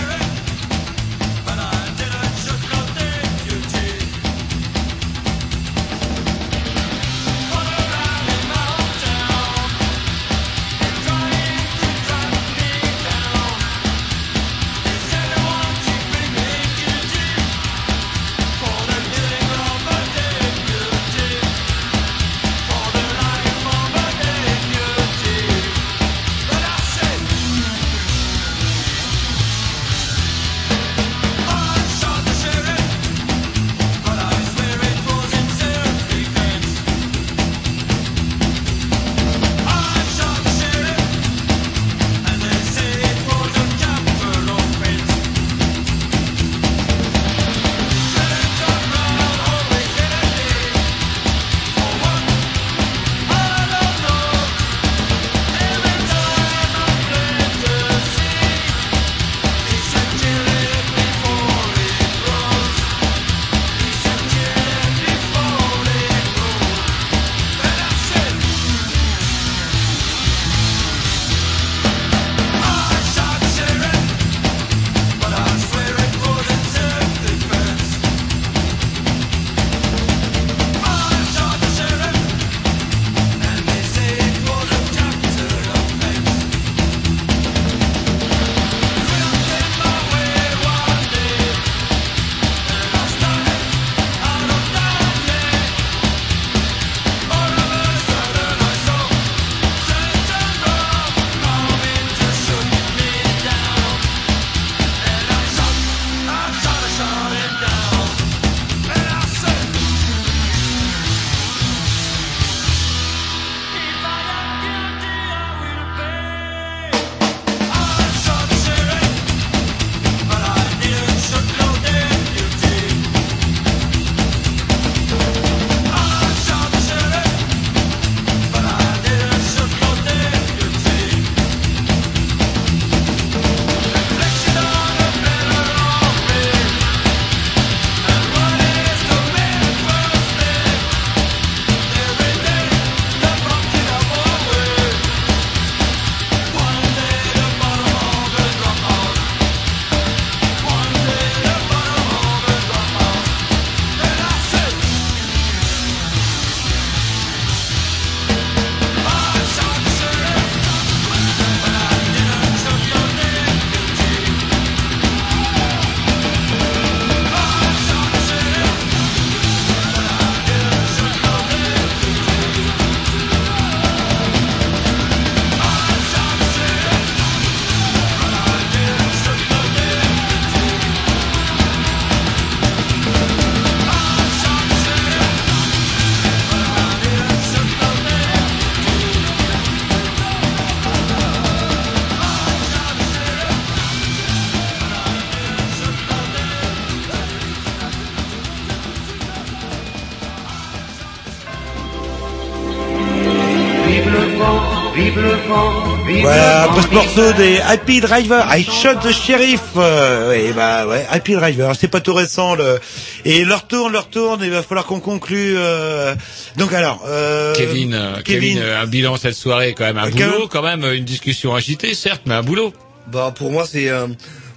Voilà, vent post morceau des Happy Driver, I Shot the Sheriff. Euh, ouais, bah ouais, Happy Driver, c'est pas tout récent. Le... Et leur tourne, leur tourne, il va falloir qu'on conclue. Euh... Donc alors, euh... Kevin, euh, Kevin, euh, un bilan cette soirée quand même, un Euh, boulot Kevin- quand même, une discussion agitée certes, mais un boulot. Bah pour moi c'est euh,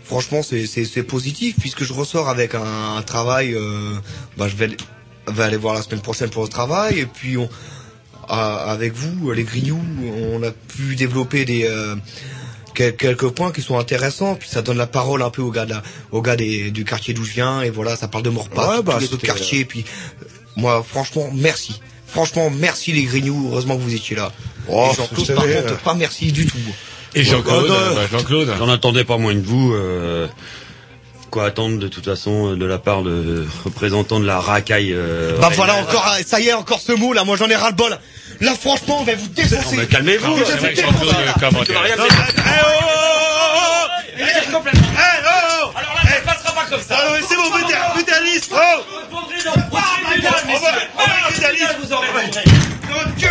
franchement c'est c'est c'est positif puisque je ressors avec un, un travail euh, bah je vais aller, vais aller voir la semaine prochaine pour le travail et puis on avec vous les grignoux on a pu développer des euh, quel- quelques points qui sont intéressants puis ça donne la parole un peu aux gars de la, aux gars des, du quartier d'où je viens et voilà ça parle de Morpa Ouais, bah, tous les autres quartiers puis euh, moi franchement merci franchement merci les grignoux heureusement que vous étiez là Oh, et Jean-Claude par savez, contre euh, pas merci du tout Et Jean-Claude, Ouais, Jean-Claude. J'en attendais pas moins de vous. Euh, quoi attendre de toute façon de la part de représentants de la racaille euh, Bah voilà encore, ça y est, encore ce mot là, moi j'en ai ras le bol. Là franchement, on va vous défoncer. Non, mais calmez-vous, Je vais vous défoncer. Eh oh, oh, Alors là, ça passera pas comme ça. Alors, c'est bon, mettez, liste. Oh. vous aurez Mon Dieu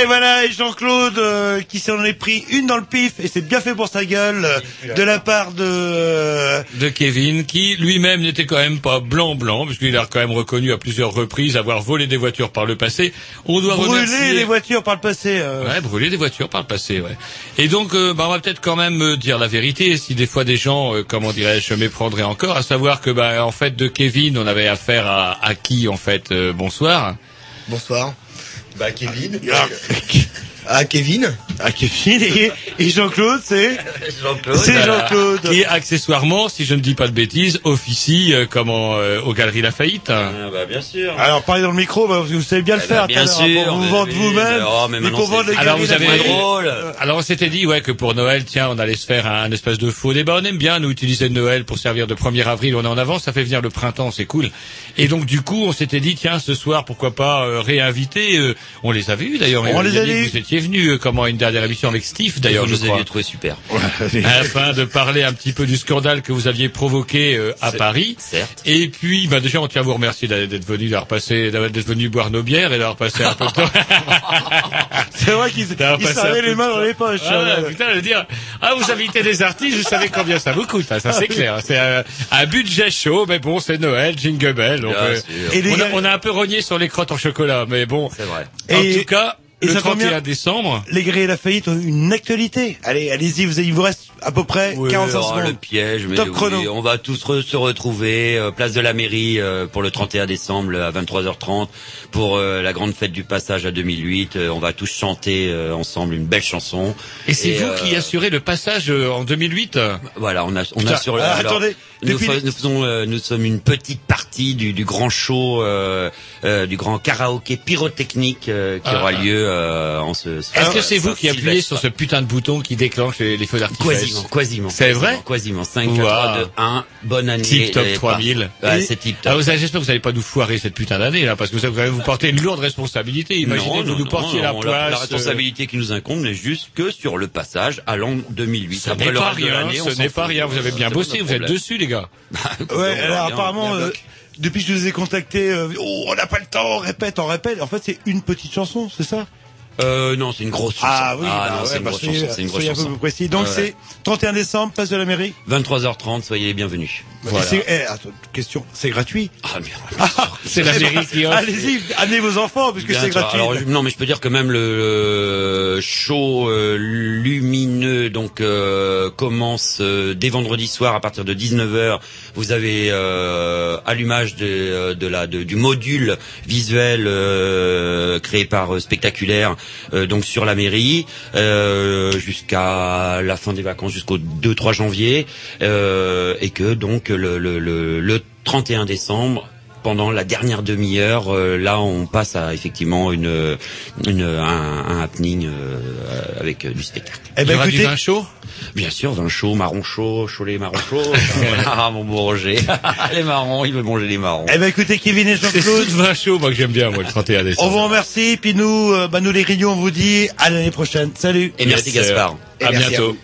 Et voilà, et Jean-Claude euh, qui s'en est pris une dans le pif et c'est bien fait pour sa gueule euh, de la part de euh, de Kevin, qui lui-même n'était quand même pas blanc blanc, puisqu'il a quand même reconnu à plusieurs reprises avoir volé des voitures par le passé. On doit brûler remercier... les voitures par le passé. euh. Ouais, brûler des voitures par le passé, ouais. Et donc, euh, bah, on va peut-être quand même euh, dire la vérité, si des fois des gens, euh, comment dirais-je, méprendraient encore, à savoir que, bah, en fait, de Kevin, on avait affaire à, à qui, en fait, euh, bonsoir. Bonsoir. Bah Kevin. Ah, Ah Kevin. Ah Kevin et, et Jean-Claude, c'est <laughs> Jean-Claude. C'est. Jean-Claude. Qui, accessoirement, si je ne dis pas de bêtises, officie, euh, comment, euh, aux Galeries Lafayette. Ah, bah, bien sûr. Alors parlez dans le micro, bah, vous savez bien le Eh faire. bien à l'heure, sûr, Pour vous vendre vous-même. mais oh, mais pour vendre les Alors galeries vous avez drôle. Alors on s'était dit ouais que pour Noël, tiens, on allait se faire un, un espèce de faux débat. On aime bien nous utiliser Noël pour servir de 1er avril. On est en avance, ça fait venir le printemps, c'est cool. Et donc du coup, on s'était dit tiens, ce soir, pourquoi pas euh, réinviter. euh, on les avait vus d'ailleurs. On les a dit vus. Vous étiez venus euh, comment une dernière émission avec Steve d'ailleurs, Vous je nous crois. trouvé super. <laughs> Afin de parler un petit peu du scandale que vous aviez provoqué euh, à Paris. certes. Et puis, bah déjà, on tient à vous remercier d'être venu, d'avoir passé, d'être venu boire nos bières et d'avoir passé un peu de temps. <laughs> C'est vrai qu'ils peu les mains dans les poches. Euh. putain, de dire, ah, vous invitez des artistes, vous savez combien ça vous coûte, hein, ça c'est clair. C'est un, un budget chaud, mais bon, c'est Noël, jingle bell. donc, euh. Et on, a, on a un peu rogné sur les crottes en chocolat, mais bon. C'est vrai. En Et- tout cas, et le ça tombe 31 bien. décembre, Les galeries Lafayette ont une actualité. Allez, allez-y, vous, il vous reste à peu près Oui, 45 oh, le piège, mais Top oui, chrono. on va tous re- se retrouver euh, place de la mairie euh, pour le 31 décembre à 23h30 pour euh, la grande fête du passage à 2008. Euh, on va tous chanter euh, ensemble une belle chanson. et c'est vous euh, qui assurez le passage euh, en 2008 Voilà, on a on Putain, a sur le. ah, alors, attendez, nous, faisons, euh, nous sommes une petite partie du, du grand show, euh, euh, du grand karaoké pyrotechnique euh, qui Ah. aura lieu euh, en ce. ce- Est-ce que c'est vous qui appuyez sur ce putain de bouton qui déclenche les, les feux d'artifice Quasiment, quasiment. C'est vrai Quasiment. 5, 4, Wow. 3, 2, 1. Bonne année. Tip top et 3000. par- Ouais, c'est tip Ah, top. avez- J'espère que vous n'allez pas nous foirer cette putain d'année là, parce que vous, avez- vous portez une lourde responsabilité. Imaginez Non, que vous nous portiez la poisse. La euh, responsabilité qui nous incombe n'est juste que sur le passage à l'an 2008. Ce n'est pas rien, ce n'est pas rien. Vous avez bien bossé, vous êtes dessus les gars. <laughs> Ouais, alors apparemment, euh, depuis que je les ai contactés, euh, oh, on n'a pas le temps, on répète, on répète. En fait, c'est une petite chanson, c'est ça? Euh, non, c'est une grosse chanson. Ah oui, bah non, ouais, c'est une bah, grosse chanson. C'est une grosse soyez un peu chanson. plus précis. Donc Ouais, c'est ouais. 31 décembre, place de la mairie. 23h30, soyez les bienvenus. C'est- eh, attends, question, c'est gratuit Ah, bien. <laughs> C'est la Eh ben, mairie qui offre. Allez-y, amenez vos enfants, puisque c'est gratuit. Alors, non, mais je peux dire que même le show euh, lumineux donc euh, commence euh, dès vendredi soir à partir de 19h. Vous avez euh, allumage de, euh, de la de- du module visuel euh, créé par Spectaculaire donc sur la mairie euh, jusqu'à la fin des vacances jusqu'au 2-3 janvier. Euh, et que donc le, le, le, le 31 décembre pendant la dernière demi-heure, euh, là, on passe à effectivement une, une un, un happening euh, avec euh, du spectacle. Eh Il y ben aura du écoutez, vin chaud? Bien sûr, vin chaud, marron chaud, cholet marron chaud. <laughs> ah, mon beau Roger. <laughs> les marrons, il veut manger les marrons. eh ben écoutez, Kevin et C'est Jean-Claude, ce vin chaud, moi que j'aime bien, moi, le 31 on décembre. vous remercie, puis nous, euh, bah, nous les Rignons, on vous dit à l'année prochaine. Salut. Et merci Gaspard. Et À merci bientôt.